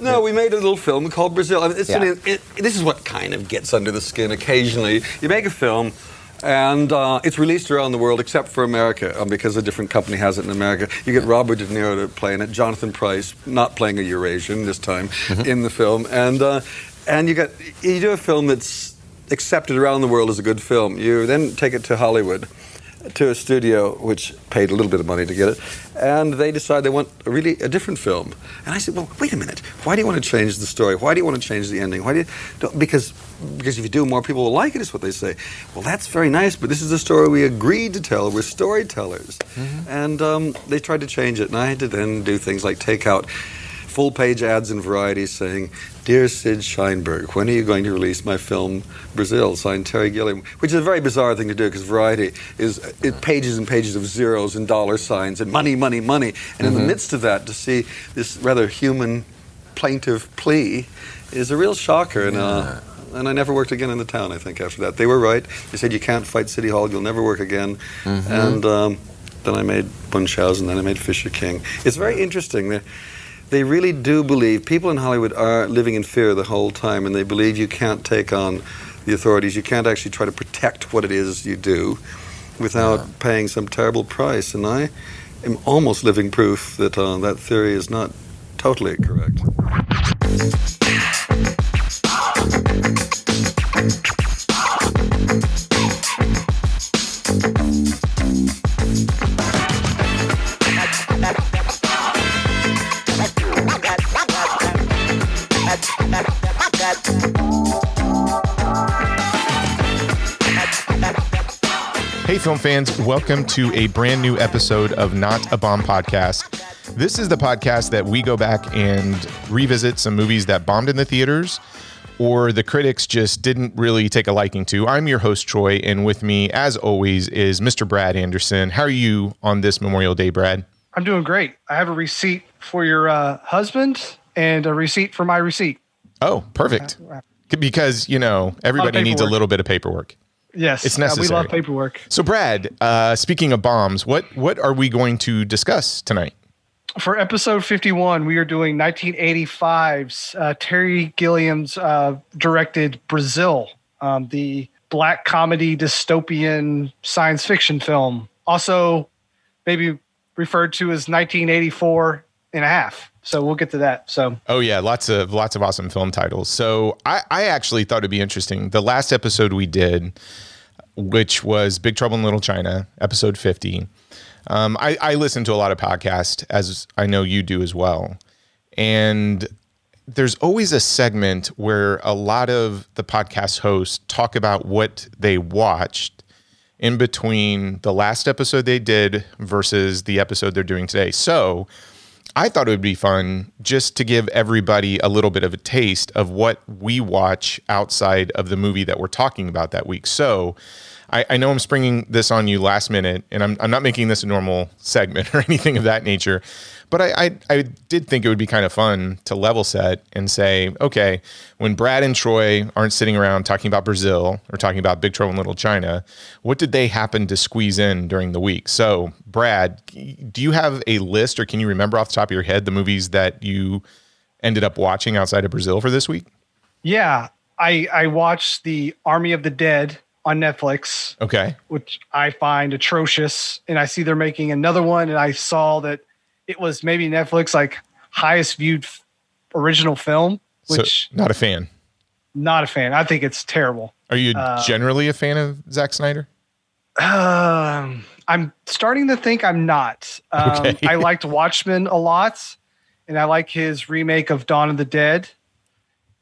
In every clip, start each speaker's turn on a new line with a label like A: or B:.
A: No, we made a little film called Brazil. I mean, it's
B: Yeah.
A: an- it, this is what kind of gets under the skin occasionally. You make a film, and uh, it's released around the world except for America, um, because a different company has it in America. You get Robert De Niro to play in it, Jonathan Pryce not playing a Eurasian this time in the film, and uh, and you get you do a film that's accepted around the world as a good film. You then take it to Hollywood to a studio which paid a little bit of money to get it, and they decide they want a really a different film. And I said, "Well, wait a minute. Why do you want to change the story? Why do you want to change the ending? Why do you?" Don't, because because if you do, more people will like it. Is what they say. Well, that's very nice, but this is the story we agreed to tell. We're storytellers, and um, they tried to change it, and I had to then do things like take out full page ads in Variety saying, Dear Sid Sheinberg, when are you going to release my film Brazil, signed Terry Gilliam? Which is a very bizarre thing to do because Variety is it pages and pages of zeros and dollar signs and money, money, money. And in the midst of that, to see this rather human, plaintive plea is a real shocker. And, uh, and I never worked again in the town, I think, after that. They were right. They said, You can't fight City Hall, you'll never work again. And um, then I made Munchausen, then I made Fisher King. It's very interesting. They, they really do believe, people in Hollywood are living in fear the whole time, and they believe you can't take on the authorities. You can't actually try to protect what it is you do without paying some terrible price. And I am almost living proof that uh, that theory is not totally correct.
C: Hey, film fans, welcome to a brand new episode of Not a Bomb Podcast. This is the podcast that we go back and revisit some movies that bombed in the theaters or the critics just didn't really take a liking to. I'm your host, Troy, and with me, as always, is Mr. Brad Anderson. How are you on this Memorial Day, Brad?
D: I'm doing great. I have a receipt for your uh, husband and a receipt for my receipt.
C: Oh, perfect. Because, you know, everybody needs a little bit of paperwork.
D: Yes,
C: It's
D: uh, we love paperwork.
C: So, Brad, uh, speaking of bombs, what what are we going to discuss tonight?
D: For episode 51, we are doing 1985's uh, Terry Gilliam's uh, directed Brazil, um, the black comedy dystopian science fiction film, also maybe referred to as 1984 and a half. So we'll get to that. So
C: Oh yeah, lots of lots of awesome film titles. So I, I actually thought it'd be interesting. The last episode we did, which was Big Trouble in Little China, episode fifty. Um, I, I listen to a lot of podcasts, as I know you do as well, and there's always a segment where a lot of the podcast hosts talk about what they watched in between the last episode they did versus the episode they're doing today. So I thought it would be fun just to give everybody a little bit of a taste of what we watch outside of the movie that we're talking about that week. So I, I know I'm springing this on you last minute, and I'm, I'm not making this a normal segment or anything of that nature. But I, I, I did think it would be kind of fun to level set and say, okay, when Brad and Troy aren't sitting around talking about Brazil or talking about Big Trouble in Little China, what did they happen to squeeze in during the week? So, Brad, do you have a list or can you remember off the top of your head the movies that you ended up watching outside of Brazil for this week?
D: yeah, I I watched the Army of the Dead on Netflix.
C: Okay.
D: which I find atrocious. And I see they're making another one, and I saw that it was maybe Netflix like highest viewed f- original film, which
C: so, not a fan.
D: not a fan. I think it's terrible.
C: Are you
D: Uh,
C: generally a fan of Zack Snyder?
D: Um, I'm starting to think I'm not. Um,
C: Okay.
D: I liked Watchmen a lot, and I like his remake of Dawn of the Dead.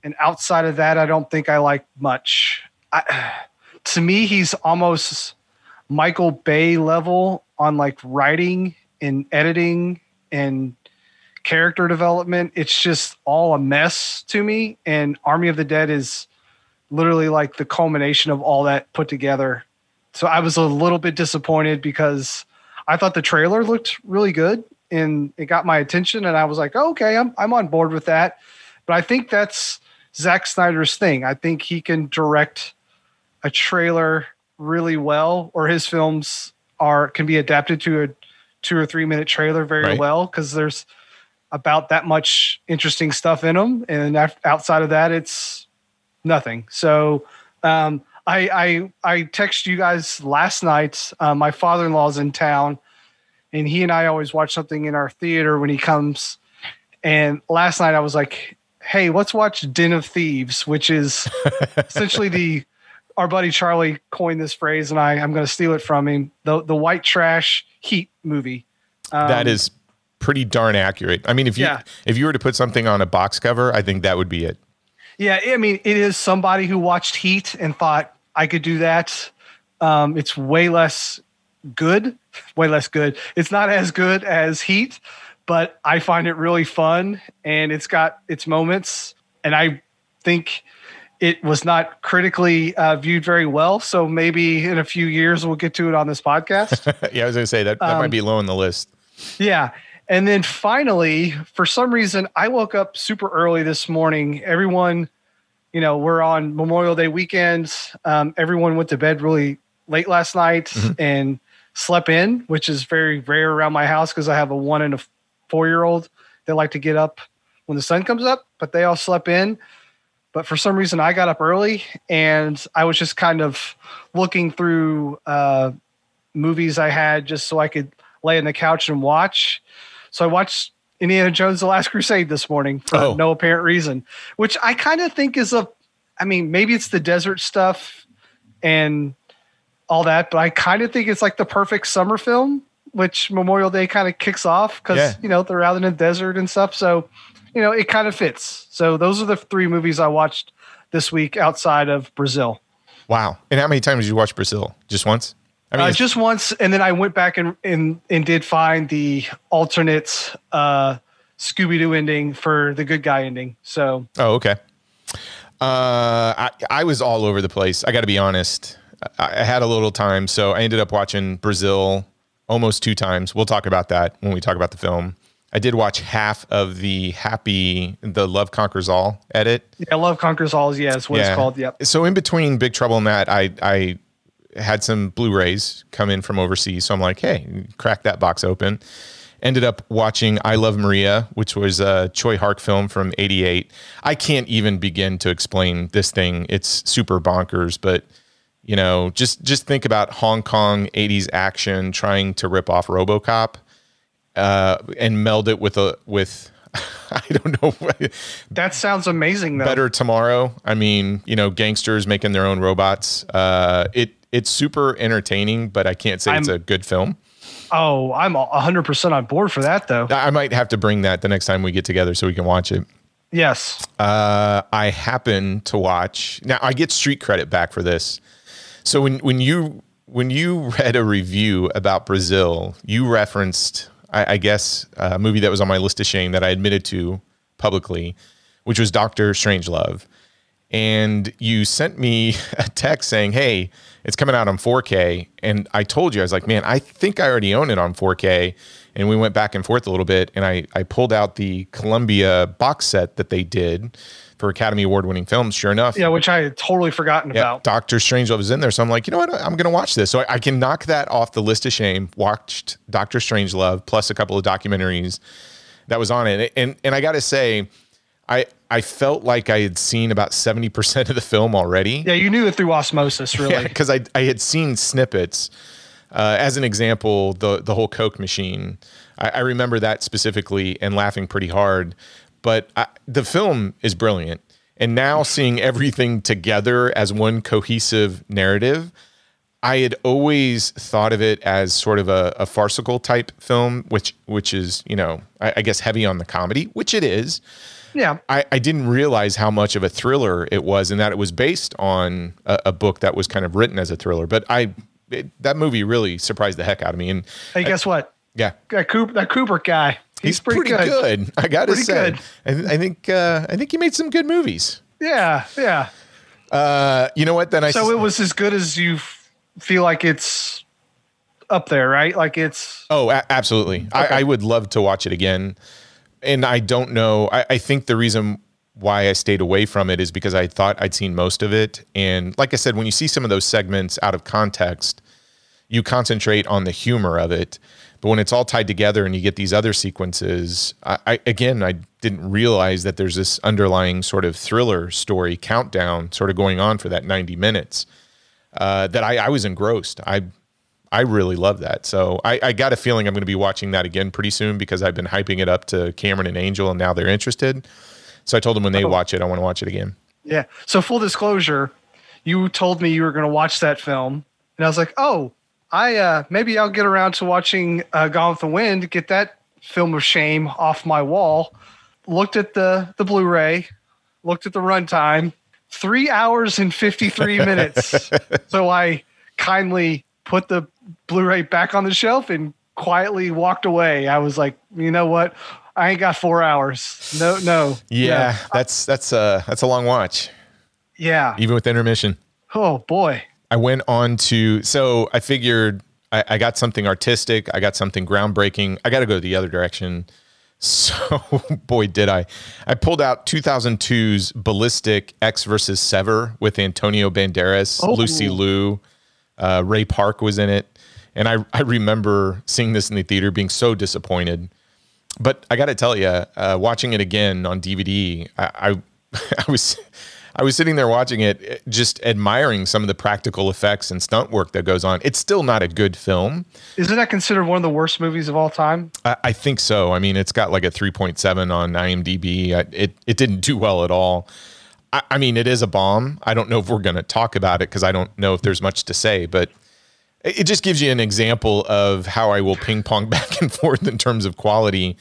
D: And outside of that, I don't think I like much. I, to me, he's almost Michael Bay level on like writing and editing and character development. It's just all a mess to me. And Army of the Dead is literally like the culmination of all that put together. So I was a little bit disappointed because I thought the trailer looked really good and it got my attention and I was like, oh, okay, I'm I'm on board with that. But I think that's Zack Snyder's thing. I think he can direct a trailer really well or his films are can be adapted to a two or three minute trailer very
C: Right.
D: well because there's about that much interesting stuff in them, and outside of that, it's nothing. So um, I I I text you guys last night. Uh, my father in law's in town, and he and I always watch something in our theater when he comes. And last night I was like, "Hey, let's watch Den of Thieves," which is essentially the our buddy Charlie coined this phrase, and I I'm going to steal it from him. The the white trash heat movie. Um,
C: that is pretty darn accurate. I mean, if you
D: Yeah.
C: if you were to put something on a box cover, I think that would be it.
D: Yeah, I mean, it is somebody who watched Heat and thought I could do that. Um, it's way less good, way less good. It's not as good as Heat, but I find it really fun and it's got its moments. And I think it was not critically uh, viewed very well. So maybe in a few years we'll get to it on this podcast.
C: yeah, I was going to say that that
D: Um,
C: might be low on the list.
D: Yeah. And then finally, for some reason, I woke up super early this morning. Everyone, you know, we're on Memorial Day weekend. Um, everyone went to bed really late last night and slept in, which is very rare around my house because I have a one and a four year old that like to get up when the sun comes up, but they all slept in. But for some reason, I got up early and I was just kind of looking through uh, movies I had just so I could lay on the couch and watch. So I watched Indiana Jones: The Last Crusade this morning for
C: Oh.
D: no apparent reason, which I kind of think is a. I mean, maybe it's the desert stuff and all that, but I kind of think it's like the perfect summer film, which Memorial Day kind of kicks off because
C: Yeah.
D: you know they're out in the desert and stuff. So you know it kind of fits. So those are the three movies I watched this week outside of Brazil.
C: Wow. And how many times did you watch Brazil? Just once? I mean,
D: uh, just once, and then I went back and and, and did find the alternate uh, Scooby Doo ending for the good guy ending. So
C: Oh, okay. Uh, I, I was all over the place. I got to be honest. I, I had a little time, so I ended up watching Brazil almost two times. We'll talk about that when we talk about the film. I did watch half of the Happy, the Love Conquers All edit.
D: yeah, Love Conquers All. is Yeah, is what it's called. Yep.
C: So in between Big Trouble and that, I I had some Blu-rays come in from overseas. So I'm like, hey, crack that box open. Ended up watching I Love Maria, which was a Tsui Hark film from '88. I can't even begin to explain this thing. It's super bonkers, but you know, just just think about Hong Kong '80s action trying to rip off RoboCop uh, and meld it with a with I don't know
D: That sounds amazing. Though.
C: better tomorrow. I mean, you know, gangsters making their own robots. Uh, it it's super entertaining, but I can't say it's
D: I'm-
C: a good film.
D: Oh, I'm hundred percent on board for that though.
C: I might have to bring that the next time we get together so we can watch it.
D: Yes.
C: Uh, I happen to watch now. I get street credit back for this. So when when you when you read a review about Brazil, you referenced, I, I guess, a movie that was on my list of shame that I admitted to publicly, which was Doctor Strangelove. And you sent me a text saying, "Hey, it's coming out on 4K." And I told you, I was like, "Man, I think I already own it on 4K." And we went back and forth a little bit, and I I pulled out the Columbia box set that they did for Academy Award winning films. Sure enough,
D: Yeah, which I had totally forgotten
C: yeah,
D: about.
C: Doctor Strangelove is in there. So I'm like, you know what? I'm going to watch this. So I, I can knock that off the list of shame. Watched Doctor Strangelove plus a couple of documentaries that was on it. And and I got to say, I I felt like I had seen about 70% of the film already.
D: Yeah, you knew it through osmosis, really.
C: because I I had seen snippets. Uh, as an example, the the whole Coke machine, I, I remember that specifically and laughing pretty hard. But I, the film is brilliant, and now seeing everything together as one cohesive narrative, I had always thought of it as sort of a, a farcical type film, which which is you know I, I guess heavy on the comedy, which it is.
D: Yeah.
C: I, I didn't realize how much of a thriller it was, and that it was based on a, a book that was kind of written as a thriller. But I, it, that movie really surprised the heck out of me. And
D: Hey, guess what?
C: yeah,
D: That Cooper, that Cooper guy, he's, pretty, good.
C: I got to
D: Pretty
C: say,
D: good.
C: I, I think uh, I think he made some good movies.
D: Yeah, yeah.
C: Uh, you know what? Then I
D: So it was as good as you f- feel like it's up there, right? Like it's
C: Oh, a- absolutely. I, I would love to watch it again. And I don't know. I, I think the reason why I stayed away from it is because I thought I'd seen most of it. And like I said, when you see some of those segments out of context, you concentrate on the humor of it. But when it's all tied together and you get these other sequences, I, I again I didn't realize that there's this underlying sort of thriller story countdown sort of going on for that 90 minutes. Uh, that I, I was engrossed. I I really love that. So I, I got a feeling I'm going to be watching that again pretty soon because I've been hyping it up to Cameron and Angel, and now they're interested. So I told them when they
D: Oh.
C: watch it, I want to watch it again.
D: Yeah. So full disclosure, you told me you were going to watch that film, and I was like, oh, I uh, maybe I'll get around to watching uh, Gone with the Wind, get that film of shame off my wall. Looked at the the Blu-ray, looked at the runtime, three hours and fifty three minutes. so I kindly put the Blu-ray back on the shelf and quietly walked away. I was like, you know what? I ain't got four hours. No, no.
C: Yeah, that's that's a that's a long watch,
D: Yeah.
C: even with intermission.
D: Oh boy.
C: I went on to so I figured I, I got something artistic, I got something groundbreaking. I got to go the other direction. So boy, did I! I pulled out 2002's Ballistic Ecks versus Sever with Antonio Banderas,
D: Oh.
C: Lucy Liu, uh, Ray Park was in it, and I I remember seeing this in the theater, being so disappointed. But I got to tell you, uh, watching it again on DVD, I, I I was I was sitting there watching it, just admiring some of the practical effects and stunt work that goes on. It's still not a good film.
D: Isn't that considered one of the worst movies of all time?
C: I, I think so. I mean, it's got like a 3.7 on IMDb. I, it it didn't do well at all. I, I mean, it is a bomb. I don't know if we're going to talk about it because I don't know if there's much to say, but it it just gives you an example of how I will ping pong back and forth in terms of quality.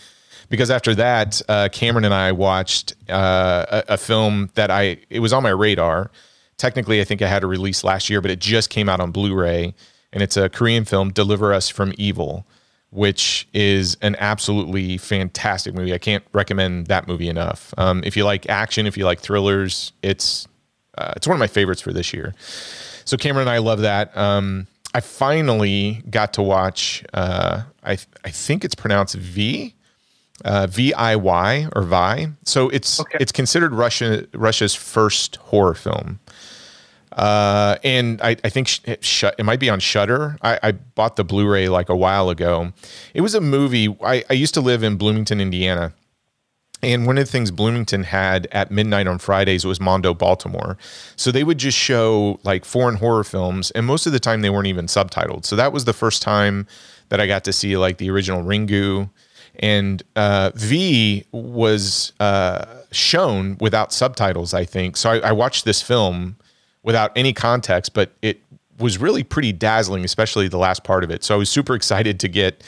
C: Because after that, uh, Cameron and I watched uh, a, a film that I it was on my radar. Technically, I think I had a release last year, but it just came out on Blu-ray, and it's a Korean film, "Deliver Us from Evil," which is an absolutely fantastic movie. I can't recommend that movie enough. Um, if you like action, if you like thrillers, it's uh, it's one of my favorites for this year. So Cameron and I love that. Um, I finally got to watch. Uh, I I think it's pronounced V, uh, V I Y or Vi. So it's
D: Okay.
C: it's considered Russia Russia's first horror film. Uh, and I, I think sh- it, shut, it might be on Shudder. I, I bought the Blu-ray like a while ago. It was a movie. I, I used to live in Bloomington, Indiana, and one of the things Bloomington had at midnight on Fridays was Mondo Baltimore. So they would just show like foreign horror films, and most of the time they weren't even subtitled. So that was the first time that I got to see like the original Ringu. And uh, V was uh, shown without subtitles, I think. So I, I watched this film without any context, but it was really pretty dazzling, especially the last part of it. So I was super excited to get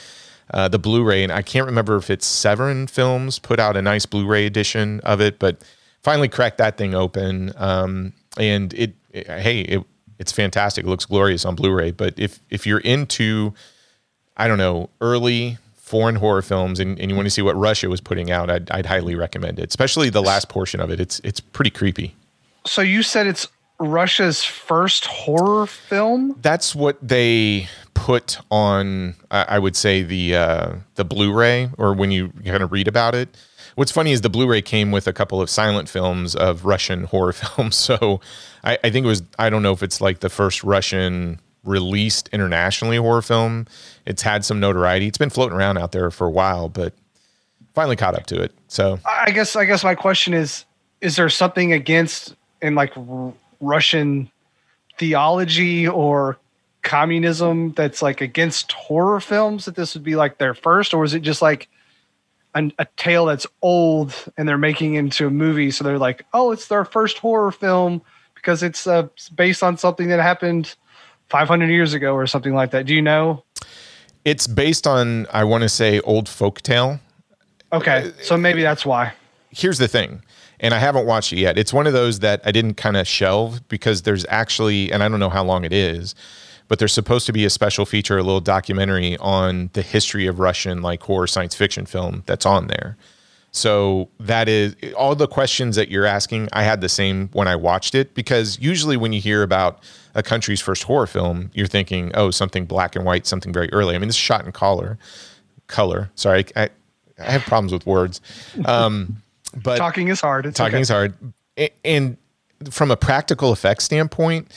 C: uh, the Blu-ray, and I can't remember if it's Severin Films put out a nice Blu-ray edition of it, but finally cracked that thing open, um, and it, it- hey, it, it's fantastic. It looks glorious on Blu-ray. But if if you're into, I don't know, early foreign horror films, and, and you want to see what Russia was putting out, I'd, I'd highly recommend it. Especially the last portion of it. It's it's pretty creepy.
D: So you said it's Russia's first horror film?
C: that's what they put on I would say the uh, the Blu-ray or when you kind of read about it. What's funny is the Blu-ray came with a couple of silent films of Russian horror films. So I, I think it was I don't know if it's like the first Russian released internationally horror film. It's had some notoriety. It's been floating around out there for a while, but finally caught up to it. So
D: I guess I guess my question is is there something against in like R- Russian theology or communism that's like against horror films that this would be like their first or is it just like a tale that's old and they're making into a movie so they're like oh it's their first horror film because it's uh, based on something that happened 500 years ago or something like that do you know
C: it's based on I want to say old folktale.
D: okay so maybe that's why
C: here's the thing, and I haven't watched it yet. It's one of those that I didn't kind of shelve because there's actually, and I don't know how long it is, but there's supposed to be a special feature, a little documentary on the history of Russian like horror science fiction film that's on there. So that is all the questions that you're asking. I had the same when I watched it because usually when you hear about a country's first horror film, you're thinking, oh, something black and white, something very early. I mean, this is shot in color. Color. Sorry, I, I have problems with words. Um, but
D: talking is hard it's
C: talking
D: okay.
C: is hard and from a practical effects standpoint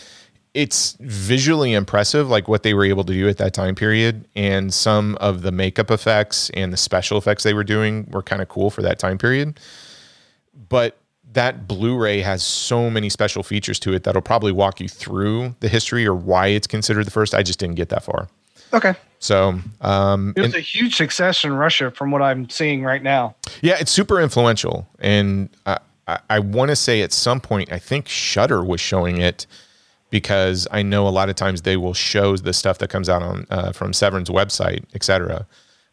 C: it's visually impressive, like what they were able to do at that time period, and some of the makeup effects and the special effects they were doing were kind of cool for that time period. But that Blu-ray has so many special features to it that'll probably walk you through the history or why it's considered the first. I just didn't get that far.
D: Okay.
C: So, um,
D: It was
C: and-
D: a huge success in Russia from what I'm seeing right now.
C: yeah, it's super influential, and I, I, I want to say at some point, I think Shudder was showing it because I know a lot of times they will show the stuff that comes out on uh, from Severin's website, etc.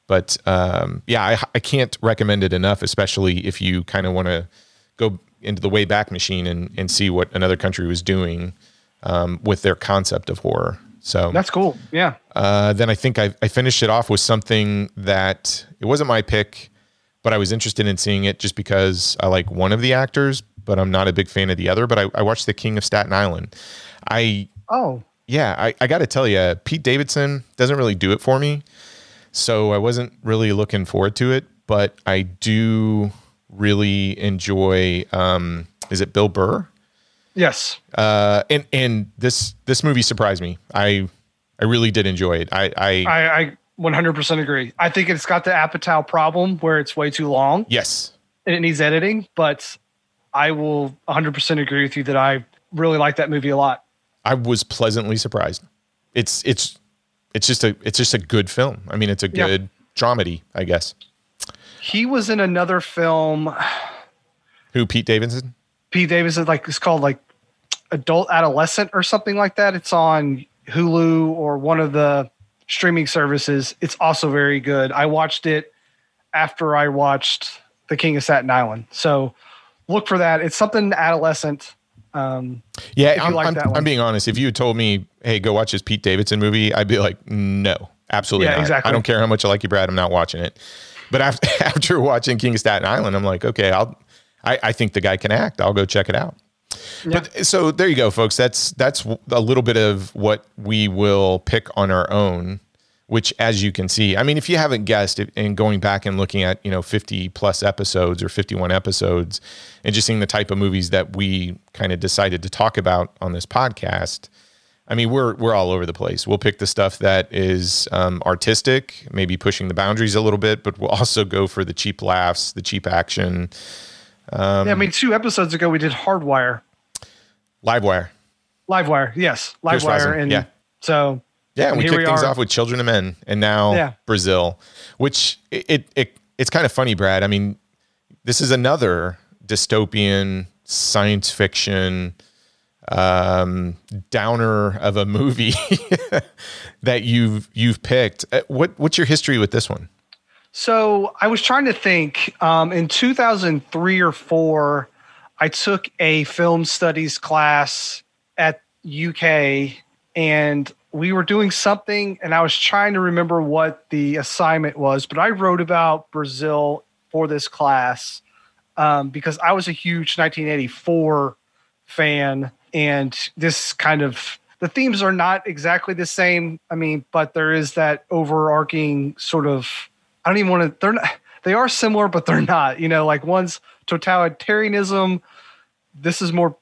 C: But um, yeah, I, I can't recommend it enough, especially if you kind of want to go into the way back machine and, and see what another country was doing um, with their concept of horror. So
D: That's cool. Yeah.
C: uh, then I think I, I finished it off with something that it wasn't my pick, but I was interested in seeing it just because I like one of the actors, but I'm not a big fan of the other. But I, I watched The King of Staten Island. I
D: Oh,
C: yeah, I, I got to tell you, Pete Davidson doesn't really do it for me. So I wasn't really looking forward to it, but I do really enjoy. Um, is it Bill Burr?
D: yes.
C: Uh, and and this this movie surprised me. I I really did enjoy it. I, I
D: I, I 100% agree. I think it's got the Apatow problem where it's way too long
C: yes,
D: and it needs editing, but I will 100% agree with you that I really like that movie a lot.
C: I was pleasantly surprised. It's it's it's just a it's just a good film. I mean, it's a
D: Yeah.
C: good dramedy, I guess.
D: He was in another film.
C: Who Pete Davidson?
D: Pete Davidson, is like it's called like Adult Adolescent or something like that. It's on Hulu or one of the streaming services. It's also very good. I watched it after I watched The King of Staten Island. So look for that. It's something adolescent. Um,
C: Yeah, I'm,
D: like
C: I'm. I'm being honest. If you had told me, "Hey, go watch this Pete Davidson movie," I'd be like, "No, absolutely
D: Yeah,
C: not.
D: exactly.
C: I don't care how much I like you, Brad. I'm not watching it." But after after watching King of Staten Island, I'm like, okay, I'll. I, I think the guy can act. I'll go check it out. But so there you go, folks. That's that's a little bit of what we will pick on our own. Which, as you can see, I mean, if you haven't guessed, and going back and looking at you know 50 plus episodes or 51 episodes, and just seeing the type of movies that we kind of decided to talk about on this podcast, I mean, we're we're all over the place. We'll pick the stuff that is um, artistic, maybe pushing the boundaries a little bit, but we'll also go for the cheap laughs, the cheap action. Um,
D: yeah, I mean, two episodes ago we did Hardwire,
C: Livewire.
D: Livewire. Yes, Livewire, and
C: yeah.
D: so
C: Yeah, and we kicked things
D: are.
C: off with Children of Men, and now
D: Yeah.
C: Brazil, which it, it, it it's kind of funny, Brad. I mean, this is another dystopian science fiction um, downer of a movie that you've you've picked. Uh, What what's your history with this one?
D: So I was trying to think. Um, in 2003 or four, I took a film studies class at UK, and we were doing something, and I was trying to remember what the assignment was. But I wrote about Brazil for this class um, because I was a huge 1984 fan, and this kind of the themes are not exactly the same. I mean, but there is that overarching sort of I don't even want to. They're not. They are similar, but they're not. You know, like one's totalitarianism. This is more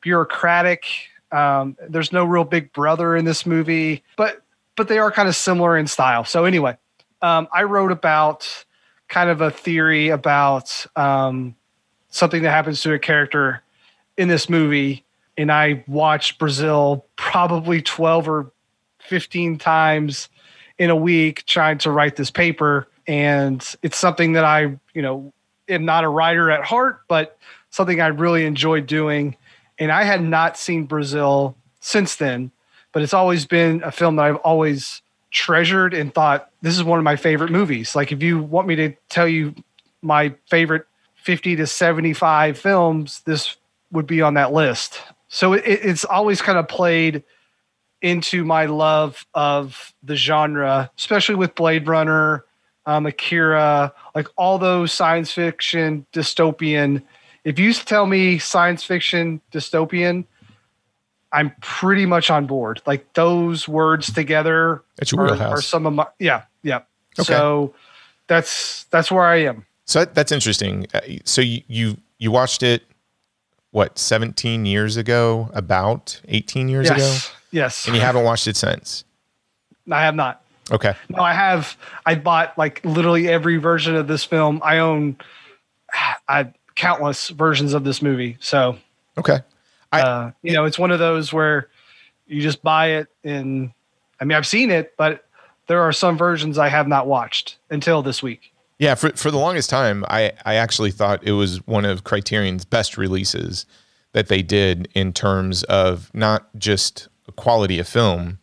D: bureaucratic. Um, there's no real big brother in this movie, but but they are kind of similar in style. So anyway, um, I wrote about kind of a theory about um, something that happens to a character in this movie, and I watched Brazil probably twelve or fifteen times in a week trying to write this paper and it's something that I, you know, am not a writer at heart, but something I really enjoyed doing. And I had not seen Brazil since then, but it's always been a film that I've always treasured and thought this is one of my favorite movies. Like if you want me to tell you my favorite 50 to 75 films, this would be on that list. So it, it's always kind of played into my love of the genre, especially with Blade Runner, um, Akira, like all those science fiction dystopian. If you tell me science fiction dystopian, I'm pretty much on board. Like those words together
C: That's your
D: are,
C: wheelhouse.
D: are some of my yeah yeah.
C: Okay.
D: So that's that's where I am.
C: So that, that's interesting. Uh, So you, you you watched it what 17 years ago? About 18 years
D: Yes.
C: ago.
D: Yes.
C: and you haven't watched it since.
D: I have not.
C: Okay.
D: No, I have. I bought like literally every version of this film. I own I countless versions of this movie. So,
C: Okay. I-
D: uh, you know, it's one of those where you just buy it and I mean, I've seen it, but there are some versions I have not watched until this week.
C: Yeah, for for the longest time, I I actually thought it was one of Criterion's best releases that they did in terms of not just quality of film,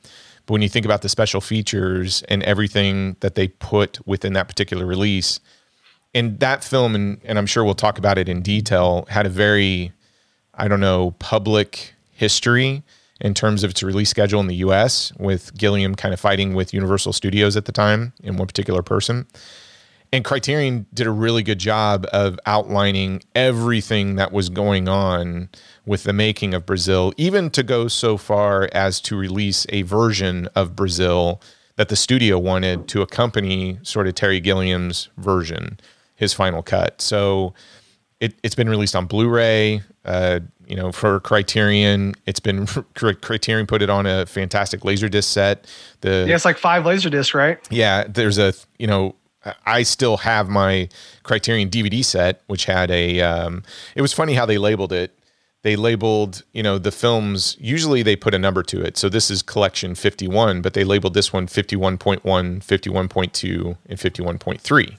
C: but when you think about the special features and everything that they put within that particular release, and that film, and, and I'm sure we'll talk about it in detail, had a very, I don't know, public history in terms of its release schedule in the US, with Gilliam kind of fighting with Universal Studios at the time in one particular person. And Criterion did a really good job of outlining everything that was going on with the making of Brazil, even to go so far as to release a version of Brazil that the studio wanted to accompany sort of Terry Gilliam's version, his final cut. So it, it's been released on Blu-ray. Uh, you know, for Criterion, it's been Criterion put it on a fantastic laserdisc set. The
D: Yeah, it's like five laser discs, right?
C: yeah, there's a you know I still have my Criterion DVD set, which had a. Um, it was funny how they labeled it. They labeled you know the films. Usually they put a number to it. So this is collection 51, but they labeled this one 51.1, 51.2, and 51.3.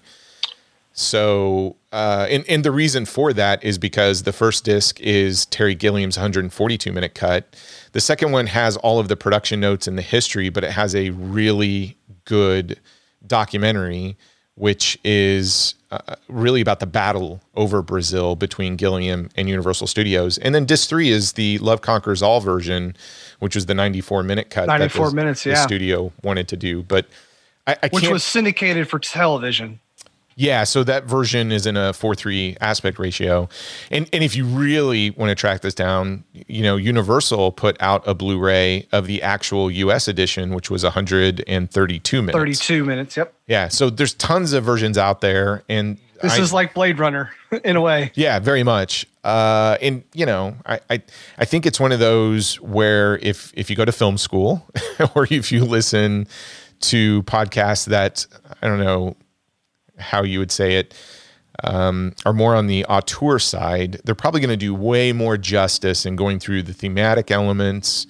C: So, uh, and, and the reason for that is because the first disc is Terry Gilliam's 142 minute cut. The second one has all of the production notes and the history, but it has a really good documentary, which is uh, really about the battle over Brazil between Gilliam and Universal Studios. And then disc three is the Love Conquers All version, which was the 94 minute cut. that
D: 94
C: the-
D: minutes,
C: the
D: yeah.
C: studio wanted to do. But I, I
D: Which was syndicated for television.
C: Yeah, so that version is in a 4:3 aspect ratio. And and if you really want to track this down, you know, Universal put out a Blu-ray of the actual US edition which was 132 minutes.
D: 32 minutes. Yep.
C: Yeah, so there's tons of versions out there and
D: This
C: I-
D: is like Blade Runner in a way.
C: yeah, very much. Uh, and you know, I, I I think it's one of those where if if you go to film school or if you listen to podcasts that I don't know how you would say it um, are more on the auteur side, they're probably going to do way more justice in going through the thematic elements,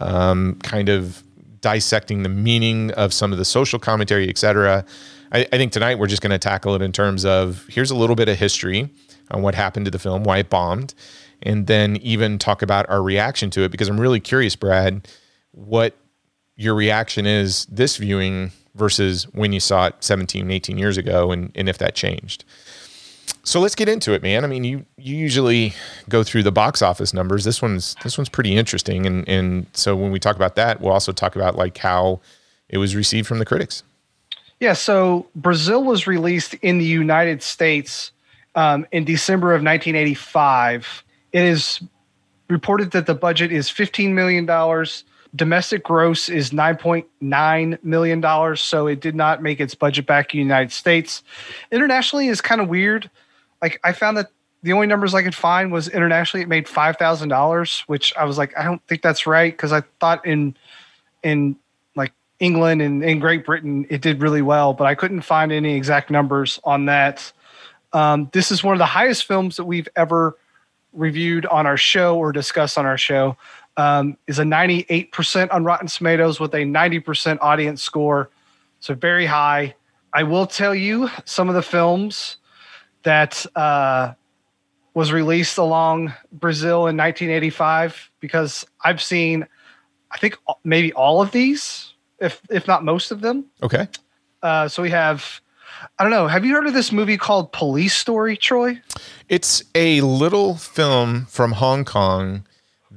C: um, kind of dissecting the meaning of some of the social commentary, et cetera. I, I think tonight we're just going to tackle it in terms of here's a little bit of history on what happened to the film, why it bombed, and then even talk about our reaction to it because I'm really curious, Brad, what your reaction is this viewing versus when you saw it 17, 18 years ago and, and if that changed. So let's get into it, man. I mean, you you usually go through the box office numbers. This one's this one's pretty interesting, and and so when we talk about that, we'll also talk about like how it was received from the critics.
D: Yeah, so Brazil was released in the United States um, in December of 1985. It is reported that the budget is $15 million. Domestic gross is $9.9 million, so it did not make its budget back in the United States. Internationally is kind of weird. Like, I found that the only numbers I could find was internationally it made $5,000, which I was like, I don't think that's right because I thought in in like England and in Great Britain, it did really well, but I couldn't find any exact numbers on that. Um, this is one of the highest films that we've ever reviewed on our show or discussed on our show. Um, is a 98% on Rotten Tomatoes with a 90% audience score, so very high. I will tell you some of the films that uh, was released along Brazil in 1985 because I've seen I think maybe all of these, if if not most of them.
C: Okay.
D: Uh, so we have, I don't know. Have you heard of this movie called Police Story, Troy?
C: It's a little film from Hong Kong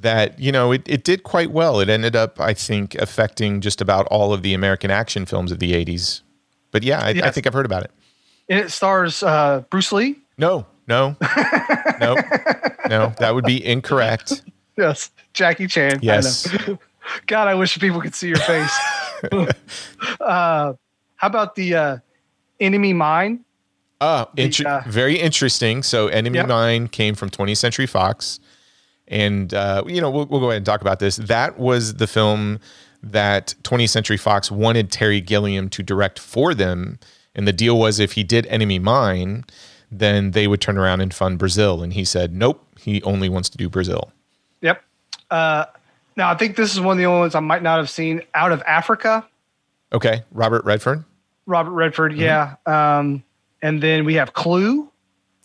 C: that, you know, it, it did quite well. It ended up, I think, affecting just about all of the American action films of the 80s. But yeah, I, I think I've heard about it.
D: And it stars uh, Bruce Lee.
C: No, no, no, no, that would be incorrect.
D: Yes, Jackie Chan.
C: Yes.
D: God, I wish people could see your face. uh, how about the uh, Enemy Mine?
C: Uh, inter-
D: uh,
C: very interesting. So, Enemy
D: Yep.
C: Mine came from 20th Century Fox. And uh, you know, we'll, we'll go ahead and talk about this. That was the film that 20th Century Fox wanted Terry Gilliam to direct for them, and the deal was if he did Enemy Mine, then they would turn around and fund Brazil. And he said, nope, he only wants to do Brazil.
D: Yep. Uh, now I think this is one of the only ones I might not have seen out of Africa.
C: Okay, Robert Redford.
D: Robert Redford, yeah. Um, and then we have Clue.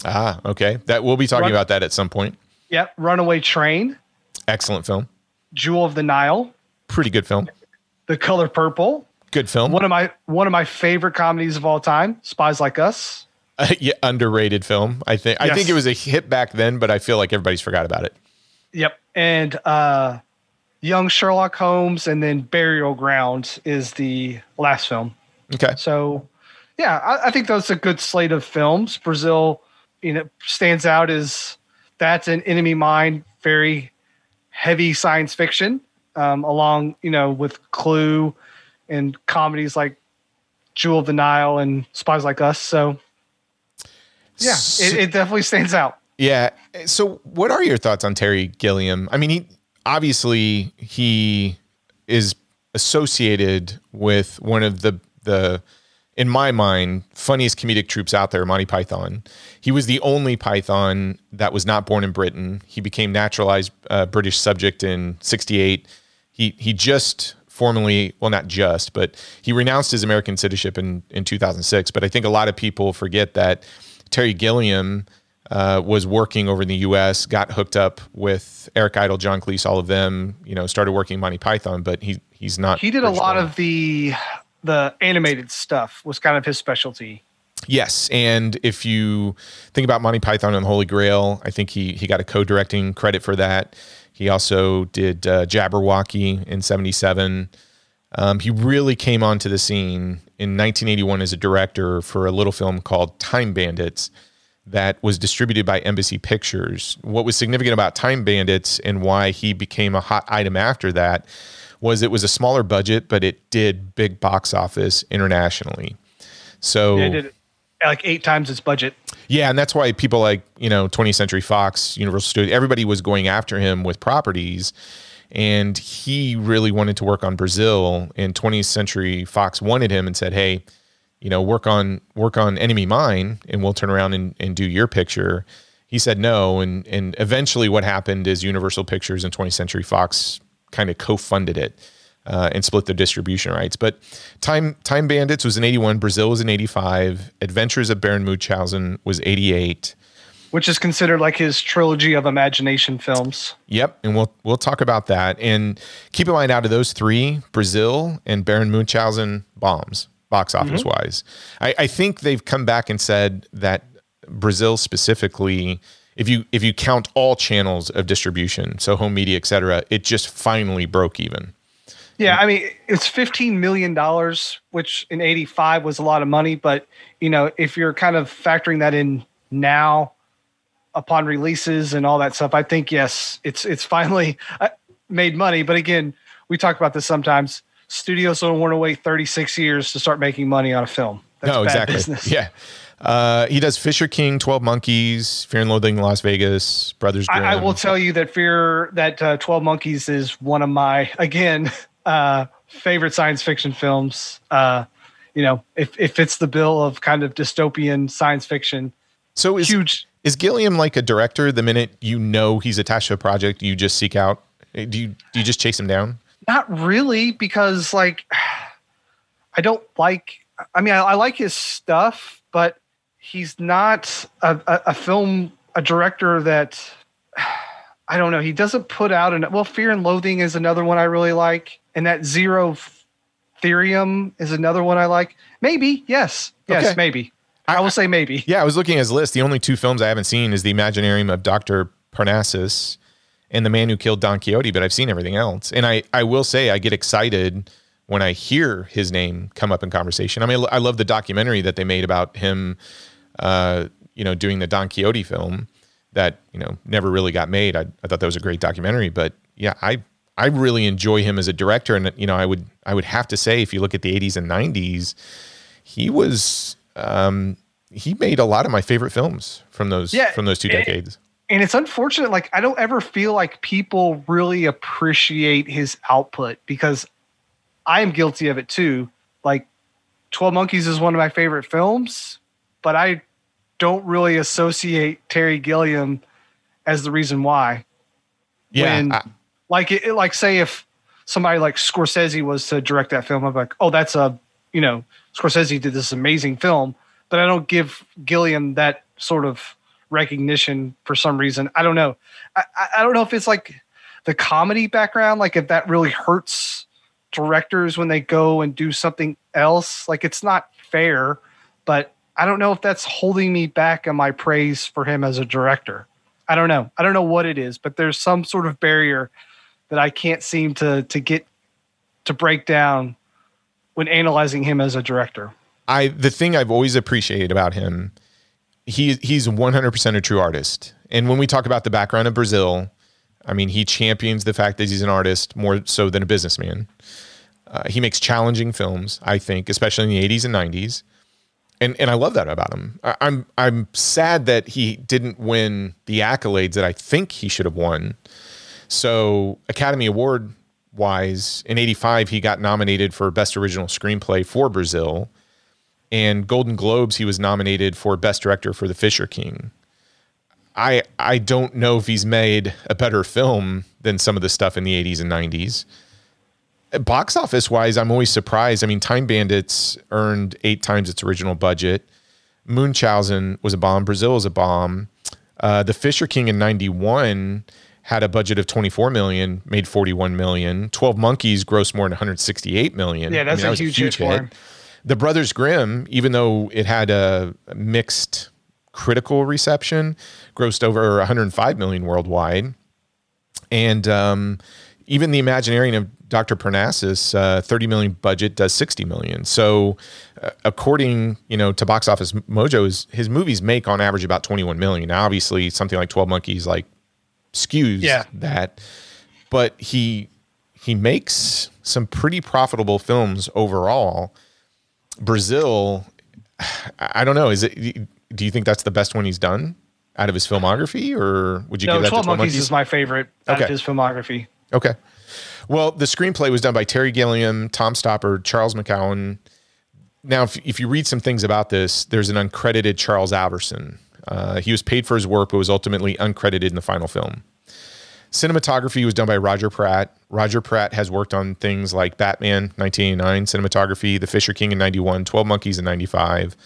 C: Ah, okay. That we'll be talking
D: Run-
C: about that at some point.
D: Yep. Runaway Train.
C: Excellent film.
D: Jewel of the Nile.
C: Pretty good film.
D: The Color Purple.
C: Good film.
D: One of my one of my favorite comedies of all time. Spies Like Us.
C: yeah, underrated film. I think I think it was a hit back then, but I feel like everybody's forgot about it.
D: Yep. And uh, Young Sherlock Holmes, and then Burial Ground is the last film.
C: Okay.
D: So, yeah, I, I think that's a good slate of films. Brazil, you know, stands out as that's an enemy mine, very heavy science fiction, um, along you know with Clue and comedies like Jewel of the Nile and Spies Like Us. So, yeah, it, it definitely stands out.
C: Yeah. So, what are your thoughts on Terry Gilliam? I mean, he obviously he is associated with one of the the in my mind funniest comedic troupes out there, Monty Python. He was the only Python that was not born in Britain. He became naturalized uh, British subject in '68. He he just formally, well, not just, but he renounced his American citizenship in in 2006. But I think a lot of people forget that Terry Gilliam uh, was working over in the U.S., got hooked up with Eric Idle, John Cleese, all of them. You know, started working Monty Python, but he he's not.
D: He did a lot
C: born.
D: of the the animated stuff was kind of his specialty.
C: Yes, and if you think about Monty Python and the Holy Grail, I think he he got a co-directing credit for that. He also did uh, Jabberwocky in '77. Um, he really came onto the scene in 1981 as a director for a little film called Time Bandits that was distributed by Embassy Pictures. What was significant about Time Bandits and why he became a hot item after that was it was a smaller budget, but it did big box office internationally. So
D: They did like eight times its budget.
C: yeah, and that's why people like, you know, 20th Century Fox, Universal Studios, everybody was going after him with properties. And he really wanted to work on Brazil. And 20th Century Fox wanted him and said, Hey, you know, work on work on Enemy Mine and we'll turn around and, and do your picture. He said no. And and eventually what happened is Universal Pictures and 20th Century Fox kind of co-funded it. Uh, and split the distribution rights. But Time Time Bandits was in 81, Brazil was in 85, Adventures of Baron Munchausen was 88.
D: which is considered like his trilogy of imagination films.
C: Yep, and we'll we'll talk about that. And keep in mind, out of those three, Brazil and Baron Munchausen bombs box office wise. I, I think they've come back and said that Brazil specifically, if you if you count all channels of distribution, so home media, et cetera, it just finally broke even.
D: Yeah, I mean it's fifteen million dollars, which in '85 was a lot of money. But you know, if you're kind of factoring that in now, upon releases and all that stuff, I think yes, it's it's finally uh, made money. But again, we talk about this sometimes. Studios don't want to wait 36 years to start making money on a film. That's
C: no,
D: bad
C: exactly.
D: business.
C: Yeah. Uh, he does Fisher King, Twelve Monkeys, Fear and Loathing in Las Vegas, Brothers Grimm.
D: I, I will tell you that Fear that uh, Twelve Monkeys is one of my again uh, favorite science fiction films. Uh, you know, if it fits the bill of kind of dystopian science fiction,
C: so is
D: huge.
C: is Gilliam like a director? The minute you know he's attached to a project, you just seek out. Do you do you just chase him down?
D: Not really, because like I don't like. I mean, I, I like his stuff, but he's not a, a, a film a director that I don't know. He doesn't put out an well. Fear and Loathing is another one I really like, and that Zero Theorem is another one I like. Maybe yes, yes,
C: Okay.
D: maybe. I will say maybe.
C: Yeah, I was looking at his list. The only two films I haven't seen is The Imaginarium of Doctor Parnassus and The Man Who Killed Don Quixote, but I've seen everything else. And I I will say I get excited when I hear his name come up in conversation. I mean, I love the documentary that they made about him. Uh, you know, doing the Don Quixote film that you know never really got made. I, I thought that was a great documentary, but yeah, I I really enjoy him as a director, and you know, I would I would have to say if you look at the '80s and '90s, he was um, he made a lot of my favorite films from those
D: Yeah,
C: from those two decades.
D: and it's unfortunate like i don't ever feel like people really appreciate his output because i am guilty of it too like 12 monkeys is one of my favorite films but i don't really associate terry gilliam as the reason why.
C: Yeah,
D: when,
C: I-
D: like it, it- like say if somebody like scorsese was to direct that film i'm like oh that's a you know scorsese did this amazing film but i don't give gilliam that sort of recognition for some reason. I don't know. I, I- I don't know if it's like the comedy background like if that really hurts directors when they go and do something else. Like it's not fair but i don't know if that's holding me back on my praise for him as a director i don't know i don't know what it is but there's some sort of barrier that i can't seem to to get to break down when analyzing him as a director
C: I the thing I've always appreciated about him, he he's 100% a true artist. And when we talk about the background of Brazil, I mean, he champions the fact that he's an artist more so than a businessman. Uh, he makes challenging films, I think, especially in the 80s and 90s. And and I love that about him. I, I'm I'm sad that he didn't win the accolades that I think he should have won. So Academy Award wise, in '85 he got nominated for Best Original Screenplay for Brazil, and Golden Globes he was nominated for Best Director for The Fisher King. I I don't know if he's made a better film than some of the stuff in the '80s and '90s. Box office wise, I'm always surprised. I mean, Time Bandits earned eight times its original budget. Munchausen was a bomb. Brazil was a bomb. Uh, the Fisher King in '91 had a budget of 24 million, made 41 million. 12 Monkeys grossed more than 168 million.
D: Yeah, that's
C: that
D: a
C: was
D: huge hit for him.
C: The Brothers Grimm, even though it had a mixed critical reception, grossed over 105 million worldwide. And um, even the Imaginarium of Dr. Parnassus, uh, 30 million budget does 60 million. So, uh, according you know to Box Office Mojo, his, his movies make on average about 21 million. Now, obviously, something like 12 Monkeys like skews
D: Yeah.
C: that, but he he makes some pretty profitable films overall. Brazil, I don't know. Is it? Do you think that's the best one he's done out of his filmography, or would you
D: no
C: give that
D: 12
C: to 12
D: monkeys
C: Monkeys?
D: is my favorite out
C: Okay.
D: of his filmography
C: Okay. Well, the screenplay was done by Terry Gilliam, Tom Stoppard, Charles McKeown. Now, if, if you read some things about this, there's an uncredited Charles Alverson. Uh, he was paid for his work, but was ultimately uncredited in the final film. Cinematography was done by Roger Pratt. Roger Pratt has worked on things like Batman 1989 cinematography, The Fisher King in 91, 12 Monkeys in 95,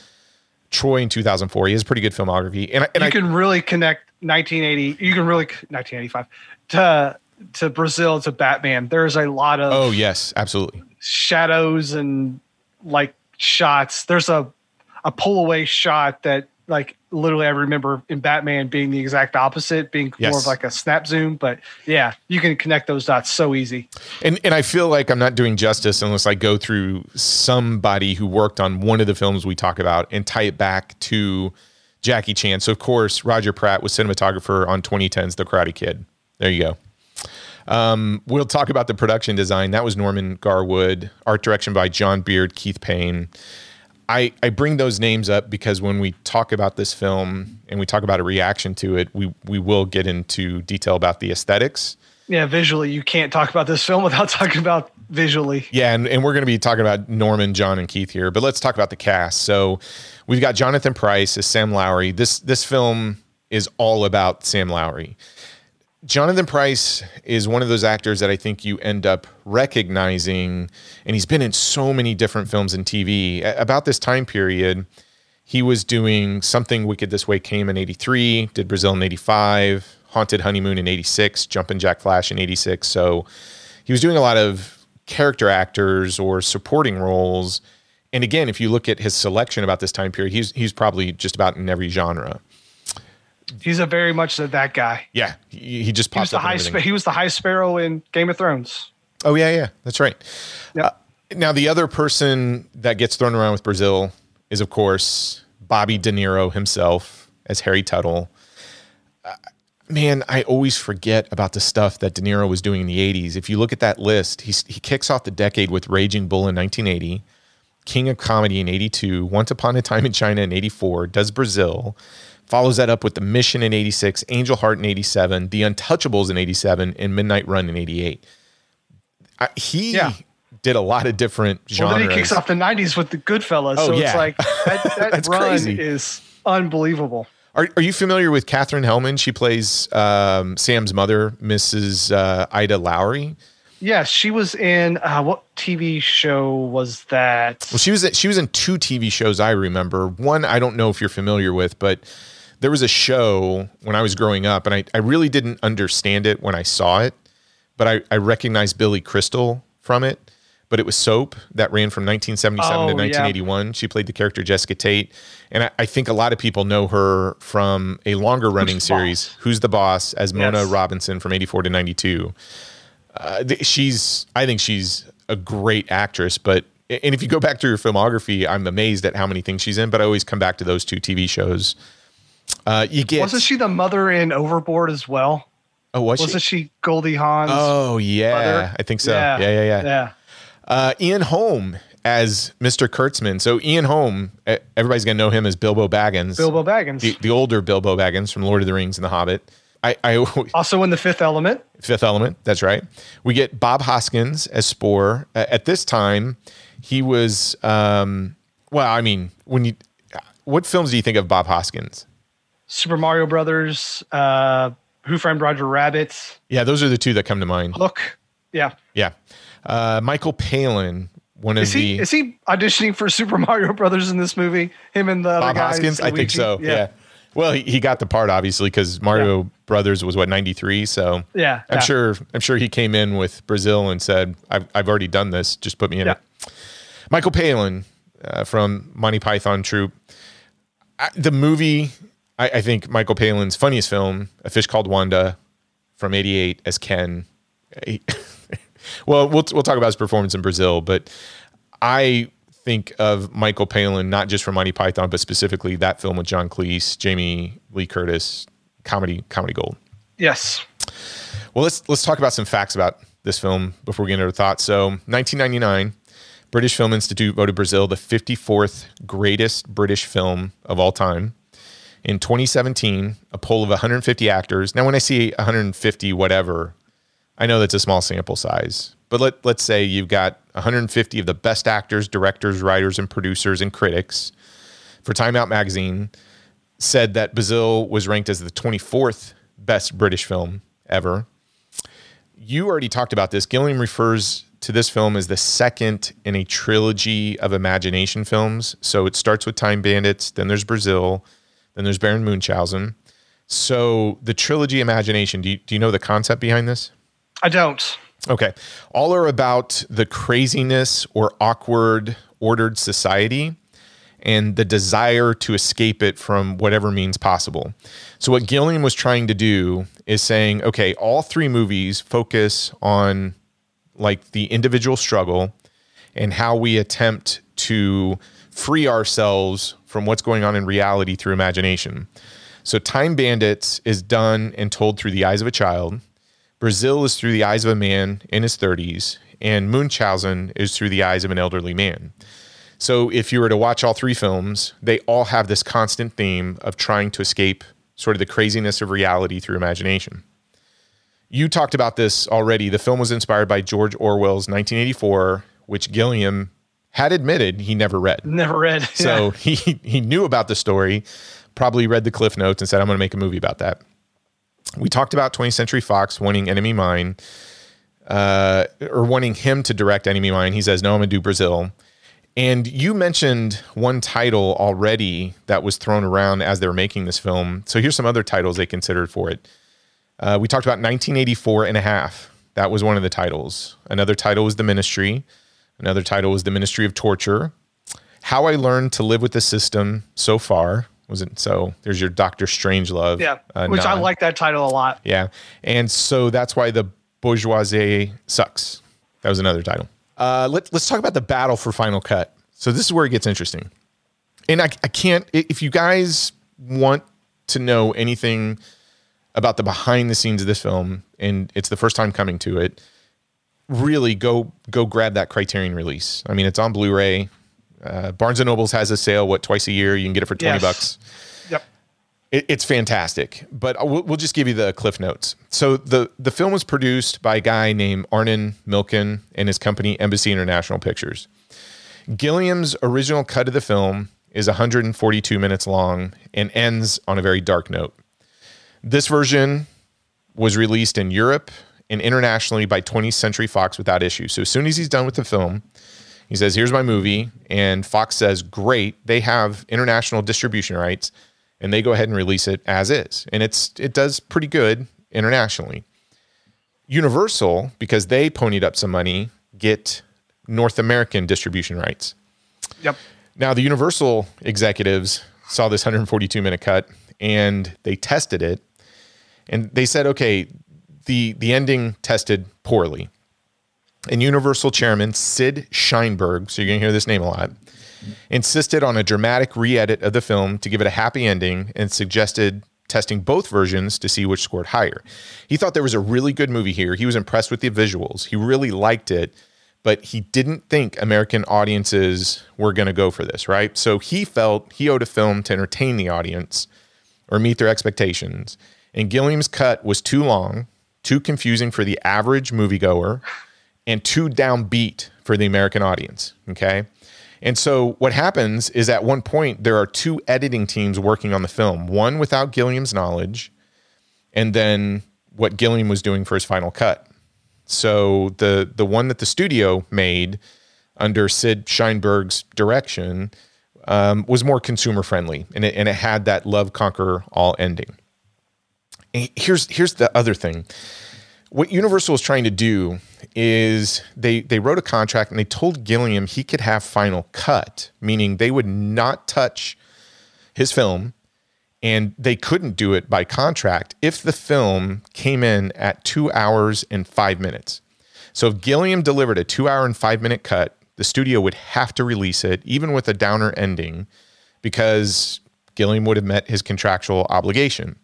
C: Troy in 2004. He has pretty good filmography. And, and
D: you
C: I,
D: can really connect 1980 you can really 1985 to to brazil to batman there's a lot of
C: oh, yes, absolutely.
D: shadows and like shots there's a a pull away shot that like literally i remember in batman being the exact opposite being more of like a snap zoom but yeah you can connect those dots so easy
C: And and I feel like I'm not doing justice unless I go through somebody who worked on one of the films we talk about and tie it back to Jackie Chan. So of course, Roger Pratt was cinematographer on 2010's The Karate Kid. There you go. Um, we'll talk about the production design. That was Norman Garwood. Art direction by John Beard, Keith Pain. I, I bring those names up because when we talk about this film and we talk about a reaction to it, we we will get into detail about the aesthetics.
D: yeah visually you can't talk about this film without talking about visually
C: Yeah, and, and we're going to be talking about Norman, John, and Keith here, but let's talk about the cast. So we've got Jonathan Pryce as Sam Lowry. This this film is all about Sam Lowry. Jonathan Pryce is one of those actors that I think you end up recognizing, and he's been in so many different films and TV. A- About this time period, he was doing Something Wicked This Way came in 83, did Brazil in 85, Haunted Honeymoon in 86, Jumpin' Jack Flash in 86. So he was doing a lot of character actors or supporting roles. And again, if you look at his selection about this time period, he's he's probably just about in every genre.
D: He's a very much that guy
C: Yeah, he, he just
D: he was
C: pops
D: the
C: up. in
D: high spa- he was the high sparrow in game of thrones
C: Oh yeah, yeah, that's right.
D: Yep.
C: Uh, now the other person that gets thrown around with Brazil is, of course, Bobby De Niro himself as Harry Tuttle. Uh, man, I always forget about the stuff that De Niro was doing in the '80s. If you look at that list, he's, he kicks off the decade with Raging Bull in 1980, King of Comedy in '82, Once Upon a Time in China in '84, does Brazil, Follows that up with The Mission in 86, Angel Heart in 87, The Untouchables in 87, and Midnight Run in 88. I, he
D: Yeah.
C: did a lot of different genres.
D: Well, then he kicks off the '90s with the Goodfellas,
C: Oh,
D: so
C: yeah.
D: it's like that, that run
C: crazy.
D: is unbelievable.
C: Are, are you familiar with Katherine Helmond? She plays um, Sam's mother, Mrs. Uh, Ida Lowry.
D: Yes, she was in uh, what TV show was that?
C: Well, she was she was in two TV shows I remember. One I don't know if you're familiar with, but there was a show when I was growing up, and I, I really didn't understand it when I saw it, but I, I recognized Billy Crystal from it. But it was Soap that ran from 1977
D: Oh,
C: to
D: yeah.
C: 1981. She played the character Jessica Tate, and I, I think a lot of people know her from a longer running
D: the
C: series,
D: Boss?
C: Who's the Boss, as Mona
D: Yes.
C: Robinson from 84 to 92 uh, th- she's I think she's a great actress, but and if you go back to her filmography, I'm amazed at how many things she's in. But I always come back to those two TV shows. Uh, you get
D: Wasn't she the mother in Overboard as well?
C: Oh, was
D: Wasn't
C: she?
D: she Goldie Hawn's?
C: Oh yeah,
D: mother?
C: I think so. Yeah, yeah, yeah.
D: yeah.
C: Uh, Ian Holm as Mr. Kurtzman. So Ian Holm, everybody's gonna know him as Bilbo Baggins,
D: Bilbo Baggins.
C: the, the older Bilbo Baggins from Lord of the Rings and The Hobbit. I, I
D: also in The Fifth Element.
C: Fifth Element. That's right. We get Bob Hoskins as Spoor. Uh, at this time, he was. Um, well, I mean, when you, what films do you think of Bob Hoskins?
D: Super Mario Brothers, uh, Who Framed Roger Rabbit,
C: Yeah, those are the two that come to mind.
D: Hook. Yeah.
C: Yeah, uh, Michael Palin, one of
D: Is he
C: the
D: is he auditioning for Super Mario Brothers in this movie? Him and the other
C: Bob
D: guys,
C: Hoskins. I think so. Yeah. Well, he, he got the part obviously because Mario Brothers was what ninety three. So
D: Yeah,
C: I'm
D: yeah.
C: sure. I'm sure he came in with Brazil and said, "I've I've already done this. Just put me in
D: Yeah.
C: it." Michael Palin uh, from Monty Python troupe. I, the movie, I, I think Michael Palin's funniest film, A Fish Called Wanda, from '88 as Ken. Well, we'll we'll talk about his performance in Brazil, but I think of Michael Palin not just from Monty Python, but specifically that film with John Cleese, Jamie Lee Curtis, comedy comedy gold.
D: Yes.
C: Well, let's let's talk about some facts about this film before we get into our thoughts. So, 1999, British Film Institute voted Brazil the 54th greatest British film of all time. In 2017, a poll of 150 actors. Now, when I see 150 whatever, I know that's a small sample size. But let let's say you've got 150 of the best actors, directors, writers, and producers and critics for Time Out magazine said that Brazil was ranked as the 24th best British film ever. You already talked about this. Gilliam refers to this film as the second in a trilogy of imagination films. So it starts with Time Bandits, then there's Brazil, then there's Baron Munchausen. So the trilogy imagination, do you, do you know the concept behind this?
D: I don't.
C: Okay. All are about the craziness or awkward ordered society and the desire to escape it from whatever means possible. So, what Gilliam was trying to do is saying, okay, all three movies focus on like the individual struggle and how we attempt to free ourselves from what's going on in reality through imagination. So, Time Bandits is done and told through the eyes of a child. Brazil is through the eyes of a man in his 30s, and Munchausen is through the eyes of an elderly man. So if you were to watch all three films, they all have this constant theme of trying to escape sort of the craziness of reality through imagination. You talked about this already. The film was inspired by George Orwell's 1984, which Gilliam had admitted he never read.
D: Never read.
C: So he he knew about the story, probably read the cliff notes and said, "I'm going to make a movie about that." We talked about 20th Century Fox wanting Enemy Mine, uh, or wanting him to direct Enemy Mine. He says, "No, I'm going to do Brazil." And you mentioned one title already that was thrown around as they were making this film. So here's some other titles they considered for it. Uh, we talked about 1984 and a half. That was one of the titles. Another title was The Ministry. Another title was The Ministry of Torture. How I Learned to Live with the System so far. Was it so? There's your Doctor Strangelove.
D: Yeah.
C: uh,
D: Which I like that title a lot.
C: Yeah. And so that's why the bourgeoisie sucks. That was another title. Uh, let, let's talk about the battle for Final Cut. So this is where it gets interesting. And I, I can't, if you guys want to know anything about the behind the scenes of this film, and it's the first time coming to it, really go go grab that Criterion release. I mean, it's on Blu-ray. Uh, Barnes and Nobles has a sale, what twice a year? You can get it for twenty
D: Yes.
C: bucks
D: Yep.
C: It, it's fantastic, but we'll, we'll just give you the cliff notes. So the the film was produced by a guy named Arnon Milchan and his company Embassy International Pictures. Gilliam's original cut of the film is 142 minutes long and ends on a very dark note. This version was released in Europe and internationally by 20th Century Fox without issue. So as soon as he's done with the film, he says, "Here's my movie," and Fox says, "Great, they have international distribution rights." and they go ahead and release it as is. And it's it does pretty good internationally. Universal, because they ponied up some money, get North American distribution rights.
D: Yep.
C: Now the Universal executives saw this 142 minute cut and they tested it and they said, okay, the the ending tested poorly. And Universal chairman Sid Sheinberg, so you're gonna hear this name a lot, insisted on a dramatic re edit of the film to give it a happy ending and suggested testing both versions to see which scored higher. He thought there was a really good movie here. He was impressed with the visuals, he really liked it, but he didn't think American audiences were going to go for this, right? So he felt he owed a film to entertain the audience or meet their expectations. And Gilliam's cut was too long, too confusing for the average moviegoer, and too downbeat for the American audience. Okay. And so what happens is at one point there are two editing teams working on the film, one without Gilliam's knowledge, and then what Gilliam was doing for his final cut. So the the one that the studio made under Sid Sheinberg's direction um, was more consumer friendly, and it, and it had that love conquer all ending. Here's here's the other thing what Universal was trying to do is they they wrote a contract and they told Gilliam he could have final cut, meaning they would not touch his film and they couldn't do it by contract if the film came in at 2 hours and 5 minutes. So if Gilliam delivered a 2 hour and 5 minute cut, the studio would have to release it even with a downer ending because Gilliam would have met his contractual obligation.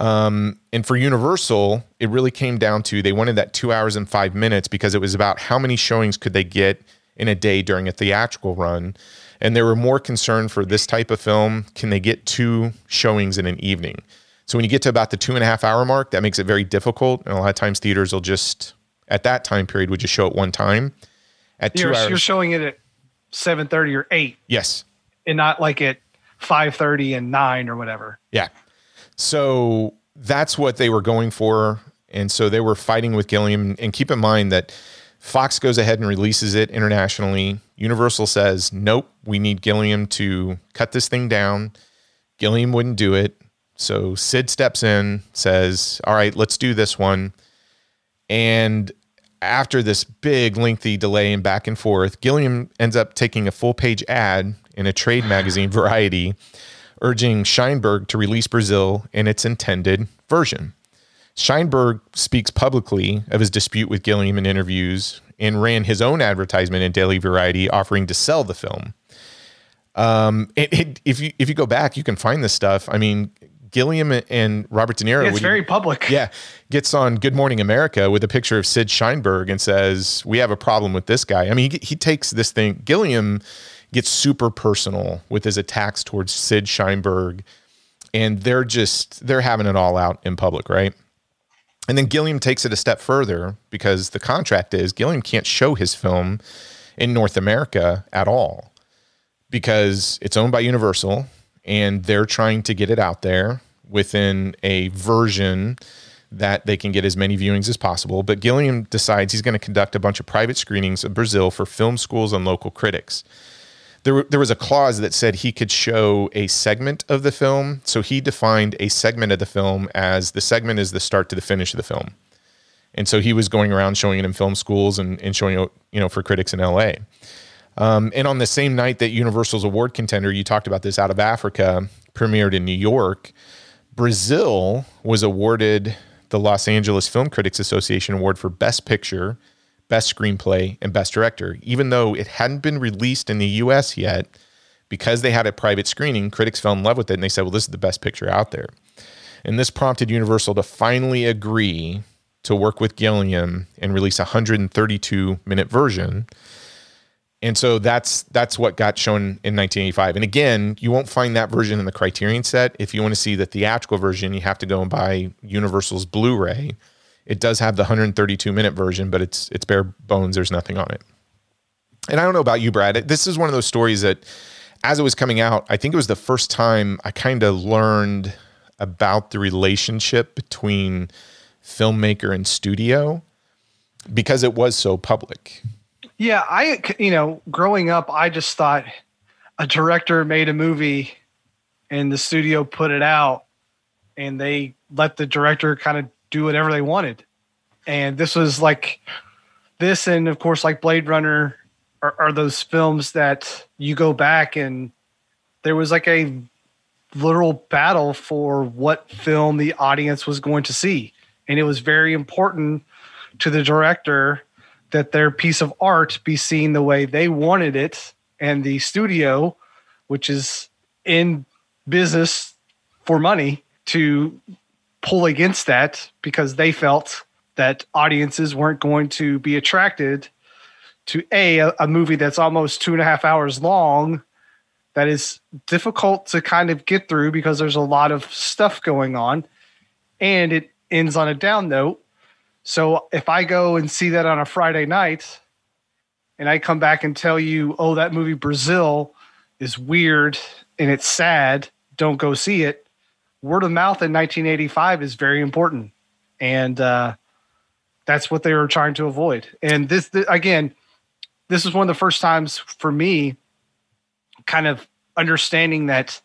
C: Um, and for Universal, it really came down to they wanted that two hours and five minutes because it was about how many showings could they get in a day during a theatrical run. And they were more concerned for this type of film can they get two showings in an evening? So when you get to about the two and a half hour mark, that makes it very difficult. And a lot of times theaters will just, at that time period, would just show it one time. At 2
D: You're,
C: hours.
D: you're showing it at seven thirty or eight,
C: yes.
D: and not like at five thirty and nine or whatever.
C: Yeah. So that's what they were going for. And so they were fighting with Gilliam. And keep in mind that Fox goes ahead and releases it internationally. Universal says, nope, we need Gilliam to cut this thing down. Gilliam wouldn't do it. So Sid steps in, says, all right, let's do this one. And after this big, lengthy delay and back and forth, Gilliam ends up taking a full page ad in a trade magazine, Variety, urging Sheinberg to release Brazil in its intended version. Sheinberg speaks publicly of his dispute with Gilliam in interviews and ran his own advertisement in Daily Variety offering to sell the film. Um, it, it, if you if you go back, you can find this stuff. I mean, Gilliam and Robert De Niro.
D: It's
C: when you-
D: very public.
C: yeah, gets on Good Morning America with a picture of Sid Sheinberg and says, "We have a problem with this guy." I mean, he, he takes this thing. Gilliam gets super personal with his attacks towards Sid Sheinberg, and they're just they're having it all out in public, right? And then Gilliam takes it a step further because the contract is Gilliam can't show his film in North America at all because it's owned by Universal and they're trying to get it out there within a version that they can get as many viewings as possible. But Gilliam decides he's going to conduct a bunch of private screenings of Brazil for film schools and local critics. There, there was a clause that said he could show a segment of the film. So he defined a segment of the film as the segment is the start to the finish of the film. And so he was going around showing it in film schools and, and showing it, you know, for critics in LA. Um, and on the same night that Universal's award contender, you talked about this out of Africa, premiered in New York, Brazil was awarded the Los Angeles Film Critics Association Award for Best Picture, Best Screenplay, and Best Director. Even though it hadn't been released in the US yet, because they had a private screening, critics fell in love with it and they said, well, this is the best picture out there. And this prompted Universal to finally agree to work with Gilliam and release a 132 minute version. And so that's that's what got shown in 1985. And again, you won't find that version in the Criterion set. If you want to see the theatrical version, you have to go and buy Universal's Blu-ray. It does have the 132 minute version, but it's it's bare bones. There's nothing on it. And I don't know about you, Brad. This is one of those stories that, as it was coming out, I think it was the first time I kind of learned about the relationship between filmmaker and studio because it was so public.
D: Yeah, I you know, growing up, I just thought a director made a movie and the studio put it out and they let the director kind of do whatever they wanted. And this was like this and of course like Blade Runner are, are those films that you go back and there was like a literal battle for what film the audience was going to see. And it was very important to the director that their piece of art be seen the way they wanted it and the studio which is in business for money to pull against that because they felt that audiences weren't going to be attracted to a a, movie that's almost two and a half hours long that is difficult to kind of get through because there's a lot of stuff going on and it ends on a down note so if I go and see that on a Friday night and I come back and tell you, oh, that movie Brazil is weird and it's sad, don't go see it. Word of mouth in 1985 is very important. And uh, that's what they were trying to avoid. And this, th- again, this is one of the first times for me kind of understanding that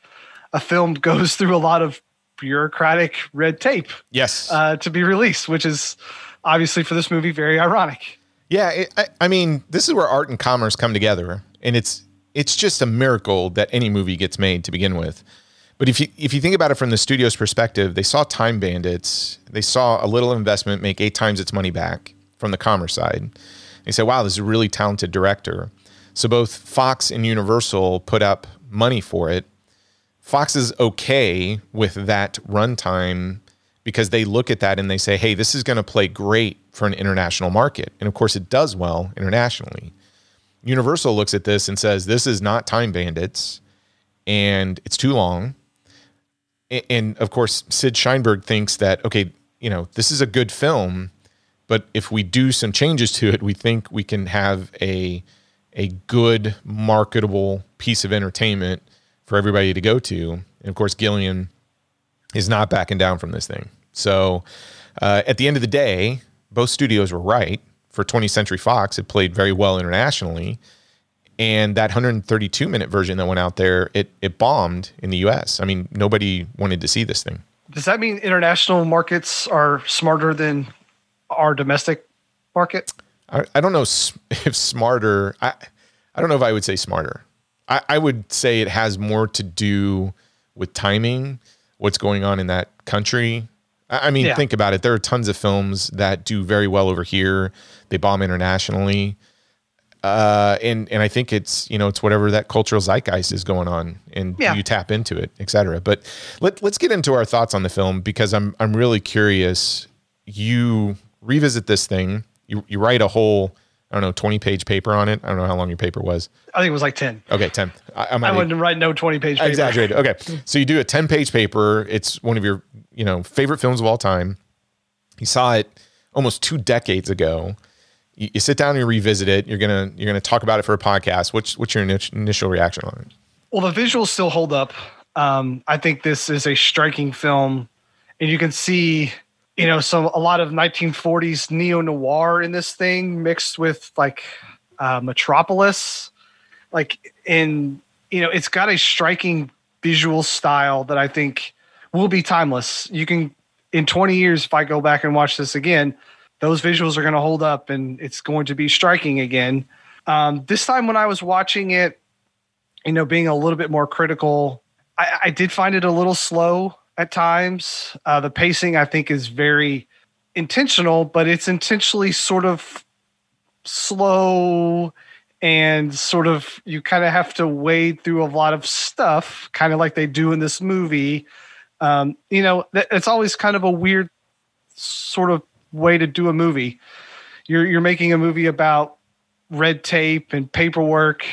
D: a film goes through a lot of bureaucratic red tape
C: Yes.
D: uh, to be released, which is obviously for this movie very ironic.
C: Yeah, it, I, I mean, this is where art and commerce come together, and it's it's just a miracle that any movie gets made to begin with. But if you if you think about it from the studio's perspective, they saw Time Bandits, they saw a little investment make eight times its money back from the commerce side. They said, "Wow, this is a really talented director." So both Fox and Universal put up money for it. Fox is okay with that runtime because they look at that and they say, hey, this is going to play great for an international market. And of course, it does well internationally. Universal looks at this and says, this is not Time Bandits and it's too long. And of course, Sid Sheinberg thinks that, okay, you know, this is a good film, but if we do some changes to it, we think we can have a, a good marketable piece of entertainment for everybody to go to. And of course, Gilliam is not backing down from this thing. So uh, at the end of the day, both studios were right. For 20th Century Fox, it played very well internationally. And that 132 minute version that went out there, it, it bombed in the US. I mean, nobody wanted to see this thing.
D: Does that mean international markets are smarter than our domestic market?
C: I, I don't know if smarter, I, I don't know if I would say smarter. I, I would say it has more to do with timing, what's going on in that country, I mean, yeah. think about it. There are tons of films that do very well over here. They bomb internationally. Uh, and and I think it's you know it's whatever that cultural zeitgeist is going on, and yeah. you tap into it, etc. But let let's get into our thoughts on the film because I'm I'm really curious. You revisit this thing. You you write a whole I don't know, 20 page paper on it. I don't know how long your paper was.
D: I think it was like 10.
C: Okay, 10.
D: I, I, I wouldn't write no 20 page paper.
C: Exaggerated. Okay. So you do a 10 page paper. It's one of your, you know, favorite films of all time. You saw it almost two decades ago. You, you sit down and you revisit it. You're to, you're to talk about it for a podcast. What's, what's your initial reaction on it?
D: Well, the visuals still hold up. Um, I think this is a striking film and you can see you know, some a lot of 1940s neo noir in this thing mixed with like uh, Metropolis, like in you know, it's got a striking visual style that I think will be timeless. You can in 20 years, if I go back and watch this again, those visuals are going to hold up and it's going to be striking again. Um, this time when I was watching it, you know, being a little bit more critical, I, I did find it a little slow at times. Uh, the pacing, I think, is very intentional, but it's intentionally sort of slow and sort of you kind of have to wade through a lot of stuff, kind of like they do in this movie. Um, you know, it's always kind of a weird sort of way to do a movie. You're you're making a movie about red tape and paperwork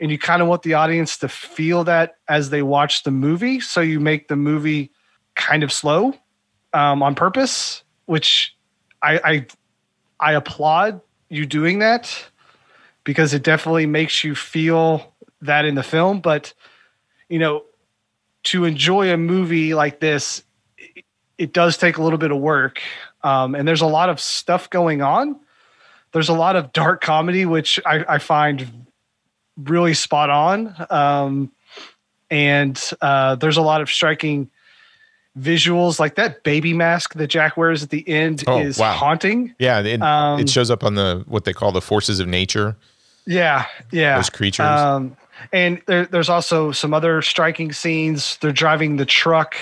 D: and you kind of want the audience to feel that as they watch the movie so you make the movie kind of slow um, on purpose which I, I i applaud you doing that because it definitely makes you feel that in the film but you know to enjoy a movie like this it, it does take a little bit of work um, and there's a lot of stuff going on there's a lot of dark comedy which i, I find really spot on. Um, and uh, there's a lot of striking visuals, like that baby mask that Jack wears at the end
C: Oh,
D: is
C: wow.
D: haunting.
C: Yeah, it,
D: Um,
C: it shows up on the what they call the forces of nature.
D: Yeah, yeah.
C: Those creatures.
D: Um, and there, there's also some other striking scenes. They're driving the truck,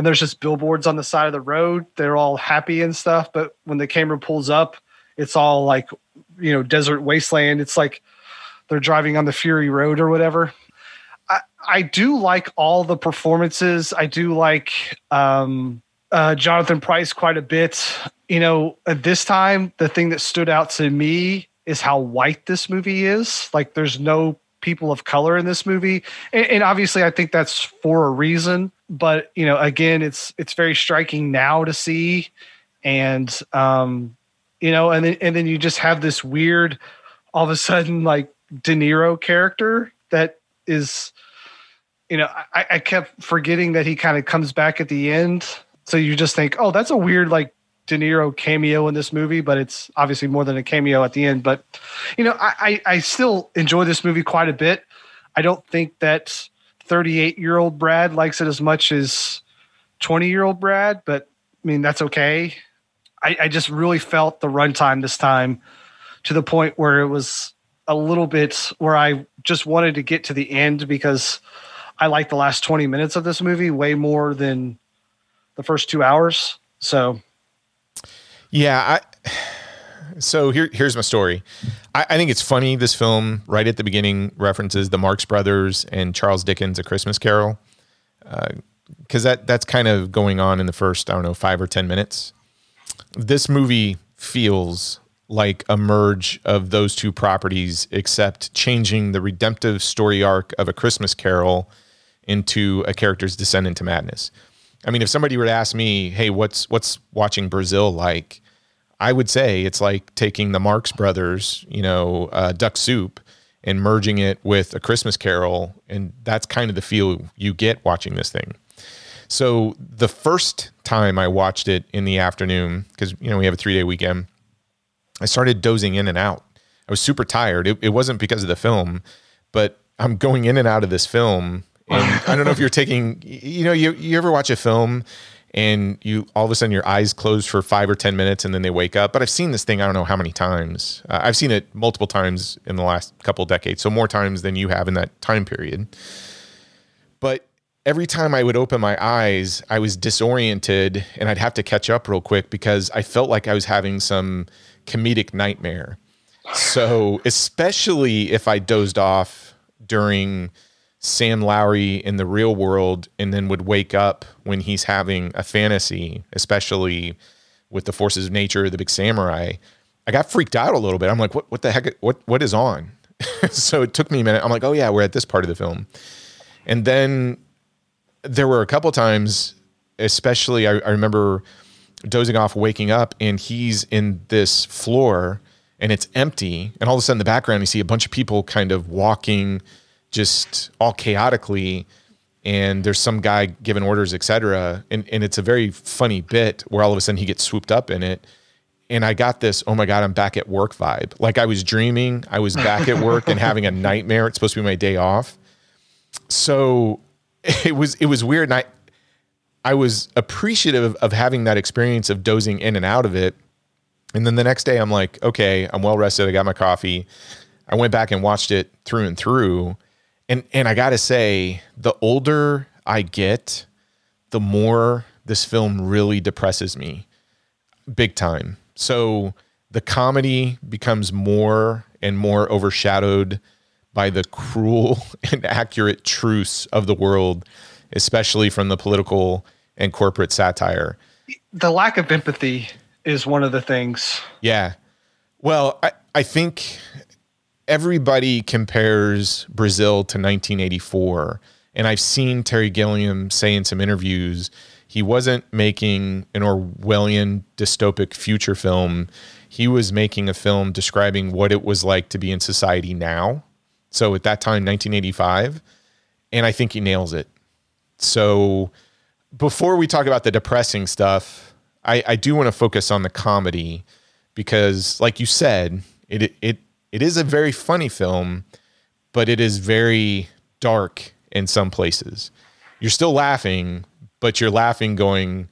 D: and there's just billboards on the side of the road. They're all happy and stuff, but when the camera pulls up, it's all like you know desert wasteland. It's like they're driving on the Fury Road or whatever. I, I do like all the performances. I do like um, uh, Jonathan Pryce quite a bit. You know, at this time, the thing that stood out to me is how white this movie is. Like, there's no people of color in this movie, and, and obviously, I think that's for a reason. But you know, again, it's it's very striking now to see, and um, you know, and then and then you just have this weird, all of a sudden, like De Niro character that is, you know, I, I kept forgetting that he kind of comes back at the end. So you just think, oh, that's a weird like De Niro cameo in this movie, but it's obviously more than a cameo at the end. But you know, I, I, I still enjoy this movie quite a bit. I don't think that 38 year old Brad likes it as much as 20 year old Brad, but I mean that's okay. I, I just really felt the runtime this time to the point where it was a little bit where I just wanted to get to the end because I like the last 20 minutes of this movie way more than the first two hours. So
C: Yeah, I so here here's my story. I, I think it's funny this film right at the beginning references the Marx Brothers and Charles Dickens' A Christmas Carol. Uh, because that that's kind of going on in the first I don't know five or ten minutes. This movie feels like a merge of those two properties, except changing the redemptive story arc of a Christmas Carol into a character's descent into madness. I mean, if somebody were to ask me, "Hey, what's what's watching Brazil like?" I would say it's like taking the Marx Brothers, you know, uh, Duck Soup, and merging it with a Christmas Carol, and that's kind of the feel you get watching this thing. So the first time I watched it in the afternoon, because you know we have a three day weekend, I started dozing in and out. I was super tired. It, it wasn't because of the film, but I'm going in and out of this film. And I don't know if you're taking, you know, you, you ever watch a film and you all of a sudden your eyes close for five or 10 minutes and then they wake up. But I've seen this thing, I don't know how many times. Uh, I've seen it multiple times in the last couple decades. So more times than you have in that time period. But every time I would open my eyes, I was disoriented and I'd have to catch up real quick because I felt like I was having some comedic nightmare. So, especially if I dozed off during Sam Lowry in the real world and then would wake up when he's having a fantasy, especially with the forces of nature, the big samurai, I got freaked out a little bit. I'm like, what, what the heck? What, what is on? so it took me a minute. I'm like, oh yeah, we're at this part of the film. And then there were a couple times, especially I, I remember dozing off, waking up, and he's in this floor and it's empty. And all of a sudden, in the background, you see a bunch of people kind of walking just all chaotically. And there's some guy giving orders, etc. And, and it's a very funny bit where all of a sudden he gets swooped up in it. And I got this, oh my God, I'm back at work vibe. Like I was dreaming, I was back at work and having a nightmare. It's supposed to be my day off. So it was it was weird. And I I was appreciative of, of having that experience of dozing in and out of it. And then the next day, I'm like, okay, I'm well rested. I got my coffee. I went back and watched it through and through. And and I gotta say, the older I get, the more this film really depresses me, big time. So the comedy becomes more and more overshadowed by the cruel and accurate truths of the world, especially from the political and corporate satire.
D: the lack of empathy is one of the things.
C: Yeah. Well, I, I think everybody compares Brazil to 1984. And I've seen Terry Gilliam say in some interviews he wasn't making an Orwellian dystopic future film. He was making a film describing what it was like to be in society now. So at that time, 1985. And I think he nails it. So before we talk about the depressing stuff, I, I do want to focus on the comedy because, like you said, it it it is a very funny film, but it is very dark in some places. You're still laughing, but you're laughing going,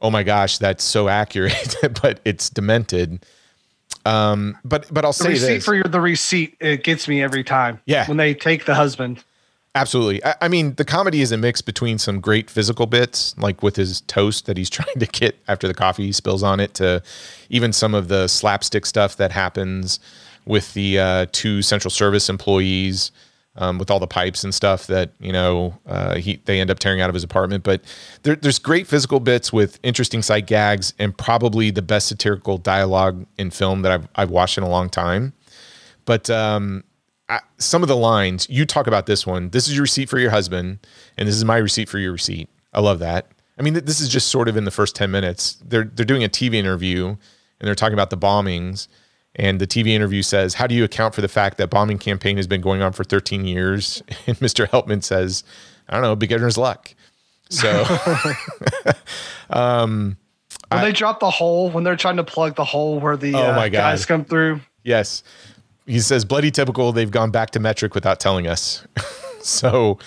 C: "Oh my gosh, that's so accurate," but it's demented. Um, but but I'll
D: The
C: say
D: receipt
C: this.
D: for your, the receipt it gets me every time.
C: Yeah.
D: when they take the husband.
C: Absolutely. I, I mean, the comedy is a mix between some great physical bits, like with his toast that he's trying to get after the coffee spills on it, to even some of the slapstick stuff that happens with the uh, two central service employees. Um, with all the pipes and stuff that you know uh, he they end up tearing out of his apartment, but there, there's great physical bits with interesting sight gags and probably the best satirical dialogue in film that I've I've watched in a long time. But um, I, some of the lines you talk about this one. This is your receipt for your husband, and this is my receipt for your receipt. I love that. I mean, this is just sort of in the first ten minutes. They're they're doing a TV interview, and they're talking about the bombings. And the TV interview says, "How do you account for the fact that bombing campaign has been going on for 13 years?" And Mr. Helpmann says, "I don't know, beginner's luck." So
D: When they drop the hole, when they're trying to plug the hole where the
C: Oh
D: uh,
C: my God.
D: guys come through.
C: Yes. He says, bloody typical. They've gone back to metric without telling us. so,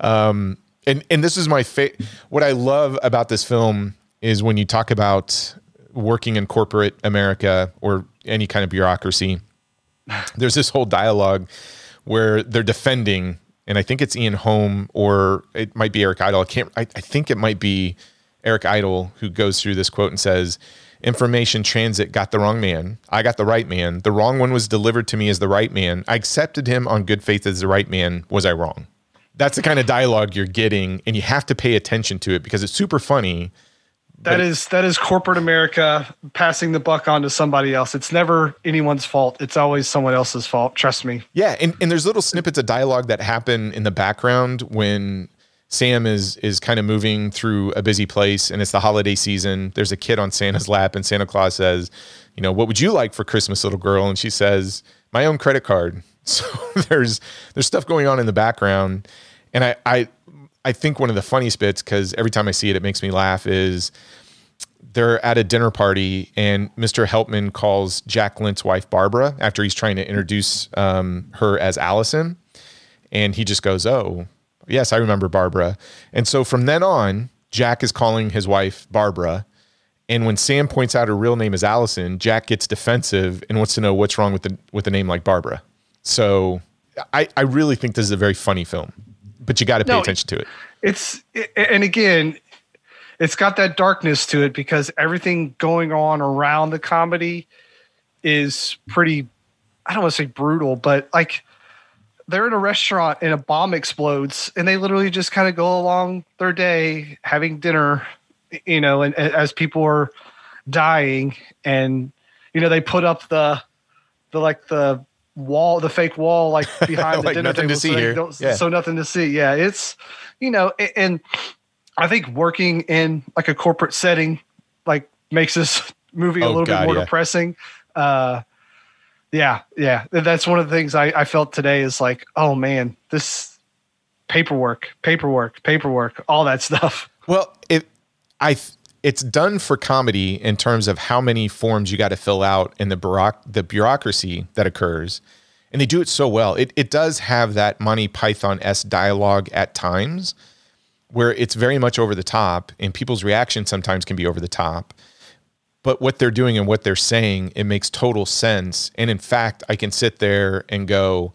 C: um, and, and this is my favorite. What I love about this film is when you talk about working in corporate America or any kind of bureaucracy, there's this whole dialogue where they're defending, and I think it's Ian Holm or it might be Eric Idle. I can't, I, I think it might be Eric Idle who goes through this quote and says, Information transit got the wrong man. I got the right man. The wrong one was delivered to me as the right man. I accepted him on good faith as the right man. Was I wrong? That's the kind of dialogue you're getting, and you have to pay attention to it because it's super funny.
D: That is that is corporate America passing the buck on to somebody else. It's never anyone's fault. It's always someone else's fault. Trust me.
C: Yeah, and, and there's little snippets of dialogue that happen in the background when Sam is is kind of moving through a busy place and it's the holiday season. There's a kid on Santa's lap and Santa Claus says, you know, what would you like for Christmas, little girl? And she says, my own credit card. So there's there's stuff going on in the background. And I I I think one of the funniest bits, because every time I see it, it makes me laugh, is they're at a dinner party and Mr. Helpmann calls Jack Lint's wife Barbara after he's trying to introduce um, her as Allison, and he just goes, "Oh, yes, I remember Barbara." And so from then on, Jack is calling his wife Barbara, and when Sam points out her real name is Allison, Jack gets defensive and wants to know what's wrong with the with a name like Barbara. So I I really think this is a very funny film, but you got to pay
D: No,
C: attention to it.
D: It's and again, it's got that darkness to it because everything going on around the comedy is pretty I don't want to say brutal, but like they're in a restaurant and a bomb explodes and they literally just kind of go along their day having dinner, you know, and, and as people are dying and you know they put up the the like the wall the fake wall like behind the dinner
C: nothing to
D: table
C: see
D: so,
C: here. Yeah.
D: so nothing to see yeah it's you know a- and i think working in like a corporate setting like makes this movie a
C: Oh,
D: little
C: God,
D: bit more
C: yeah.
D: depressing uh yeah yeah that's one of the things I, I felt today is like oh man this paperwork paperwork paperwork all that stuff
C: Well, it I th- it's done for comedy in terms of how many forms you got to fill out and the bureauc- the bureaucracy that occurs. And they do it so well. It it does have that Monty Python s dialogue at times where it's very much over the top and people's reaction sometimes can be over the top. But what they're doing and what they're saying, it makes total sense. And in fact, I can sit there and go,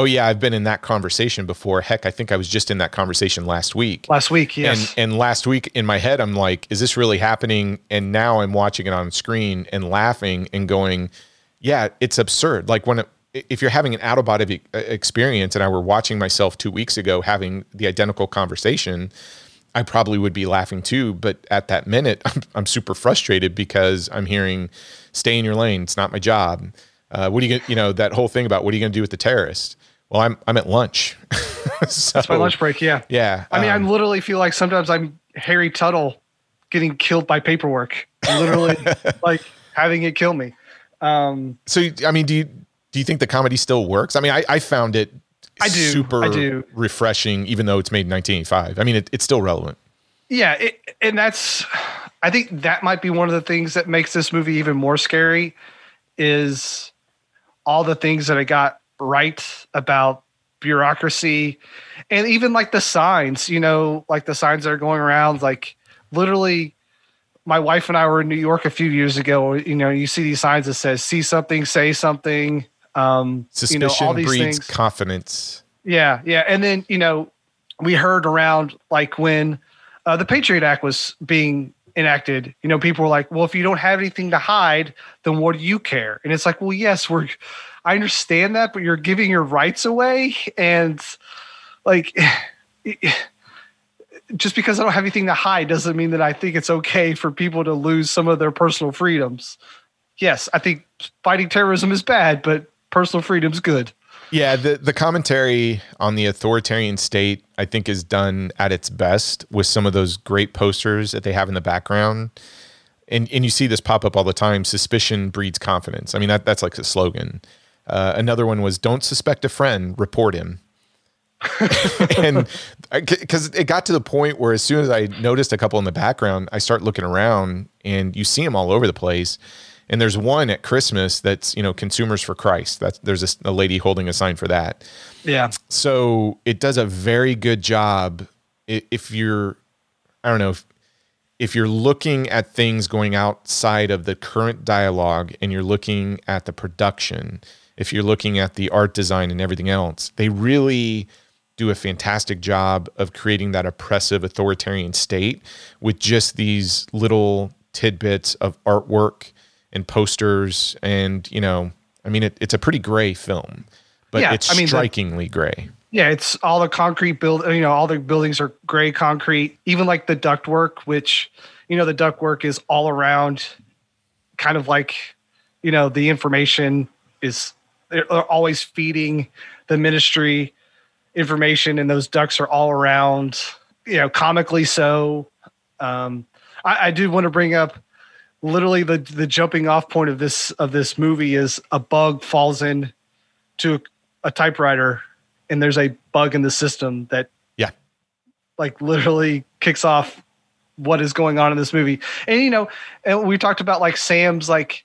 C: "Oh yeah, I've been in that conversation before. Heck, I think I was just in that conversation last week."
D: last week yes
C: And and last week in my head, I'm like, is this really happening? And now I'm watching it on screen and laughing and going, yeah, it's absurd. Like when it, if you're having an out of body experience, and I were watching myself two weeks ago having the identical conversation, I probably would be laughing too. But at that minute, I'm, I'm super frustrated because I'm hearing, "Stay in your lane. It's not my job." Uh, what are you going you know, that whole thing about what are you going to do with the terrorist? Well, I'm, I'm at lunch. so,
D: That's my lunch break. Yeah.
C: Yeah.
D: I mean,
C: um,
D: I literally feel like sometimes I'm Harry Tuttle getting killed by paperwork. Literally, like having it kill me. Um,
C: so, I mean, do you, do you think the comedy still works? I mean, I, I found it
D: I do.
C: super
D: I do.
C: refreshing, even though it's made in 1985. I mean, it, it's still relevant.
D: yeah, it, and that's. I think that might be one of the things that makes this movie even more scary. Is all the things that I got right about bureaucracy, and even like the signs. You know, like the signs that are going around. Like literally, my wife and I were in New York a few years ago. You know, you see these signs that says "See something, say something." Um,
C: Suspicion
D: you know, all these
C: breeds
D: things.
C: confidence.
D: Yeah, yeah, and then you know, we heard around like when uh, the Patriot Act was being enacted. You know, people were like, "Well, if you don't have anything to hide, then what do you care?" And it's like, "Well, yes, we're. I understand that, but you're giving your rights away, and like." Just because I don't have anything to hide doesn't mean that I think it's okay for people to lose some of their personal freedoms. Yes, I think fighting terrorism is bad, but personal freedom's good.
C: Yeah, the the commentary on the authoritarian state, I think, is done at its best with some of those great posters that they have in the background. And and you see this pop up all the time. Suspicion breeds confidence. I mean, that that's like a slogan. Uh, another one was "Don't suspect a friend, report him." and because it got to the point where as soon as I noticed a couple in the background, I start looking around and you see them all over the place. And there's one at Christmas that's you know consumers for Christ. That's there's a, a lady holding a sign for that.
D: Yeah,
C: So it does a very good job. If you're, I don't know, if, if you're looking at things going outside of the current dialogue and you're looking at the production, if you're looking at the art design and everything else, they really do a fantastic job of creating that oppressive authoritarian state with just these little tidbits of artwork and posters and you know i mean it, it's a pretty gray film but
D: Yeah,
C: it's
D: I mean, the-
C: strikingly gray
D: Yeah, it's all the concrete build. You know, all the buildings are gray concrete. Even like the ductwork, which you know, the ductwork is all around, kind of like, you know, the information is they're always feeding the ministry information, and those ducks are all around. You know, comically so. Um, I, I do want to bring up literally the the jumping off point of this of this movie is a bug falls in to a typewriter and there's a bug in the system that
C: Yeah.
D: like literally kicks off what is going on in this movie and you know and we talked about like sam's like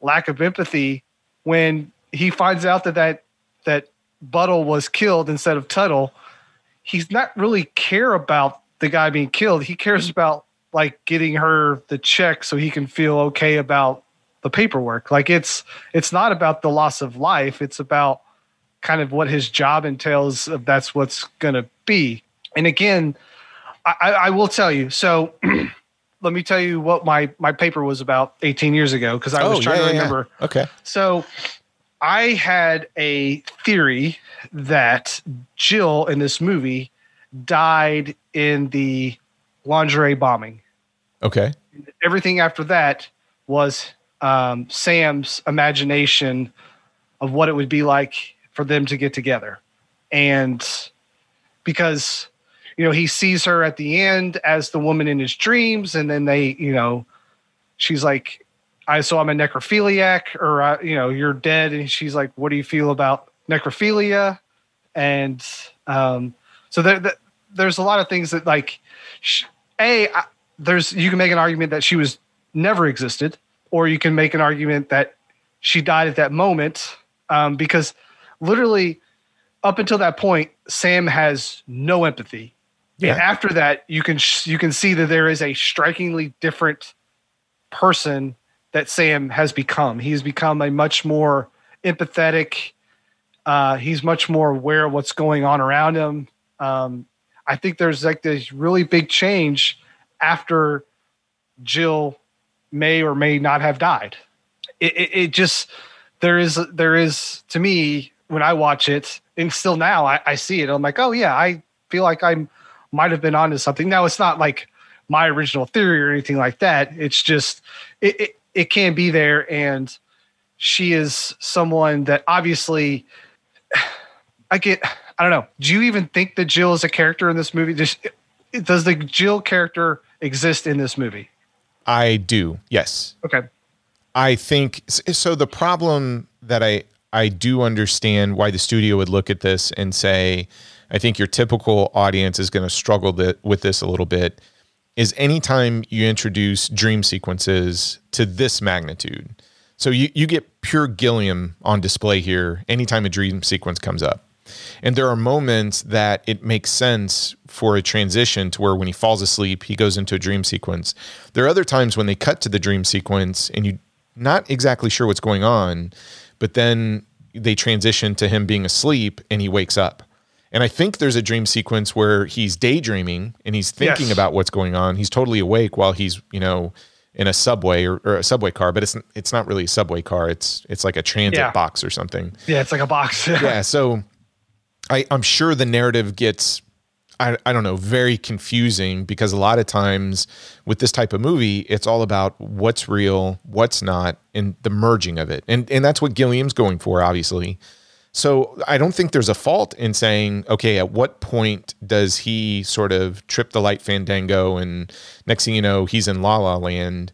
D: lack of empathy when he finds out that that that buttle was killed instead of tuttle he's not really care about the guy being killed. He cares about like getting her the check so he can feel okay about the paperwork. Like it's it's not about the loss of life. It's about kind of what his job entails if that's what's to be. And again I, I will tell you so let me tell you what my my paper was about 18 years ago because i oh, was trying to remember.
C: Okay.
D: So I had a theory that Jill in this movie died in the lingerie bombing.
C: okay
D: Everything after that was um, Sam's imagination of what it would be like for them to get together. And because, you know, he sees her at the end as the woman in his dreams, and then they, you know, she's like, I so I'm a necrophiliac, or uh, you know, you're dead, and she's like, "What do you feel about necrophilia?" And um, so there, there- there's a lot of things that like, sh- a I, there's you can make an argument that she was never existed, or you can make an argument that she died at that moment, um, because literally up until that point, Sam has no empathy.
C: Yeah.
D: And after that, you can sh- you can see that there is a strikingly different person that Sam has become. He's become a much more empathetic. Uh, he's much more aware of what's going on around him. Um, I think there's like this really big change after Jill may or may not have died. It, it, it just there is there is to me when I watch it and still now I, I see it. I'm like, oh yeah, I feel like I might have been onto something. Now it's not like my original theory or anything like that. It's just it, it, it can be there and she is someone that obviously I get I don't know. Do you even think that Jill is a character in this movie? Just does the Jill character exist in this movie?
C: I do. Yes.
D: Okay.
C: I think so. The problem that I I do understand why the studio would look at this and say, I think your typical audience is going to struggle with this a little bit. Is anytime you introduce dream sequences to this magnitude, so you you get pure Gilliam on display here anytime a dream sequence comes up. And there are moments that it makes sense for a transition to where when he falls asleep, he goes into a dream sequence. There are other times when they cut to the dream sequence and you're not exactly sure what's going on, but then they transition to him being asleep and he wakes up. And I think there's a dream sequence where he's daydreaming and he's thinking
D: Yes.
C: about what's going on. He's totally awake while he's, you know, in a subway or, or a subway car, but it's it's not really a subway car. It's it's like a transit
D: Yeah.
C: box or something
D: Yeah, it's like a box.
C: yeah so I, i'm sure the narrative gets I, I don't know very confusing because a lot of times with this type of movie it's all about what's real what's not and the merging of it and and that's what gilliam's going for obviously so i don't think there's a fault in saying okay at what point does he sort of trip the light fandango and next thing you know he's in la la land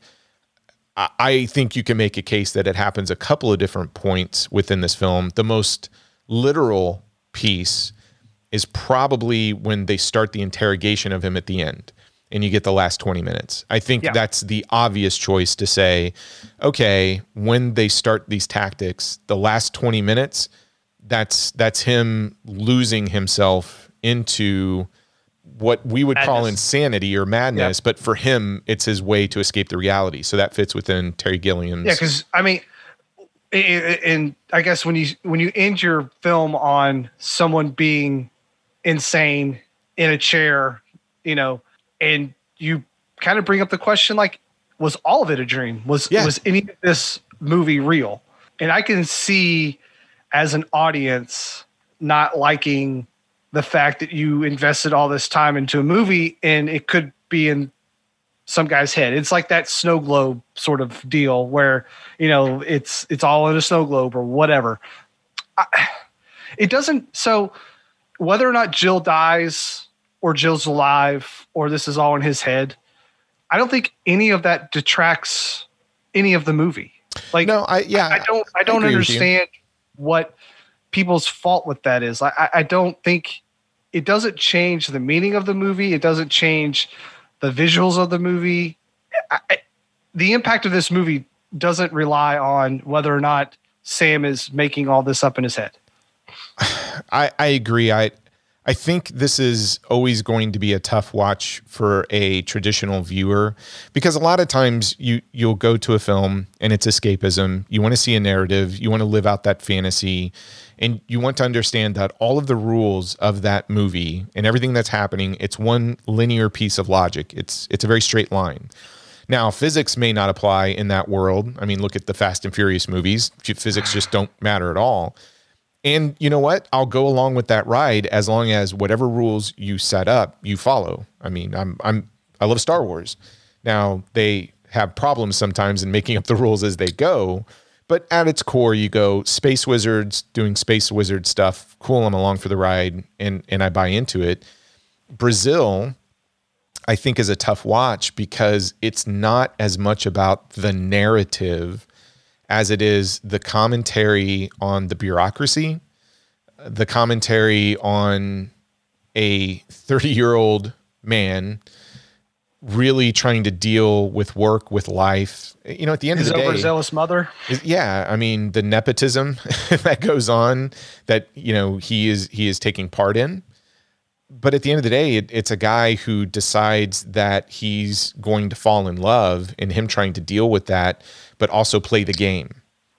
C: I- think you can make a case that it happens a couple of different points within this film. The most literal piece is probably when they start the interrogation of him at the end and you get the last 20 minutes. I think
D: Yeah.
C: that's the obvious choice to say, okay, when they start these tactics, the last 20 minutes, that's that's him losing himself into what we would call insanity or madness, but for him, it's his way to escape the reality. So that fits within Terry Gilliam's.
D: Yeah, because I mean, and I guess when you when you end your film on someone being insane in a chair, you know, and you kind of bring up the question like, was all of it a dream? Was
C: Yeah.
D: was any of this movie real? And I can see as an audience not liking the fact that you invested all this time into a movie and it could be in some guy's head. It's like that snow globe sort of deal where you know it's it's all in a snow globe or whatever. I, it doesn't. So whether or not Jill dies or Jill's alive or this is all in his head, I don't think any of that detracts any of the movie. Like
C: no, I yeah,
D: I don't I don't
C: agree with you.
D: understand what people's fault with that is. I, I don't think it doesn't change the meaning of the movie. It doesn't change the visuals of the movie. I, I, the impact of this movie doesn't rely on whether or not Sam is making all this up in his head.
C: I, I agree. I I think this is always going to be a tough watch for a traditional viewer because a lot of times you you'll go to a film and it's escapism. You want to see a narrative, you want to live out that fantasy, and you want to understand that all of the rules of that movie and everything that's happening, it's one linear piece of logic. It's it's a very straight line. Now, physics may not apply in that world. I mean, look at the Fast and Furious movies. Physics just don't matter at all. And you know what? I'll go along with that ride as long as whatever rules you set up, you follow. I mean, I'm I'm I love Star Wars. Now, they have problems sometimes in making up the rules as they go, but at its core you go space wizards doing space wizard stuff. Cool, I'm along for the ride and and I buy into it. Brazil I think is a tough watch because it's not as much about the narrative as it is the commentary on the bureaucracy, the commentary on a 30 year old man really trying to deal with work, with life. You know, at the end
D: His
C: of the day,
D: overzealous mother.
C: is- yeah, I mean the nepotism that goes on that you know he is he is taking part in. But at the end of the day, it, it's a guy who decides that he's going to fall in love, and him trying to deal with that, but also play the game.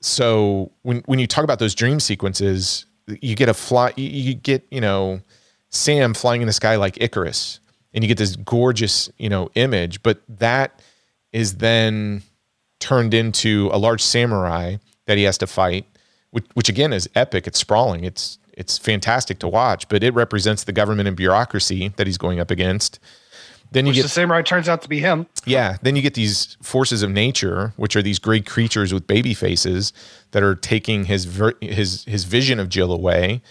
C: So when when you talk about those dream sequences, you get a fly, you- get you know Sam flying in the sky like Icarus, and you get this gorgeous you know image, but that is then turned into a large samurai that he has to fight, which, which again is epic. It's sprawling. It's it's fantastic to watch, but it represents the government and bureaucracy that he's going up against. Then you
D: Which
C: get
D: the samurai turns out to be him.
C: yeah, then you get these forces of nature, which are these great creatures with baby faces that are taking his ver- his his vision of Jill away.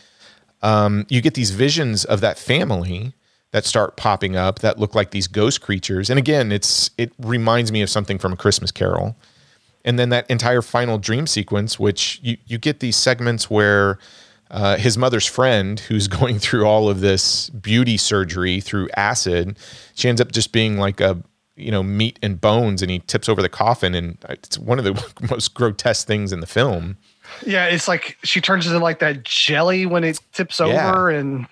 C: Um, you get these visions of that family that start popping up that look like these ghost creatures, and again, it's it reminds me of something from a Christmas Carol. And then that entire final dream sequence, which you you get these segments where uh, his mother's friend, who's going through all of this beauty surgery through acid, she ends up just being like a you know meat and bones, and he tips over the coffin, and it's one of the most grotesque things in the film.
D: Yeah, it's like she turns into like that jelly when it tips
C: Yeah.
D: over, and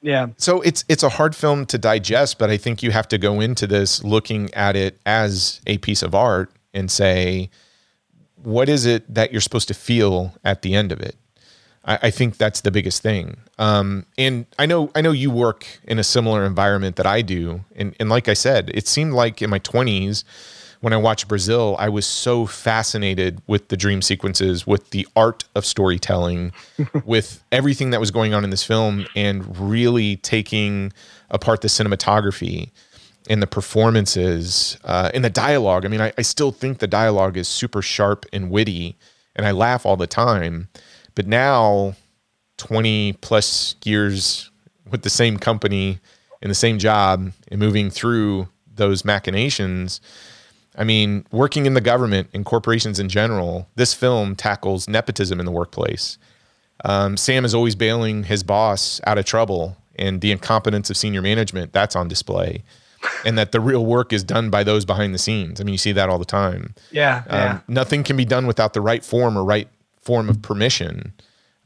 D: yeah,
C: So it's it's a hard film to digest, but I think you have to go into this looking at it as a piece of art and say, what is it that you're supposed to feel at the end of it? I, I think that's the biggest thing. Um, and I know I know you work in a similar environment that I do, and and like I said, it seemed like in my 20s when I watched Brazil, I was so fascinated with the dream sequences, with the art of storytelling, with everything that was going on in this film, and really taking apart the cinematography and the performances uh, and the dialogue. I mean, I, I still think the dialogue is super sharp and witty, and I laugh all the time. But now, 20 plus years with the same company in the same job and moving through those machinations, I mean, working in the government and corporations in general, this film tackles nepotism in the workplace. Um, Sam is always bailing his boss out of trouble, and the incompetence of senior management that's on display, and that the real work is done by those behind the scenes. I mean, you see that all the time.
D: yeah, yeah.
C: Um, nothing can be done without the right form or right form of permission.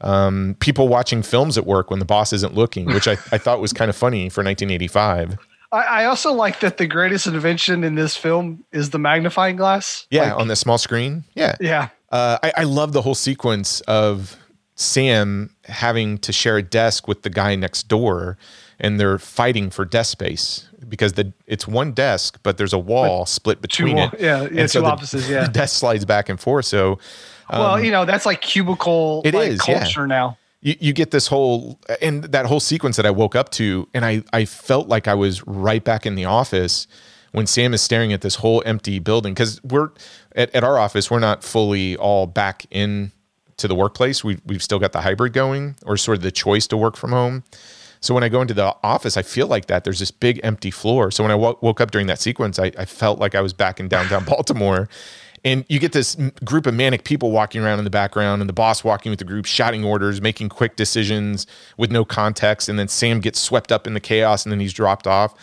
C: Um, people watching films at work when the boss isn't looking, which I, I thought was kind of funny for 1985.
D: I, I also like that the greatest invention in this film is the magnifying glass.
C: Yeah,
D: Like,
C: on the small screen. Yeah.
D: yeah,
C: Uh, I, I love the whole sequence of Sam having to share a desk with the guy next door, and they're fighting for desk space because the it's one desk, but there's a wall split between
D: wall-
C: it.
D: yeah, yeah,
C: And so
D: two
C: the-
D: offices, yeah.
C: the desk slides back and forth. So
D: well, you know that's like cubicle
C: Um, It
D: like,
C: is, yeah.
D: culture now.
C: you, you get this whole and that whole sequence that I woke up to, and I I felt like I was right back in the office when Sam is staring at this whole empty building because we're at, at our office we're not fully all back in to the workplace. We we've still got the hybrid going or sort of the choice to work from home. So when I go into the office, I feel like that there's this big empty floor. So when I woke up during that sequence, I, I felt like I was back in downtown Baltimore. And you get this group of manic people walking around in the background, and the boss walking with the group, shouting orders, making quick decisions with no context. And then Sam gets swept up in the chaos, and then he's dropped off.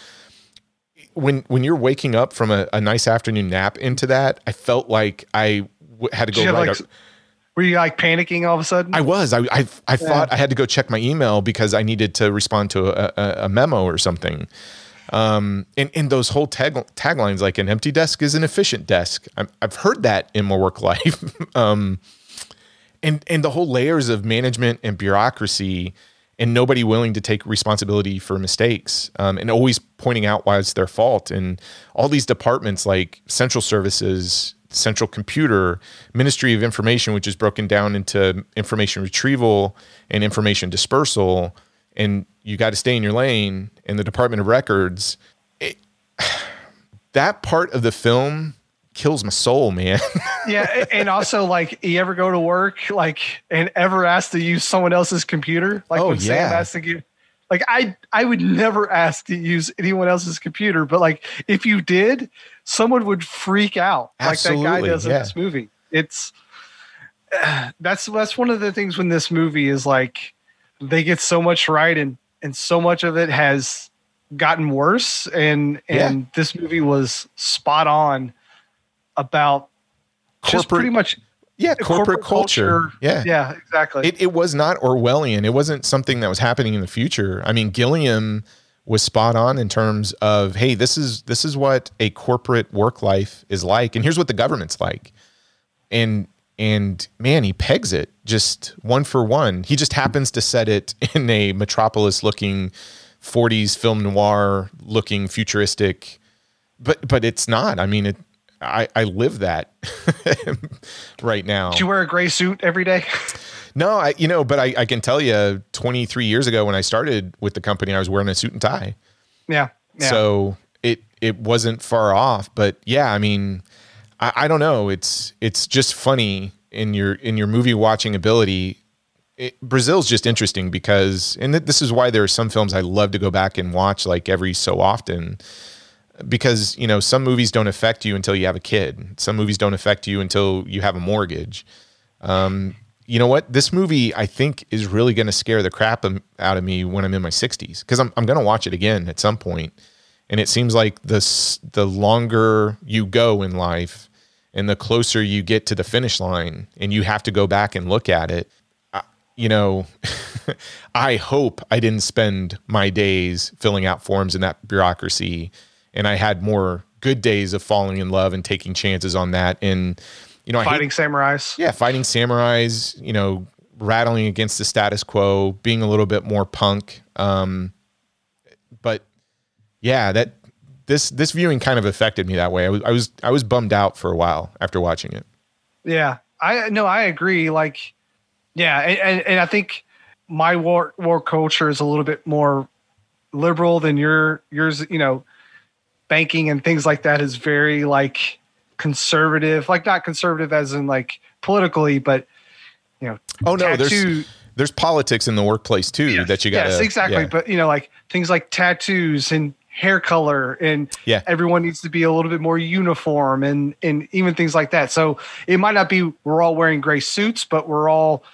C: When when you're waking up from a, a nice afternoon nap into that, I felt like I w- had to go right.
D: like,
C: up-
D: Were you like panicking all of a sudden?
C: I was. I I, I thought I had to go check my email because I needed to respond to a, a, a memo or something. Um, and, and those whole tag taglines like an empty desk is an efficient desk. i I've heard that in my work life. um, and and the whole layers of management and bureaucracy and nobody willing to take responsibility for mistakes um, and always pointing out why it's their fault and all these departments like central services central computer ministry of information which is broken down into information retrieval and information dispersal and you got to stay in your lane and the department of records it, that part of the film kills my soul man
D: yeah, and also like you ever go to work like and ever ask to use someone else's computer? Like
C: Oh,
D: when Sam
C: yeah.
D: asked to give like I I would never ask to use anyone else's computer, but like if you did, someone would freak out like that guy
C: Absolutely,
D: does in this movie. It's that's that's one of the things when this movie is like they get so much right and and so much of it has gotten worse and and this movie was spot on about just
C: Corporate-
D: pretty much
C: yeah corporate, culture. yeah
D: yeah exactly
C: It, it was not Orwellian. It wasn't something that was happening in the future. I mean, Gilliam was spot on in terms of, hey, this is this is what a corporate work life is like, and here's what the government's like. And and man, he pegs it just one for one. He just happens to set it in a metropolis looking 40s film noir looking futuristic but but it's not. I mean it I, I live that right now.
D: Did you wear a gray suit every day
C: No, I you know, but I, I can tell you 23 years ago when I started with the company, I was wearing a suit and tie.
D: yeah yeah
C: So it it wasn't far off. But yeah, I mean, I, I don't know. It's it's just funny in your in your movie watching ability. It, Brazil's just interesting because, and th- this is why there are some films I love to go back and watch like every so often because you know some movies don't affect you until you have a kid some movies don't affect you until you have a mortgage um, you know what this movie i think is really going to scare the crap out of me when i'm in my 60s because i'm, I'm going to watch it again at some point. and it seems like this the longer you go in life and the closer you get to the finish line and you have to go back and look at it you know i hope i didn't spend my days filling out forms in that bureaucracy and I had more good days of falling in love and taking chances on that. And you know,
D: fighting hate, samurais.
C: Yeah, fighting samurais. You know, rattling against the status quo, being a little bit more punk. Um, but yeah, that this this viewing kind of affected me that way. I was I was I was bummed out for a while after watching it.
D: Yeah, I no, I agree. Like, yeah, and, and, I think my war war culture is a little bit more liberal than your yours. You know, banking and things like that is very like conservative, like not conservative as in like politically, but you know,
C: oh no, tattoo, there's there's politics in the workplace too that you got. Yes,
D: exactly. Yeah. But you know, like things like tattoos and hair color and
C: yeah.
D: everyone needs to be a little bit more uniform and and even things like that. So it might not be we're all wearing gray suits, but we're all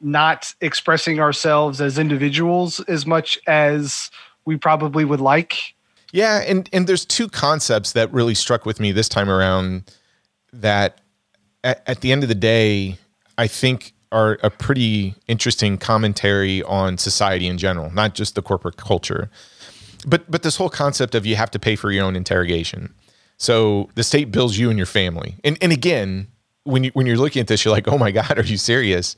D: not expressing ourselves as individuals as much as we probably would like.
C: Yeah, and and there's two concepts that really struck with me this time around that at, at the end of the day, I think are a pretty interesting commentary on society in general, not just the corporate culture. But but this whole concept of you have to pay for your own interrogation. So the state bills you and your family. And and again, when you when you're looking at this, you're like, oh my God, are you serious?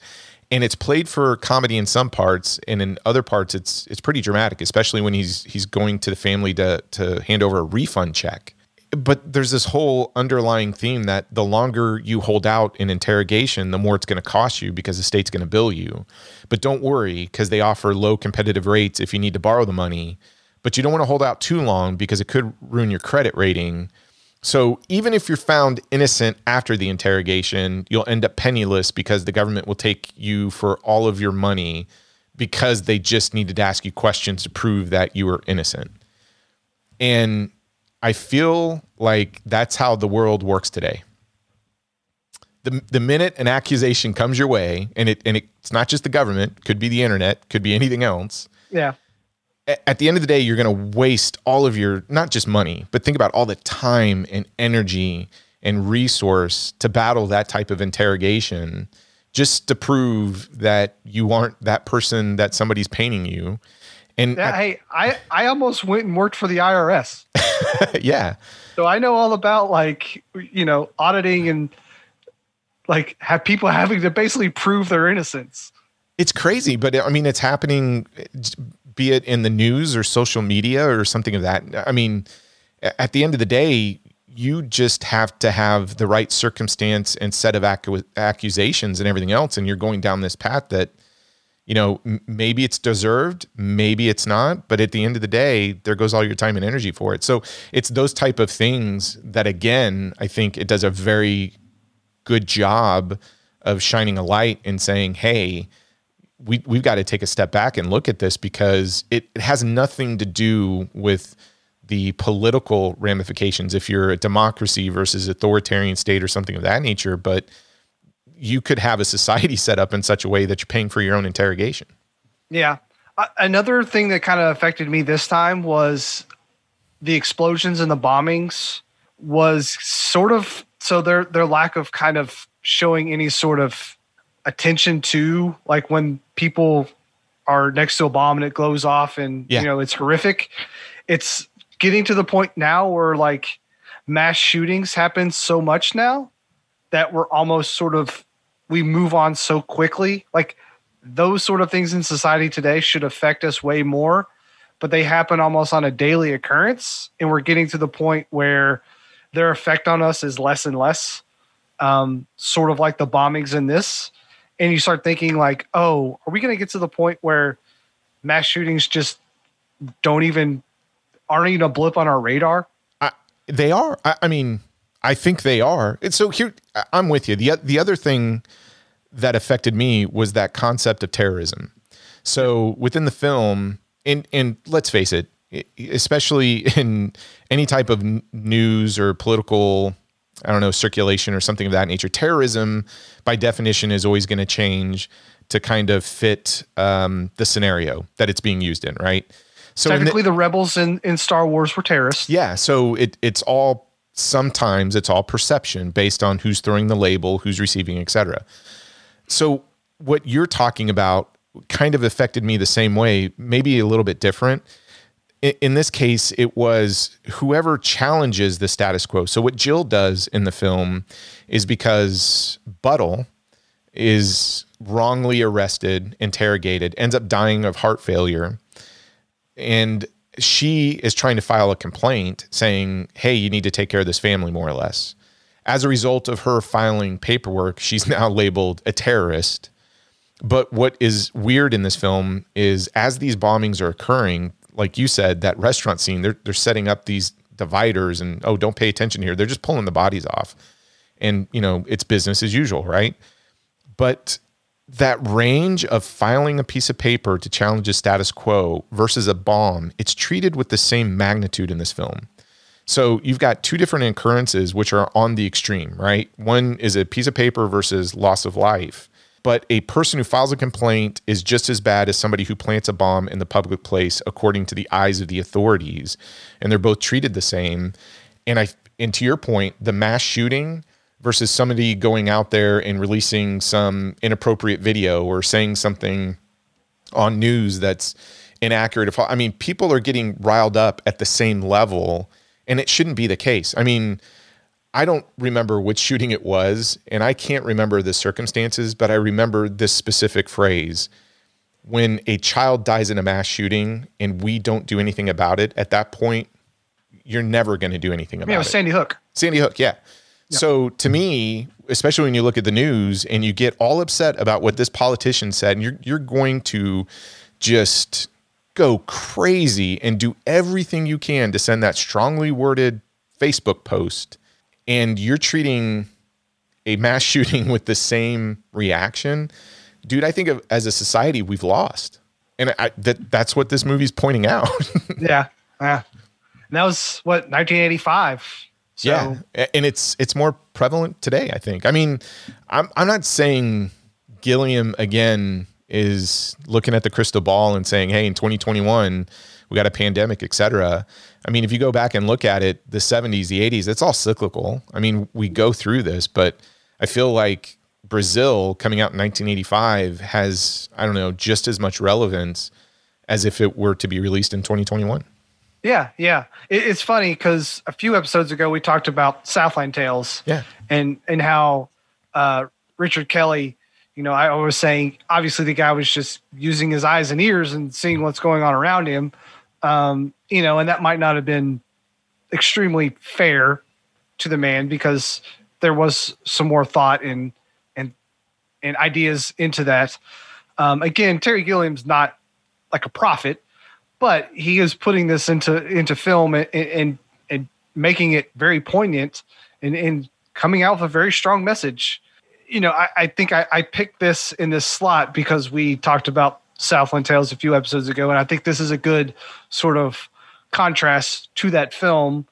C: and it's played for comedy in some parts and in other parts it's it's pretty dramatic especially when he's he's going to the family to to hand over a refund check but there's this whole underlying theme that the longer you hold out in interrogation the more it's going to cost you because the state's going to bill you but don't worry because they offer low competitive rates if you need to borrow the money but you don't want to hold out too long because it could ruin your credit rating so even if you're found innocent after the interrogation, you'll end up penniless because the government will take you for all of your money because they just needed to ask you questions to prove that you were innocent. And I feel like that's how the world works today. The, the minute an accusation comes your way, and it and it's not just the government, could be the internet, could be anything else.
D: Yeah
C: at the end of the day, you're going to waste all of your, not just money, but think about all the time and energy and resource to battle that type of interrogation just to prove that you aren't that person that somebody's painting you. And
D: yeah, hey, I, I almost went and worked for the IRS.
C: yeah.
D: So I know all about like, you know, auditing and like have people having to basically prove their innocence.
C: It's crazy, but I mean, it's happening be it in the news or social media or something of that. I mean, at the end of the day, you just have to have the right circumstance and set of accu- accusations and everything else. And you're going down this path that, you know, m- maybe it's deserved, maybe it's not, but at the end of the day, there goes all your time and energy for it. So it's those type of things that, again, I think it does a very good job of shining a light and saying, hey, we we've got to take a step back and look at this because it, it has nothing to do with the political ramifications. If you're a democracy versus authoritarian state or something of that nature but you could have a society set up in such a way that you're paying for your own interrogation.
D: Yeah. Uh, another thing that kind of affected me this time was the explosions and the bombings was sort of so their their lack of kind of showing any sort of attention to like when people are next to a bomb and it glows off and yeah. you know it's horrific. It's getting to the point now where like mass shootings happen so much now that we're almost sort of we move on so quickly. Like those sort of things in society today should affect us way more but they happen almost on a daily occurrence and we're getting to the point where their effect on us is less and less. Um, sort of like the bombings in this and you start thinking like, oh, are we going to get to the point where mass shootings just don't even aren't even a blip on our radar?
C: I, They are. I, I mean, I think they are. And so here, I'm with you. the The other thing that affected me was that concept of terrorism. So within the film, and and let's face it, especially in any type of news or political, I don't know, circulation or something of that nature, terrorism by definition is always going to change to kind of fit um, the scenario that it's being used in, right? So in the-
D: Technically, the rebels in, in Star Wars were terrorists.
C: yeah, so it it's all sometimes it's all perception based on who's throwing the label, who's receiving, etc. So what you're talking about kind of affected me the same way, maybe a little bit different. In this case, it was whoever challenges the status quo. So what Jill does in the film is because Buttle is wrongly arrested, interrogated, ends up dying of heart failure and she is trying to file a complaint saying, "Hey, you need to take care of this family more or less." As a result of her filing paperwork, she's now labeled a terrorist. But what is weird in this film is as these bombings are occurring, like you said, that restaurant scene, they're they're setting up these dividers and oh, don't pay attention here. They're just pulling the bodies off. And, you know, it's business as usual, right? But that range of filing a piece of paper to challenge a status quo versus a bomb, it's treated with the same magnitude in this film. So you've got two different occurrences which are on the extreme, right? One is a piece of paper versus loss of life. But a person who files a complaint is just as bad as somebody who plants a bomb in the public place according to the eyes of the authorities. And they're both treated the same. And I and to your point, the mass shooting versus somebody going out there and releasing some inappropriate video or saying something on news that's inaccurate. I mean, people are getting riled up at the same level, and it shouldn't be the case. I mean, I don't remember which shooting it was, and I can't remember the circumstances, but I remember this specific phrase. When a child dies in a mass shooting and we don't do anything about it, at that point, you're never going to do anything about
D: Yeah, it
C: it.
D: was Sandy Hook.
C: Sandy Hook, yeah. So to me, especially when you look at the news and you get all upset about what this politician said, and you're you're going to just go crazy and do everything you can to send that strongly worded Facebook post, and you're treating a mass shooting with the same reaction, dude. I think of, as a society we've lost, and I, that that's what this movie's pointing out.
D: Yeah. Yeah. And that was what 1985. So
C: yeah, and it's it's more prevalent today. I think. I mean, I'm I'm not saying Gilliam again is looking at the crystal ball and saying, "Hey, in 2021 we got a pandemic, etc." I mean, if you go back and look at it, the 70s, the 80s, it's all cyclical. I mean, we go through this, but I feel like Brazil coming out in 1985 has I don't know just as much relevance as if it were to be released in 2021.
D: Yeah, yeah. It's funny because a few episodes ago we talked about Southland Tales.
C: Yeah.
D: And and how uh, Richard Kelly, you know, I was saying obviously the guy was just using his eyes and ears and seeing what's going on around him. Um, you know, and that might not have been extremely fair to the man because there was some more thought and and and ideas into that. Um, again, Terry Gilliam's not like a prophet, but he is putting this into into film and and, and making it very poignant and, and coming out with a very strong message. You know, I, I think I, I picked this in this slot because we talked about Southland Tales a few episodes ago, and I think this is a good sort of contrast to that film.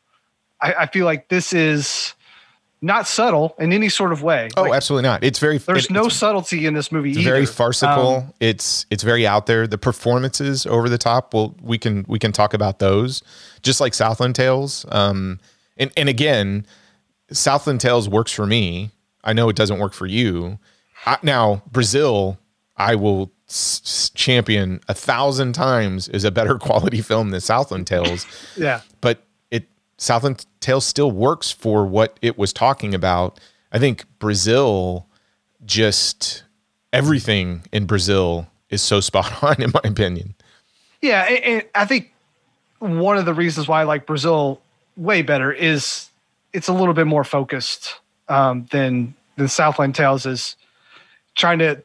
D: I, I feel like this is not subtle in any sort of way.
C: Oh,
D: Like,
C: absolutely not. It's very
D: there's
C: it-
D: no subtlety in this movie
C: It's
D: either.
C: very farcical.
D: Um,
C: it's it's very out there. The performances over the top. Well, we can we can talk about those, just like Southland Tales. Um, and and again, Southland Tales works for me. I know it doesn't work for you. I, now Brazil, I will s- champion a thousand times is a better quality film than Southland Tales
D: yeah.
C: but it Southland Tales still works for what it was talking about. I think Brazil just everything in Brazil is so spot on in my opinion.
D: Yeah, and, and I think one of the reasons why I like Brazil way better is it's a little bit more focused um, than than Southland Tales is trying to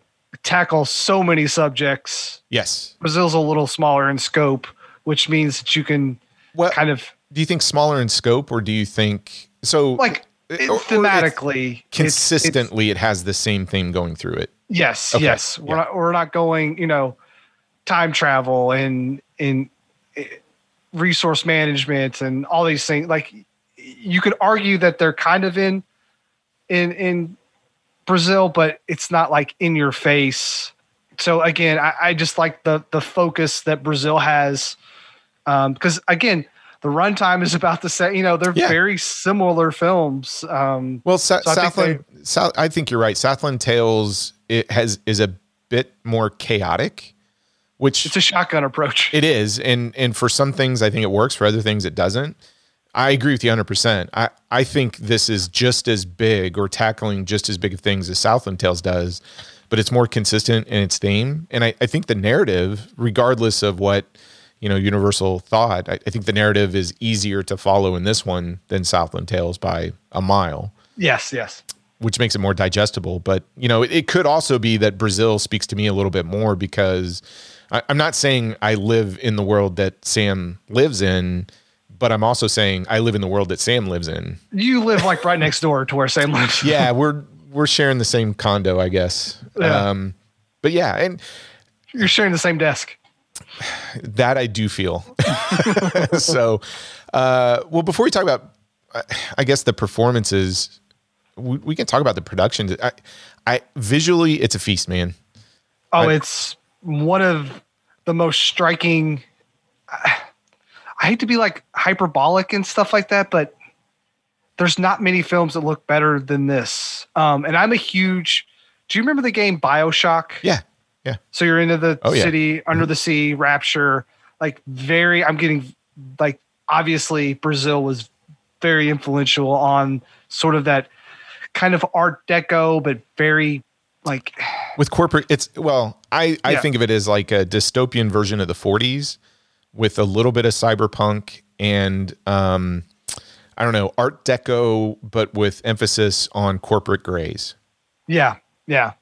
D: tackle so many subjects.
C: Yes.
D: Brazil's a little smaller in scope, which means that you can
C: Well-
D: kind of
C: do you think smaller in scope, or do you think so?
D: Like it,
C: or- or
D: thematically,
C: it's
D: it's-
C: consistently, it has the same theme going through it.
D: Yes,
C: Okay,
D: yes. We're
C: yeah.
D: not we're not going, you know, time travel and in eh, resource management and all these things. Like you could argue that they're kind of in in in Brazil, but it's not like in your face. So again, I, I just like the the focus that Brazil has. Um, because again, the runtime is about the same. You know, they're
C: Yeah.
D: very similar films. Um,
C: Well, Sa-
D: So I think
C: Southland, South, I think you're right. Southland Tales it has is a bit more chaotic, which
D: it's a shotgun approach.
C: It is, and and for some things I think it works. For other things it doesn't. I agree with you 100. percent I I think this is just as big or tackling just as big of things as Southland Tales does, but it's more consistent in its theme. And I, I think the narrative, regardless of what you know Universal thought, I, I think the narrative is easier to follow in this one than Southland Tales by a mile
D: yes, yes.
C: which makes it more digestible. But you know, it, it could also be that Brazil speaks to me a little bit more because I, I'm not saying I live in the world that Sam lives in, but I'm also saying I live in the world that Sam lives in.
D: You live like right next door to where Sam lives.
C: Yeah, we're we're sharing the same condo, I guess.
D: Yeah.
C: Um, but yeah, and
D: You're sharing the same desk.
C: that I do feel. so, uh, well, before we talk about, uh, I guess the performances, we, we can talk about the production. I, I visually, it's a feast, man.
D: Oh,
C: I-
D: it's one of the most striking. I, I hate to be like hyperbolic and stuff like that, but there's not many films that look better than this. Um, and I'm a huge. Do you remember the game Bioshock?
C: Yeah, yeah.
D: So you're into the
C: Oh, yeah.
D: city under the sea, Rapture, like very. I'm getting like obviously Brazil was very influential on sort of that kind of Art Deco, but very like
C: with corporate it's well i i
D: Yeah.
C: think of it as like a dystopian version of the 40s with a little bit of cyberpunk and um i don't know art deco but with emphasis on corporate grays.
D: Yeah, yeah,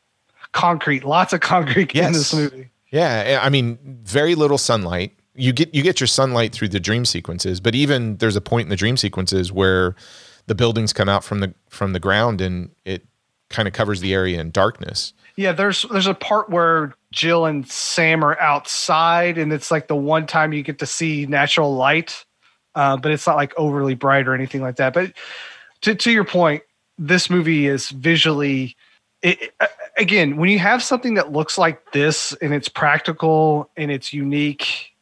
D: concrete, lots of concrete in this movie.
C: yeah i mean very little sunlight. You get you get your sunlight through the dream sequences but even there's a point in the dream sequences where the buildings come out from the from the ground and it kind of covers the area in darkness
D: Yeah, there's there's a part where Jill and Sam are outside, and it's like the one time you get to see natural light, uh, but it's not like overly bright or anything like that. But to to your point, this movie is visually. It, again, when you have something that looks like this and it's practical and it's unique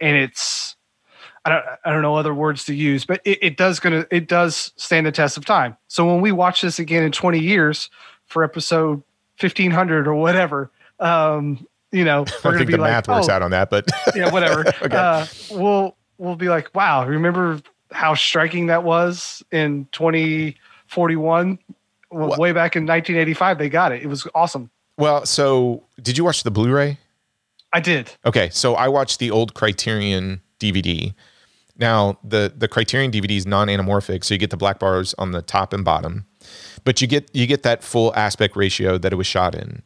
D: and it's I don't I don't know other words to use, but it, it does gonna it does stand the test of time. So when we watch this again in 20 years for episode 1500 or whatever, um, you know,
C: i think
D: be
C: the
D: like,
C: math works
D: oh,
C: out on that but
D: yeah, whatever.
C: Okay.
D: uh, we'll we'll be like, wow, remember how striking that was in 2041? Well, way back in 1985, they got it. It was awesome.
C: well so did you watch the blu-ray
D: I did.
C: Okay, so I watched the old Criterion DVD. Now the the Criterion DVD is non-anamorphic, so you get the black bars on the top and bottom, but you get you get that full aspect ratio that it was shot in.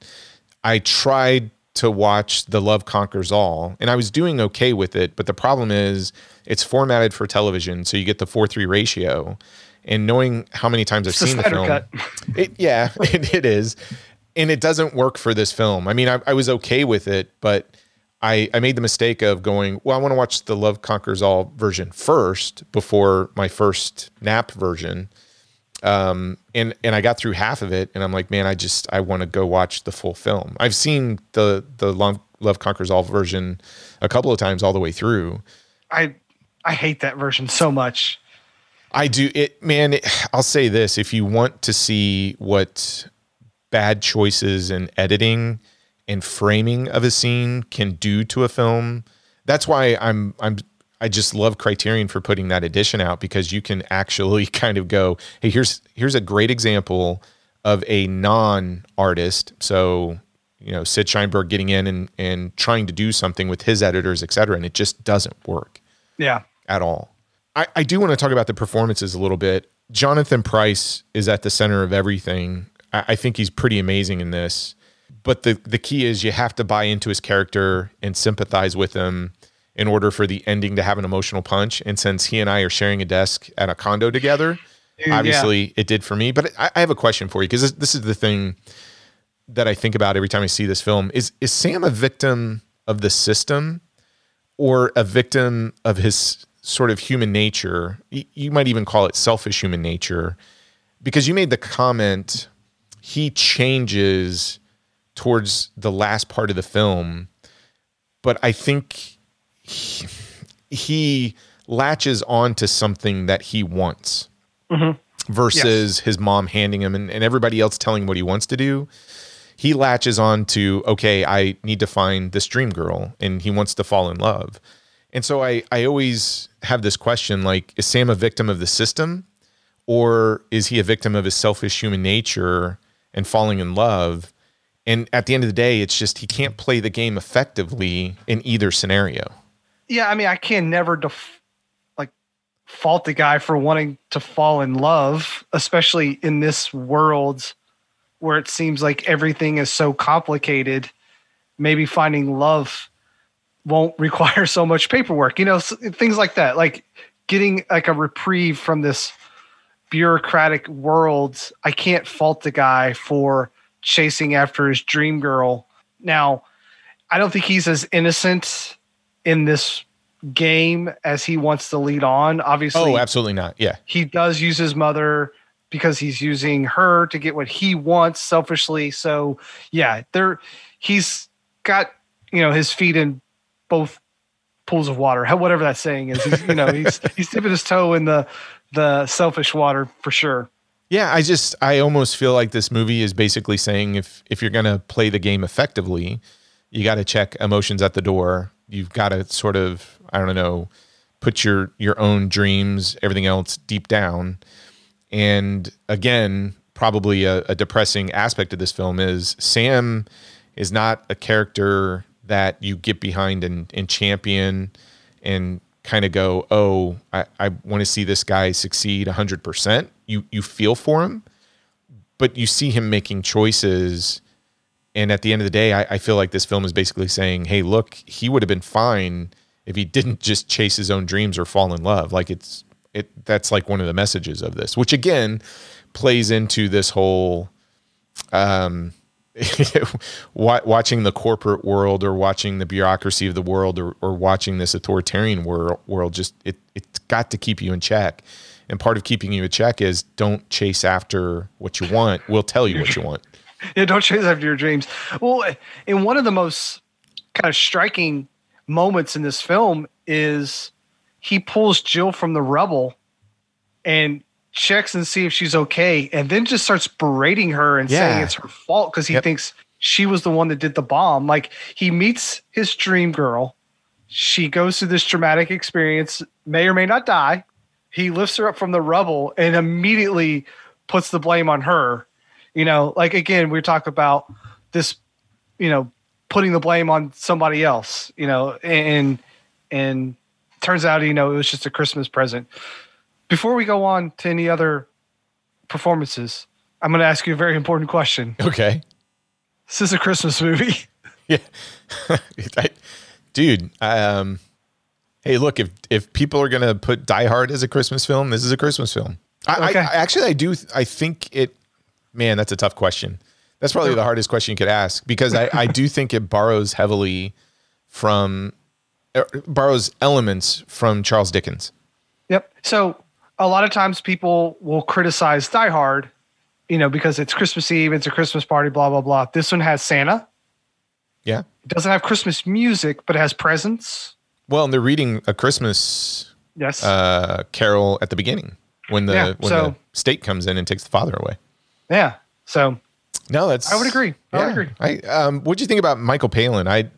C: I tried to watch The Love Conquers All, and I was doing okay with it, but the problem is it's formatted for television, so you get the four three ratio. And knowing how many times I've
D: It's
C: seen the film,
D: cut.
C: it, yeah, it, it is, and it doesn't work for this film. I mean, I, I was okay with it, but I I made the mistake of going. Well, I want to watch the Love Conquers All version first before my first nap version. Um, and and I got through half of it, and I'm like, man, I just I want to go watch the full film. I've seen the the Love, Love Conquers All version a couple of times all the way through.
D: I I hate that version so much.
C: I do it, man. It, I'll say this: if you want to see what bad choices in editing and framing of a scene can do to a film, that's why I'm I'm I just love Criterion for putting that edition out because you can actually kind of go, hey, here's here's a great example of a non-artist. So you know, Sid Sheinberg getting in and and trying to do something with his editors, et cetera, and it just doesn't work
D: Yeah.
C: at all. I, I do want to talk about the performances a little bit. Jonathan Pryce is at the center of everything. I, I think he's pretty amazing in this. But the the key is you have to buy into his character and sympathize with him in order for the ending to have an emotional punch. And since he and I are sharing a desk at a condo together,
D: Yeah.
C: obviously it did for me. But I, I have a question for you because this, this is the thing that I think about every time I see this film: is is Sam a victim of the system or a victim of his sort of human nature? You might even call it selfish human nature, because you made the comment he changes towards the last part of the film, but I think he, he latches on to something that he wants mm-hmm. versus his mom handing him and, and everybody else telling him what he wants to do. He latches on to, okay, I need to find this dream girl and he wants to fall in love. And so I, I always have this question like, is Sam a victim of the system or is he a victim of his selfish human nature and falling in love? And at the end of the day, it's just he can't play the game effectively in either scenario.
D: Yeah, I mean, I can never def- like fault the guy for wanting to fall in love, especially in this world where it seems like everything is so complicated. Maybe finding love won't require so much paperwork, you know, things like that. Like getting like a reprieve from this bureaucratic world. I can't fault the guy for chasing after his dream girl. Now, I don't think he's as innocent in this game as he wants to lead on. Obviously,
C: Oh, absolutely not. Yeah.
D: he does use his mother because he's using her to get what he wants selfishly. So yeah, there he's got you know his feet in both pools of water, how- whatever that saying is. He's, you know, he's he's dipping his toe in the the selfish water for sure.
C: Yeah, I just I almost feel like this movie is basically saying if if you're going to play the game effectively, you got to check emotions at the door. You've got to sort of I don't know, put your your own dreams, everything else deep down. And again, probably a, a depressing aspect of this film is Sam is not a character that you get behind and, and champion and kind of go, oh, I, I want to see this guy succeed 100%. You, you feel for him, but you see him making choices. And at the end of the day, I, I feel like this film is basically saying, hey, look, he would have been fine if he didn't just chase his own dreams or fall in love. Like it's, it, that's like one of the messages of this, which again plays into this whole, um, watching the corporate world or watching the bureaucracy of the world or, or watching this authoritarian world, world just it, it's got to keep you in check. And part of keeping you in check is don't chase after what you want. We'll tell you what you want.
D: Yeah, don't chase after your dreams. Well, in one of the most kind of striking moments in this film is he pulls Jill from the rubble and checks and see if she's okay, and then just starts berating her and saying it's her fault because he
C: Yep.
D: thinks she was the one that did the bomb. Like he meets his dream girl. She goes through this traumatic experience, may or may not die. He lifts her up from the rubble and immediately puts the blame on her you know like again we talk about this you know putting the blame on somebody else you know and and turns out you know it was just a christmas present before we go on to any other performances i'm going to ask you a very important question.
C: Okay.
D: This is a christmas movie?
C: Yeah. I- dude um hey look if if people are gonna put die hard as a christmas film this is a christmas film. I,
D: Okay.
C: I, I actually i do i think it man that's a tough question. That's probably the hardest question you could ask because i i do think it borrows heavily from er, borrows elements from charles dickens.
D: Yep. So a lot of times people will criticize Die Hard, you know, because it's Christmas Eve, it's a Christmas party, blah blah blah. This one has Santa.
C: yeah
D: It doesn't have Christmas music, but it has presents.
C: well and they're reading a christmas
D: Yes.
C: uh carol at the beginning when the
D: Yeah,
C: when
D: so-
C: the state comes in and takes the father away
D: yeah. So
C: No, that's.
D: I would agree. I would agree.
C: I um, what'd you think about Michael Palin? I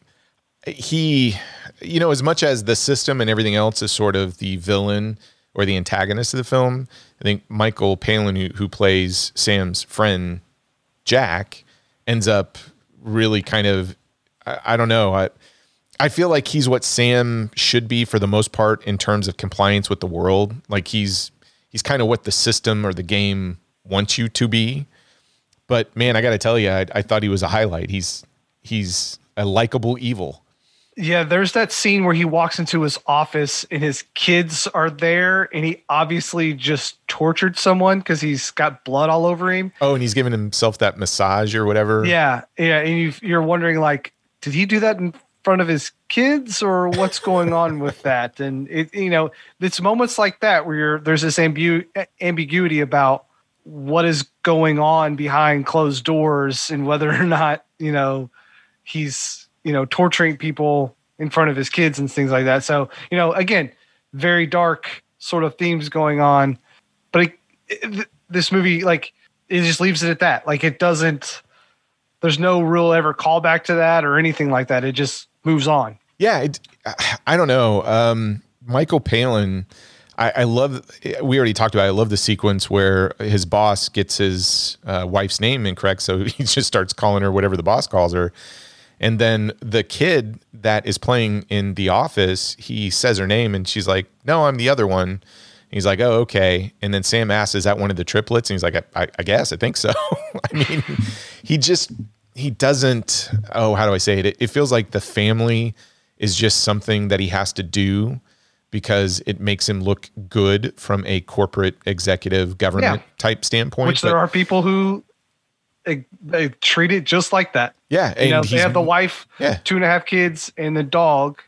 C: he, you know, as much as the system and everything else is sort of the villain or the antagonist of the film, I think Michael Palin, who, who plays Sam's friend Jack, ends up really kind of. I, I don't know. I I feel like he's what Sam should be for the most part in terms of compliance with the world. Like he's he's kind of what the system or the game wants you to be but man, I got to tell you, I, I thought he was a highlight. He's he's a likable evil.
D: Yeah, there's that scene where he walks into his office and his kids are there, and he obviously just tortured someone because he's got blood all over him.
C: Oh, and he's giving himself that massage or whatever.
D: Yeah, yeah, and you, you're wondering like, did he do that in front of his kids or what's going on with that? And it, you know, it's moments like that where you're, there's this ambu- ambiguity about what is going on behind closed doors and whether or not you know he's you know, torturing people in front of his kids and things like that. So, you know, again, very dark sort of themes going on. But it, it, this movie, like, it just leaves it at that. Like, it doesn't, there's no real ever callback to that or anything like that. It just moves on.
C: Yeah. It, I don't know. Um, Michael Palin, I, I, love, we already talked about, it. I love the sequence where his boss gets his uh, wife's name incorrect. So he just starts calling her whatever the boss calls her. And then the kid that is playing in the office, he says her name and she's like, No, I'm the other one. He's like, Oh, okay. And then Sam asks, Is that one of the triplets? And he's like, I, I guess, I think so. I mean, he just, he doesn't, oh, how do I say it? It feels like the family is just something that he has to do because it makes him look good from a corporate executive government yeah. type standpoint.
D: Which there are people who they, they treat it just like that.
C: Yeah,
D: you know, they have the wife, yeah. two and a half kids, and the dog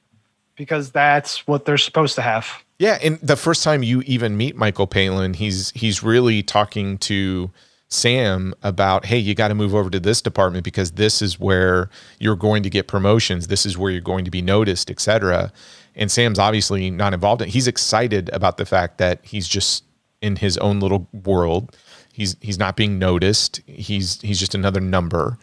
D: because that's what they're supposed to have.
C: Yeah, and the first time you even meet Michael Palin, he's he's really talking to Sam about, hey, you got to move over to this department because this is where you're going to get promotions. This is where you're going to be noticed, etc. And Sam's obviously not involved in. He's excited about the fact that he's just in his own little world He's he's not being noticed. He's he's just another number.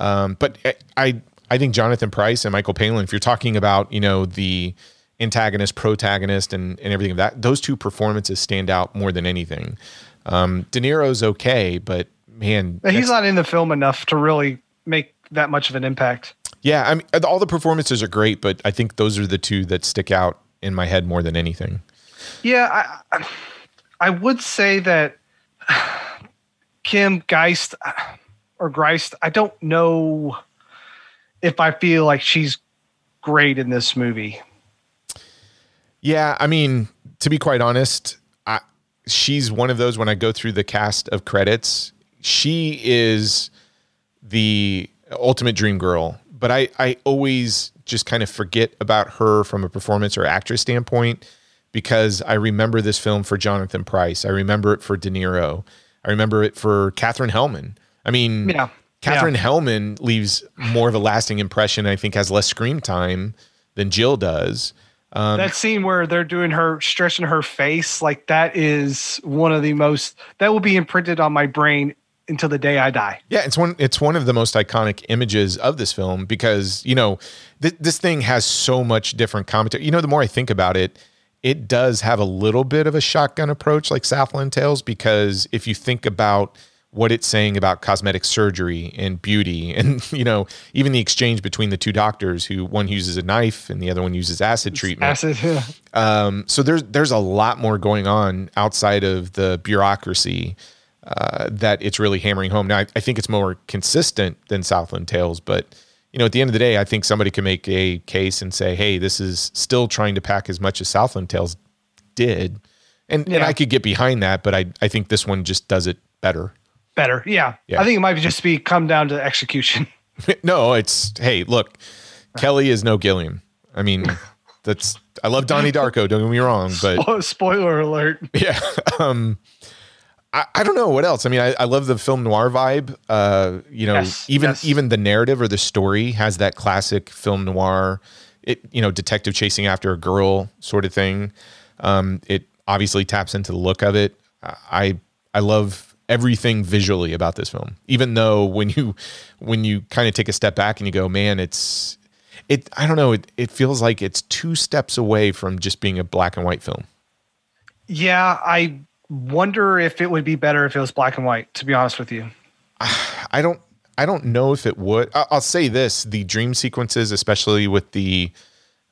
C: Um, but I I think Jonathan Pryce and Michael Palin, if you're talking about you know the antagonist, protagonist, and and everything of that, those two performances stand out more than anything. Um, De Niro's okay, but man,
D: he's not in the film enough to really make that much of an impact.
C: Yeah, I mean, all the performances are great, but I think those are the two that stick out in my head more than anything.
D: Yeah, I, I would say that Kim Geist or Greist, I don't know if I feel like she's great in this movie.
C: Yeah, I mean, to be quite honest, I, she's one of those when I go through the cast of credits, she is the ultimate dream girl. But I, I always just kind of forget about her from a performance or actress standpoint because I remember this film for Jonathan Pryce. I remember it for De Niro. I remember it for Katherine Helmond. I mean, yeah. Katherine yeah. Helmond leaves more of a lasting impression. I think has less screen time than Jill does.
D: Um, that scene where they're doing her stretching her face, like that is one of the most that will be imprinted on my brain until the day I die.
C: Yeah, it's one it's one of the most iconic images of this film because you know th- this thing has so much different commentary. You know, the more I think about it, it does have a little bit of a shotgun approach like Southland Tales because if you think about what it's saying about cosmetic surgery and beauty and you know even the exchange between the two doctors who one uses a knife and the other one uses acid treatment
D: acid yeah.
C: um, so there's there's a lot more going on outside of the bureaucracy uh, that it's really hammering home now I, I think it's more consistent than southland tales but you know, at the end of the day, I think somebody can make a case and say, hey, this is still trying to pack as much as Southland Tales did. And, yeah. and I could get behind that, but I, I think this one just does it better.
D: Better. Yeah. yeah. I think it might just be come down to execution.
C: no, it's, hey, look, Kelly is no Gilliam. I mean, that's, I love Donnie Darko, don't get me wrong, but.
D: Spoiler alert.
C: Yeah. Um, I, I don't know what else. I mean, I, I love the film noir vibe. Uh, you know, yes, even yes. even the narrative or the story has that classic film noir. It you know, detective chasing after a girl sort of thing. Um, it obviously taps into the look of it. I I love everything visually about this film. Even though when you when you kind of take a step back and you go, man, it's it. I don't know. It it feels like it's two steps away from just being a black and white film.
D: Yeah, I wonder if it would be better if it was black and white. To be honest with you,
C: I don't. I don't know if it would. I'll say this: the dream sequences, especially with the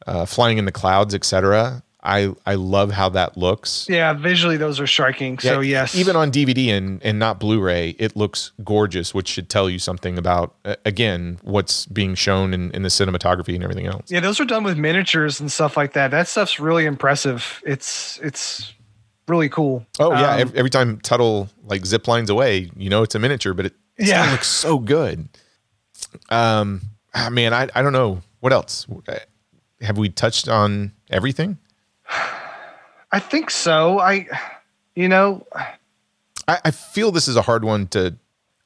C: uh, flying in the clouds, etc. I I love how that looks.
D: Yeah, visually those are striking. So
C: Yeah,
D: yes,
C: even on DVD and and not Blu-ray, it looks gorgeous, which should tell you something about again what's being shown in, in the cinematography and everything else.
D: yeah, those are done with miniatures and stuff like that. That stuff's really impressive. It's it's really cool.
C: Oh yeah,
D: Um,
C: every, every time Tuttle like zip lines away, you know it's a miniature, but it
D: Yeah.
C: looks so good. Um, ah, man, I I don't know what else. Uh, Have we touched on everything?
D: I think so. I, you know,
C: I, I feel this is a hard one to.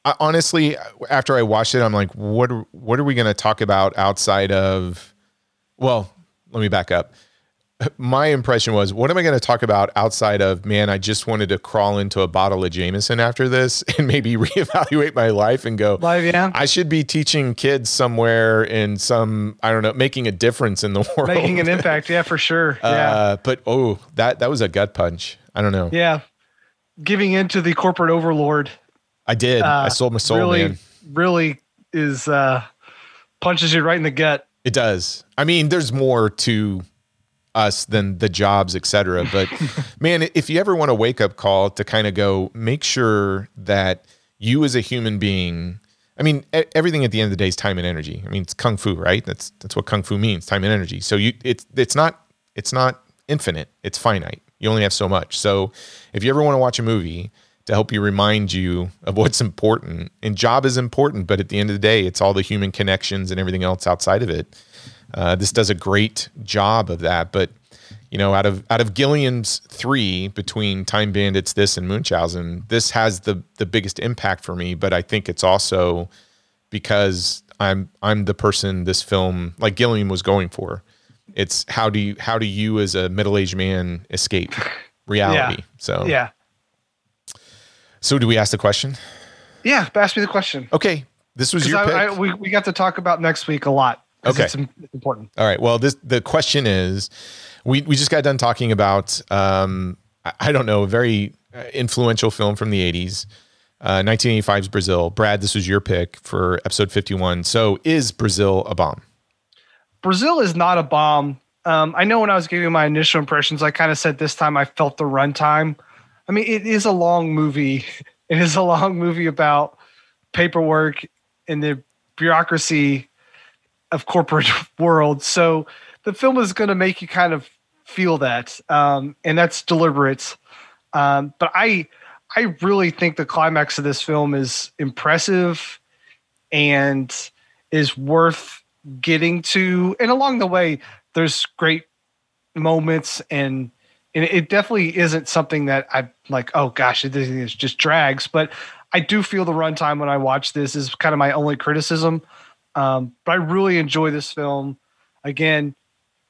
C: I, honestly, after I watched it, I'm like, what? What are we going to talk about outside of? Well, let me back up. My impression was, what am I going to talk about outside of? Man, I just wanted to crawl into a bottle of Jameson after this and maybe reevaluate my life and go.
D: live. Yeah,
C: I should be teaching kids somewhere in some, I don't know, making a difference in the world.
D: making an impact. Yeah, for sure. Yeah,
C: Uh, but oh, that that was a gut punch. I don't know.
D: yeah. Giving in to the corporate overlord.
C: I did. I
D: uh,
C: sold my soul,
D: really,
C: man.
D: really is uh punches you right in the gut.
C: It does. I mean, there's more to us than the jobs, et cetera. But man, if you ever want a wake up call to kind of go, make sure that you as a human being, I mean, everything at the end of the day is time and energy. I mean, it's kung fu, right? That's that's what kung fu means, time and energy. So you, it's it's not it's not infinite. It's finite. You only have so much. So if you ever want to watch a movie to help you remind you of what's important, and job is important, but at the end of the day, it's all the human connections and everything else outside of it. Uh, this does a great job of that. But you know, out of out of Gilliam's three between Time Bandits, this and Munchausen, this has the the biggest impact for me. But I think it's also because I'm I'm the person this film like Gilliam was going for. It's how do you how do you as a middle aged man escape reality? So
D: Yeah,
C: so do we ask the question?
D: yeah. Ask me the question.
C: Okay, this was your.
D: I, I, we we got to talk about next week a lot.
C: Okay.
D: it's important.
C: All right. Well, this the question is, we we just got done talking about um, I, I don't know a very uh, influential film from the '80s, uh, 1985's Brazil. Brad, this was your pick for episode 51. So, is Brazil a bomb?
D: Brazil is not a bomb. Um, I know when I was giving my initial impressions, I kind of said this time I felt the runtime. I mean, it is a long movie. It is a long movie about paperwork and the bureaucracy of corporate world. So the film is going to make you kind of feel that, um, and that's deliberate. Um, but I, I really think the climax of this film is impressive and is worth getting to. And along the way, there's great moments and and it definitely isn't something that I like. Oh gosh, it just drags. But I do feel the runtime when I watch this is kind of my only criticism. Um, but I really enjoy this film. Again,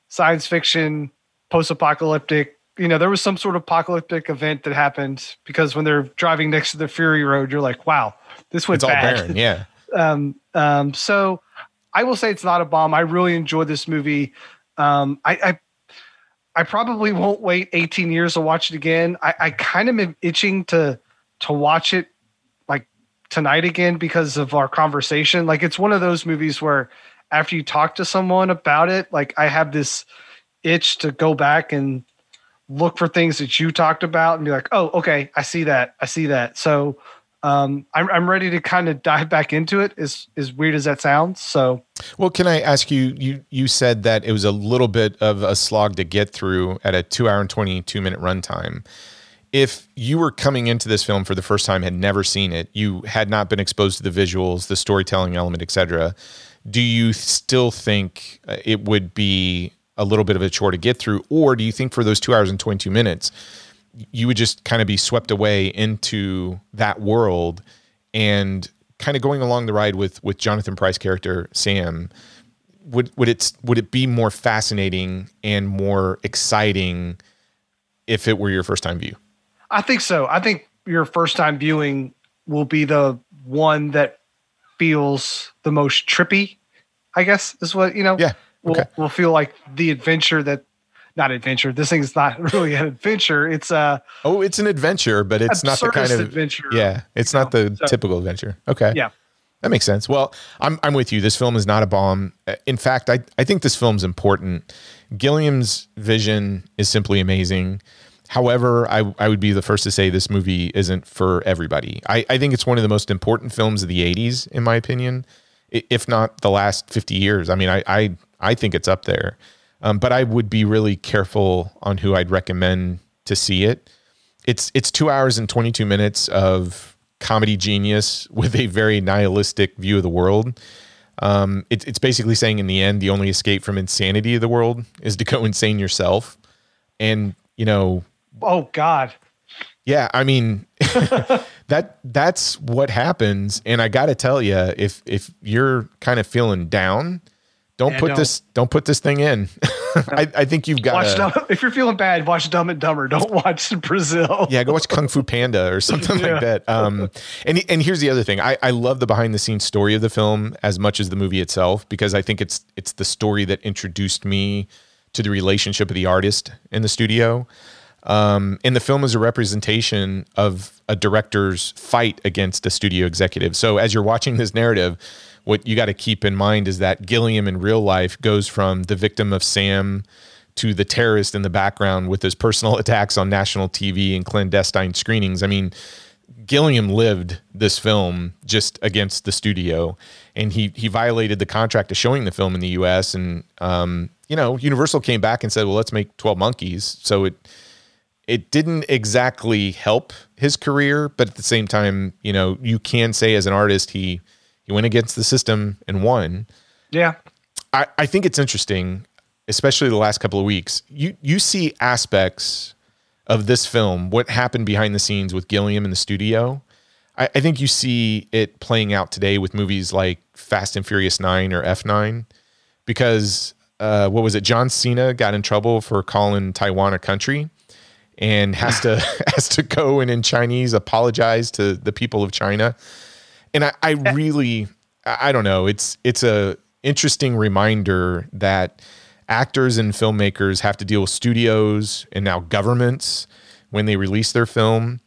D: science fiction, post-apocalyptic. You know, there was some sort of apocalyptic event that happened because when they're driving next to the Fury Road, you're like, "Wow, this went
C: It's all barren. Yeah.
D: um, um, so I will say it's not a bomb. I really enjoyed this movie. Um, I, I I probably won't wait 18 years to watch it again. I, I kind of am itching to to watch it tonight again because of our conversation. Like it's one of those movies where after you talk to someone about it, like I have this itch to go back and look for things that you talked about and be like, oh, okay, I see that. I see that. So um, I'm, I'm ready to kind of dive back into it. As as weird as that sounds. So
C: Well, can I ask you? You you said that it was a little bit of a slog to get through at a two hour and twenty two minute runtime. If you were coming into this film for the first time, had never seen it, you had not been exposed to the visuals, the storytelling element, etc. Do you still think uh, it would be a little bit of a chore to get through, or do you think for those two hours and twenty two minutes, you would just kind of be swept away into that world and kind of going along the ride with with Jonathan Pryce character Sam would would it would it be more fascinating and more exciting if it were your first time view
D: I think so. I think your first time viewing will be the one that feels the most trippy. I guess is what you know.
C: Yeah,
D: Will
C: okay.
D: will feel like the adventure that not adventure. This thing's not really an adventure. It's a
C: oh it's an adventure but it's not the kind of
D: adventure.
C: yeah it's not the
D: So-
C: typical adventure okay
D: Yeah.
C: That makes sense. Well, I'm I'm with you. This film is not a bomb. Uh, In fact, I I think this film's important. Gilliam's vision is simply amazing. However, I I would be the first to say this movie isn't for everybody. I, I think it's one of the most important films of the 80s, in my opinion, if not the last 50 years. I mean, I I, I think it's up there. Um, but I would be really careful on who I'd recommend to see it it's it's two hours and 22 minutes of comedy genius with a very nihilistic view of the world um, it, it's basically saying in the end the only escape from insanity of the world is to go insane yourself and you know
D: Oh God.
C: yeah i mean that that's what happens and i gotta tell you if if you're kind of feeling down don't
D: Yeah,
C: put
D: don't.
C: this don't put this thing in I, I think you've got
D: if you're feeling bad, watch Dumb and Dumber. Don't watch Brazil.
C: yeah, go watch Kung Fu Panda or something
D: Yeah.
C: like that. Um, and and here's the other thing. I, I love the behind the scenes story of the film as much as the movie itself because I think it's it's the story that introduced me to the relationship of the artist in the studio. Um, and the film is a representation of a director's fight against a studio executive. So as you're watching this narrative, what you got to keep in mind is that Gilliam in real life goes from the victim of Sam to the terrorist in the background with his personal attacks on national TV and clandestine screenings. I mean, Gilliam lived this film just against the studio, and he he violated the contract of showing the film in the U.S. And um, you know, Universal came back and said, "Well, let's make Twelve Monkeys." So it it didn't exactly help his career, but at the same time, you know, you can say as an artist, he he went against the system and won.
D: Yeah.
C: I, I think it's interesting, especially the last couple of weeks. You you see aspects of this film, what happened behind the scenes with Gilliam in the studio. I, I think you see it playing out today with movies like Fast and Furious Nine or F Nine, because uh, what was it? John Cena got in trouble for calling Taiwan a country, and has to has to go and in Chinese apologize to the people of China. And I, I eh. really I I don't know. It's it's a interesting reminder that actors and filmmakers have to deal with studios and now governments when they release their film.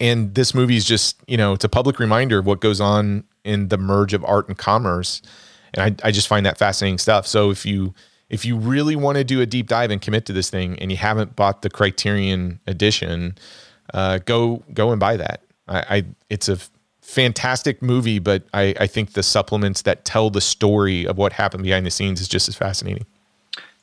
C: And this movie is just you know it's a public reminder of what goes on in the merge of art and commerce. And I, I just find that fascinating stuff. So if you if you really want to do a deep dive and commit to this thing and you haven't bought the criterion edition uh, go go and buy that. I, I it's a fantastic movie but I, I think the supplements that tell the story of what happened behind the scenes is just as fascinating.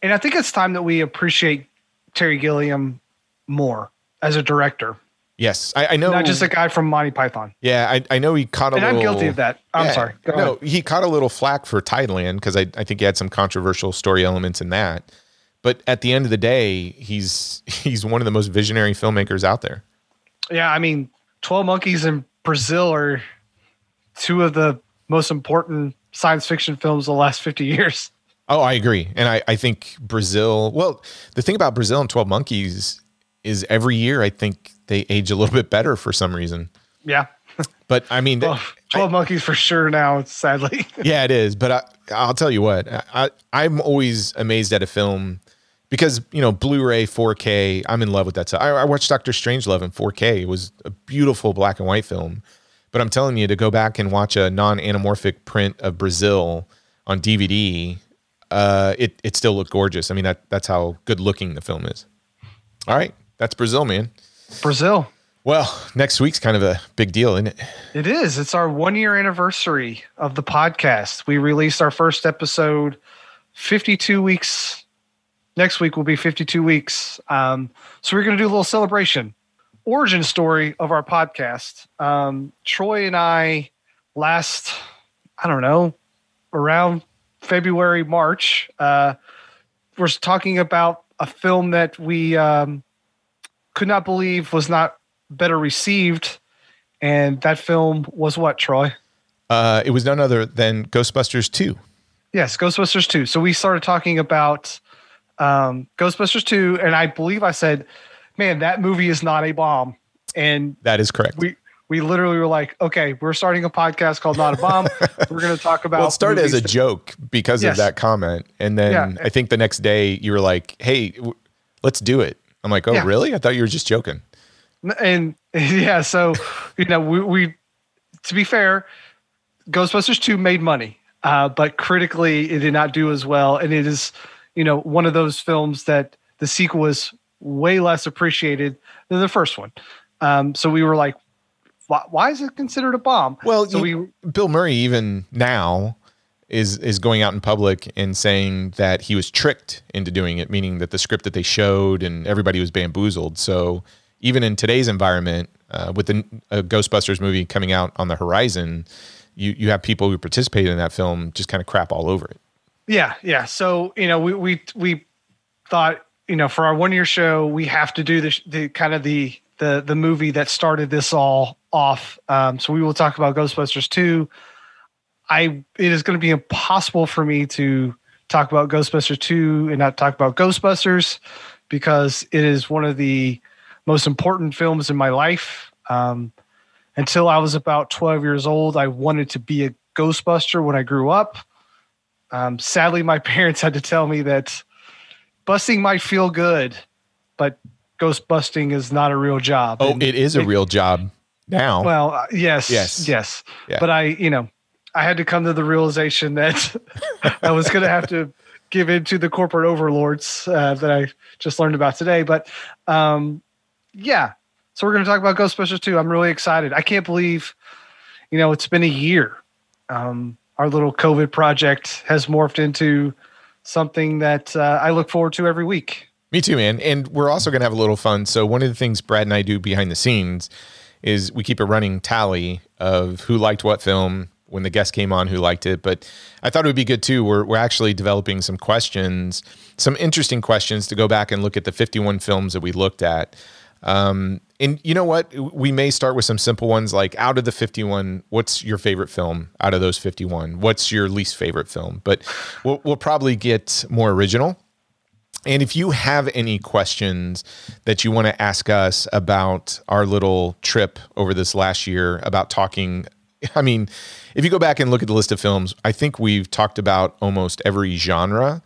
D: And I think it's time that we appreciate Terry Gilliam more as a director,
C: yes I, I know
D: not just a guy from Monty Python.
C: yeah I, I know he caught a
D: And I'm
C: little
D: guilty of that. I'm
C: Yeah.
D: sorry. Go
C: no,
D: ahead.
C: he caught a little flack for Tideland because I, I think he had some controversial story elements in that. But at the end of the day, he's he's one of the most visionary filmmakers out there.
D: Yeah, I mean, Twelve Monkeys and Brazil are two of the most important science fiction films of the last fifty years.
C: Oh, I agree. And I, I think Brazil, well, the thing about Brazil and 12 Monkeys is every year I think they age a little bit better for some reason.
D: Yeah,
C: But I mean,
D: well, Twelve Monkeys for sure now. Sadly,
C: yeah, it is. But I, I'll tell you what, I, I'm always amazed at a film because, you know, Blu ray, 4K, I'm in love with that stuff. I, I watched Doctor Strangelove in 4K. It was a beautiful black and white film. But I'm telling you to go back and watch a non anamorphic print of Brazil on DVD, uh, it, it still looked gorgeous. I mean, that, that's how good looking the film is. All right. That's Brazil, man.
D: Brazil.
C: Well, next week's kind of a big deal, isn't it?
D: It is. It's our one year anniversary of the podcast. We released our first episode 52 weeks. Next week will be 52 weeks. Um, so we're going to do a little celebration. Origin story of our podcast. Um, Troy and I last, I don't know, around February, March, uh, we're talking about a film that we um, could not believe was not better received and that film was what, Troy?
C: Uh, it was none other than Ghostbusters 2.
D: Yes, Ghostbusters 2. So we started talking about um, Ghostbusters 2, and I believe I said, man, that movie is not a bomb. And
C: That is correct.
D: we we literally were like, okay, we're starting a podcast called Not a Bomb. we're going to talk about.
C: well, it started as a
D: that-
C: joke because
D: Yes.
C: of that comment. And then
D: Yeah.
C: I think the next day you were like, hey, w- let's do it. I'm like, oh,
D: Yeah.
C: really? I thought you were just joking.
D: and yeah, so you know, we, we to be fair, Ghostbusters 2 made money, uh, but critically it did not do as well. And it is, you know, one of those films that the sequel is way less appreciated than the first one. Um, so we were like, why, why is it considered a bomb?
C: Well,
D: so
C: you, we Bill Murray even now is is going out in public and saying that he was tricked into doing it, meaning that the script that they showed and everybody was bamboozled. So even in today's environment, uh, with the Ghostbusters movie coming out on the horizon, you you have people who participated in that film just kind of crap all over it.
D: Yeah, yeah. So you know, we we we thought you know for our one year show we have to do the the kind of the the the movie that started this all off. Um, so we will talk about Ghostbusters two. I it is going to be impossible for me to talk about Ghostbusters two and not talk about Ghostbusters because it is one of the most important films in my life. Um, until I was about 12 years old, I wanted to be a Ghostbuster when I grew up. Um, sadly, my parents had to tell me that busting might feel good, but ghost busting is not a real job.
C: Oh, and it is a real job now.
D: Well, uh, yes, yes, yes. Yeah. But I, you know, I had to come to the realization that I was going to have to give in to the corporate overlords uh, that I just learned about today. But um, yeah, so we're going to talk about Ghostbusters 2. I'm really excited. I can't believe, you know, it's been a year. Um, our little COVID project has morphed into something that uh, I look forward to every week.
C: Me too, man. And we're also going to have a little fun. So one of the things Brad and I do behind the scenes is we keep a running tally of who liked what film when the guest came on who liked it. But I thought it would be good too. We're, we're actually developing some questions, some interesting questions to go back and look at the 51 films that we looked at. Um, and you know what? We may start with some simple ones like out of the 51, what's your favorite film out of those 51? What's your least favorite film? But we'll, we'll probably get more original. And if you have any questions that you want to ask us about our little trip over this last year about talking, I mean, if you go back and look at the list of films, I think we've talked about almost every genre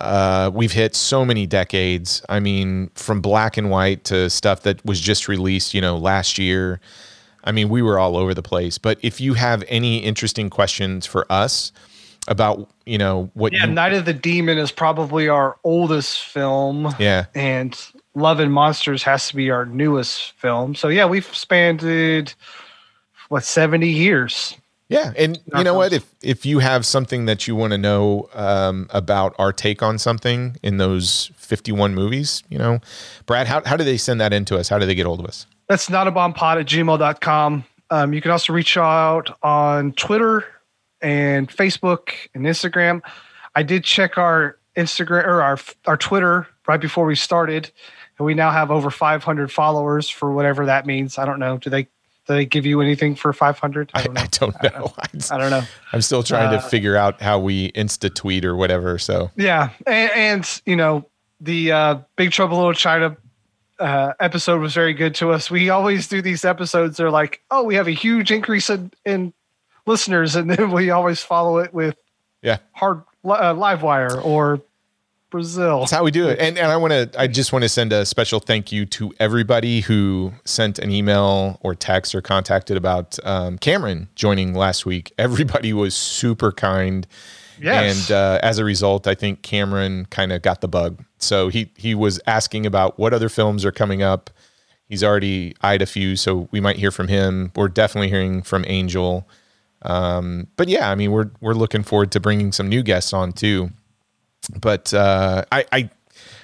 C: uh, we've hit so many decades. I mean, from black and white to stuff that was just released, you know, last year. I mean, we were all over the place. But if you have any interesting questions for us about, you know, what
D: Yeah,
C: you,
D: Night of the Demon is probably our oldest film.
C: Yeah.
D: And Love and Monsters has to be our newest film. So yeah, we've spanned what 70 years.
C: Yeah, and you know what? If if you have something that you want to know um, about our take on something in those fifty-one movies, you know, Brad, how how do they send that in to us? How do they get hold of us?
D: That's not a bomb pod at gmail.com. Um, you can also reach out on Twitter and Facebook and Instagram. I did check our Instagram or our our Twitter right before we started, and we now have over 500 followers for whatever that means. I don't know. Do they do they give you anything for 500?
C: I don't know. I, I don't know.
D: I don't know.
C: I'm still trying uh, to figure out how we insta tweet or whatever. So
D: yeah, and, and you know the uh, Big Trouble in Little China uh, episode was very good to us. We always do these episodes. They're like, oh, we have a huge increase in, in listeners, and then we always follow it with
C: yeah
D: hard uh, live wire or Brazil.
C: That's how we do it. And, and I want to, I just want to send a special thank you to everybody who sent an email or text or contacted about um, Cameron joining last week. Everybody was super kind.
D: Yes.
C: And uh, as a result, I think Cameron kind of got the bug. So he, he was asking about what other films are coming up. He's already eyed a few, so we might hear from him. We're definitely hearing from Angel. Um, but yeah, I mean, we're, we're looking forward to bringing some new guests on too but uh, I, I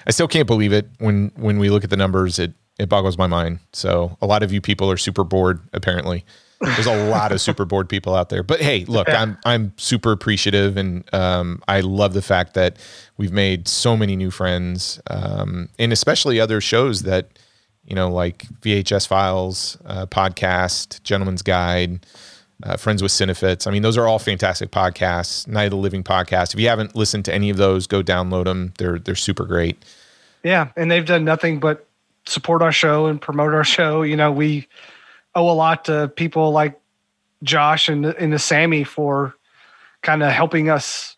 C: I still can't believe it when when we look at the numbers. It it boggles my mind. So a lot of you people are super bored. Apparently, there's a lot of super bored people out there. But hey, look, I'm I'm super appreciative, and um, I love the fact that we've made so many new friends, um, and especially other shows that you know, like VHS Files, uh, podcast, Gentleman's Guide uh, Friends with Cinefits. I mean, those are all fantastic podcasts. Night of the Living podcast. If you haven't listened to any of those, go download them. They're they're super great.
D: Yeah, and they've done nothing but support our show and promote our show. You know, we owe a lot to people like Josh and and the Sammy for kind of helping us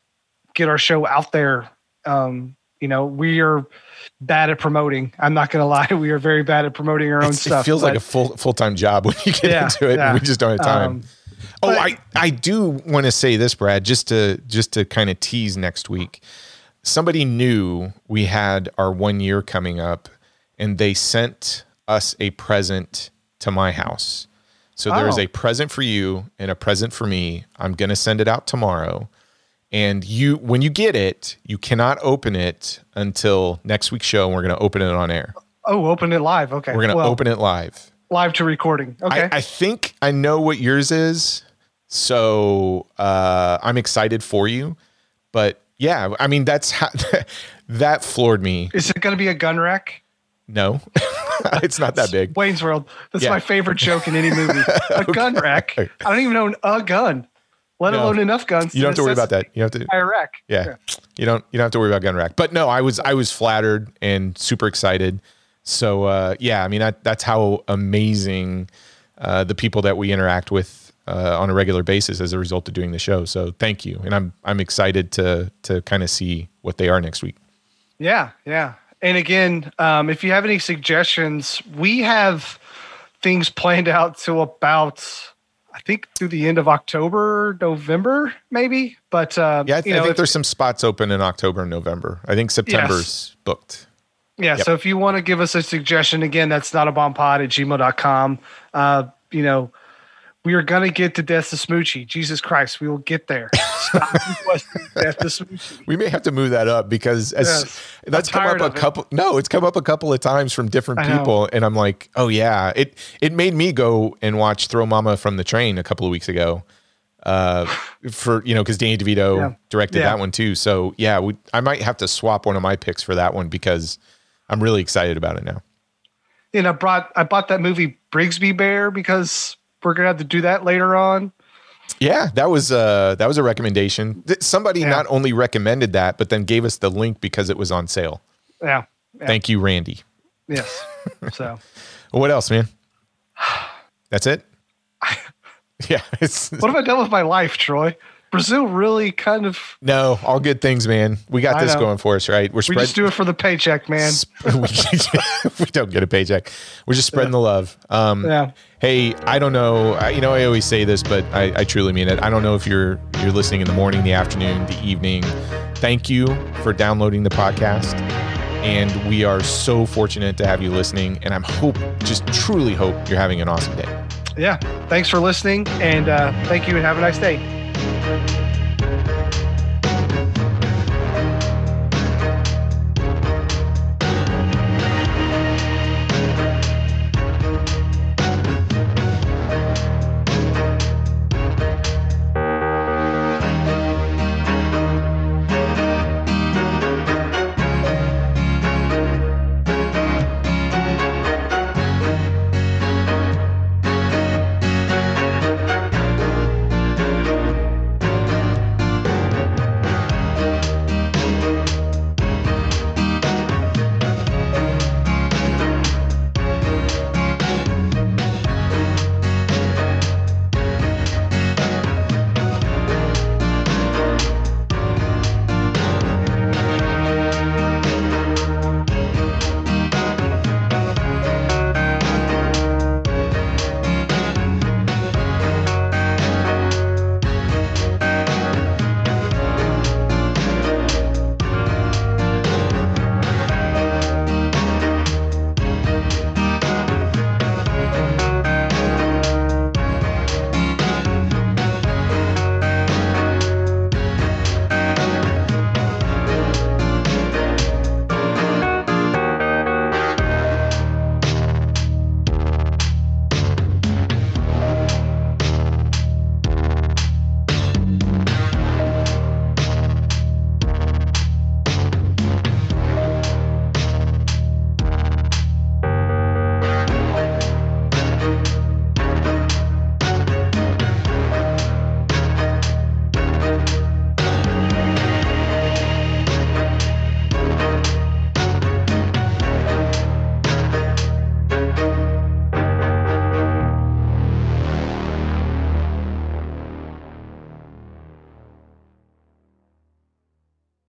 D: get our show out there. Um, you know, we are bad at promoting. I'm not going to lie. We are very bad at promoting our own
C: it's,
D: stuff.
C: It feels like a full full time job when you get yeah, into it. Yeah. we just don't have time. Um, Oh,
D: But-
C: I, I do want to say this, Brad, just to just to kind of tease next week. Somebody knew we had our one year coming up, and they sent us a present to my house. So there's
D: Oh.
C: a present for you and a present for me. I'm gonna send it out tomorrow. And you when you get it, you cannot open it until next week's show, and we're gonna open it on air.
D: Oh, open it live. Okay.
C: We're gonna
D: Well,
C: open it live.
D: Live to recording. Okay.
C: I, I think I know what yours is, so uh, I'm excited for you. But yeah, I mean that's how, that floored me.
D: Is it going to be a gun rack?
C: No, it's not that big.
D: Wayne's World. That's
C: Yeah.
D: my favorite joke in any movie. A gun rack. I don't even own a gun, let
C: No.
D: alone enough guns.
C: You don't have to worry about that. You have to.
D: Entire rack.
C: Yeah, you don't. You don't have to worry about gun rack. But no, I was I was flattered and super excited. So uh, yeah, I mean that, that's how amazing uh, the people that we interact with uh, on a regular basis as a result of doing the show. So thank you, and I'm I'm excited to to kind of see what they are next week.
D: Yeah, yeah. And again, um, if you have any suggestions, we have things planned out to about, I think, through the end of October, November, maybe. But uh,
C: Yeah, I,
D: you
C: th- I think
D: if-
C: there's some spots open in October and November. I think September's booked.
D: Yeah.
C: Yep.
D: So if you want to give us a suggestion, again, that's not a bombpod at gmail.com. Uh, you know, we are going to get to Death to Smoochy. Jesus Christ, we will get there. Stop Death to Smoochy.
C: We may have to move that up because as
D: Yes.
C: that's come up a
D: of it.
C: couple. No, it's come up a couple of times from different
D: I know.
C: people, and I'm like, oh yeah. It it made me go and watch Throw Mama from the Train a couple of weeks ago. Uh, for you know, because Danny DeVito
D: Yeah.
C: directed
D: Yeah.
C: that one too. So yeah, we, I might have to swap one of my picks for that one because I'm really excited about it now.
D: And I brought, I bought that movie Brigsby Bear because we're to have to do that later on.
C: Yeah, that was uh that was a recommendation. Somebody
D: Yeah.
C: not only recommended that, but then gave us the link because it was on sale.
D: Yeah. yeah.
C: Thank you, Randy.
D: Yes. So
C: what else, man? That's it. yeah, it's
D: what have I done with my life, Troy? Brazil really kind of,
C: no all good things, man. We got
D: I
C: this
D: know.
C: going for us, right? We're
D: we just do it for the paycheck, man.
C: we, don't get a paycheck. We're just spreading the love. Um,
D: Yeah.
C: Hey, I don't know. I, you know, I always say this, but I, I truly mean it. I don't know if you're you're listening in the morning, the afternoon, the evening. Thank you for downloading the podcast, and we are so fortunate to have you listening. And I'm hope, just truly hope, you're having an awesome day.
D: Yeah. Thanks for listening. And uh, thank you and have a nice day. Thank you.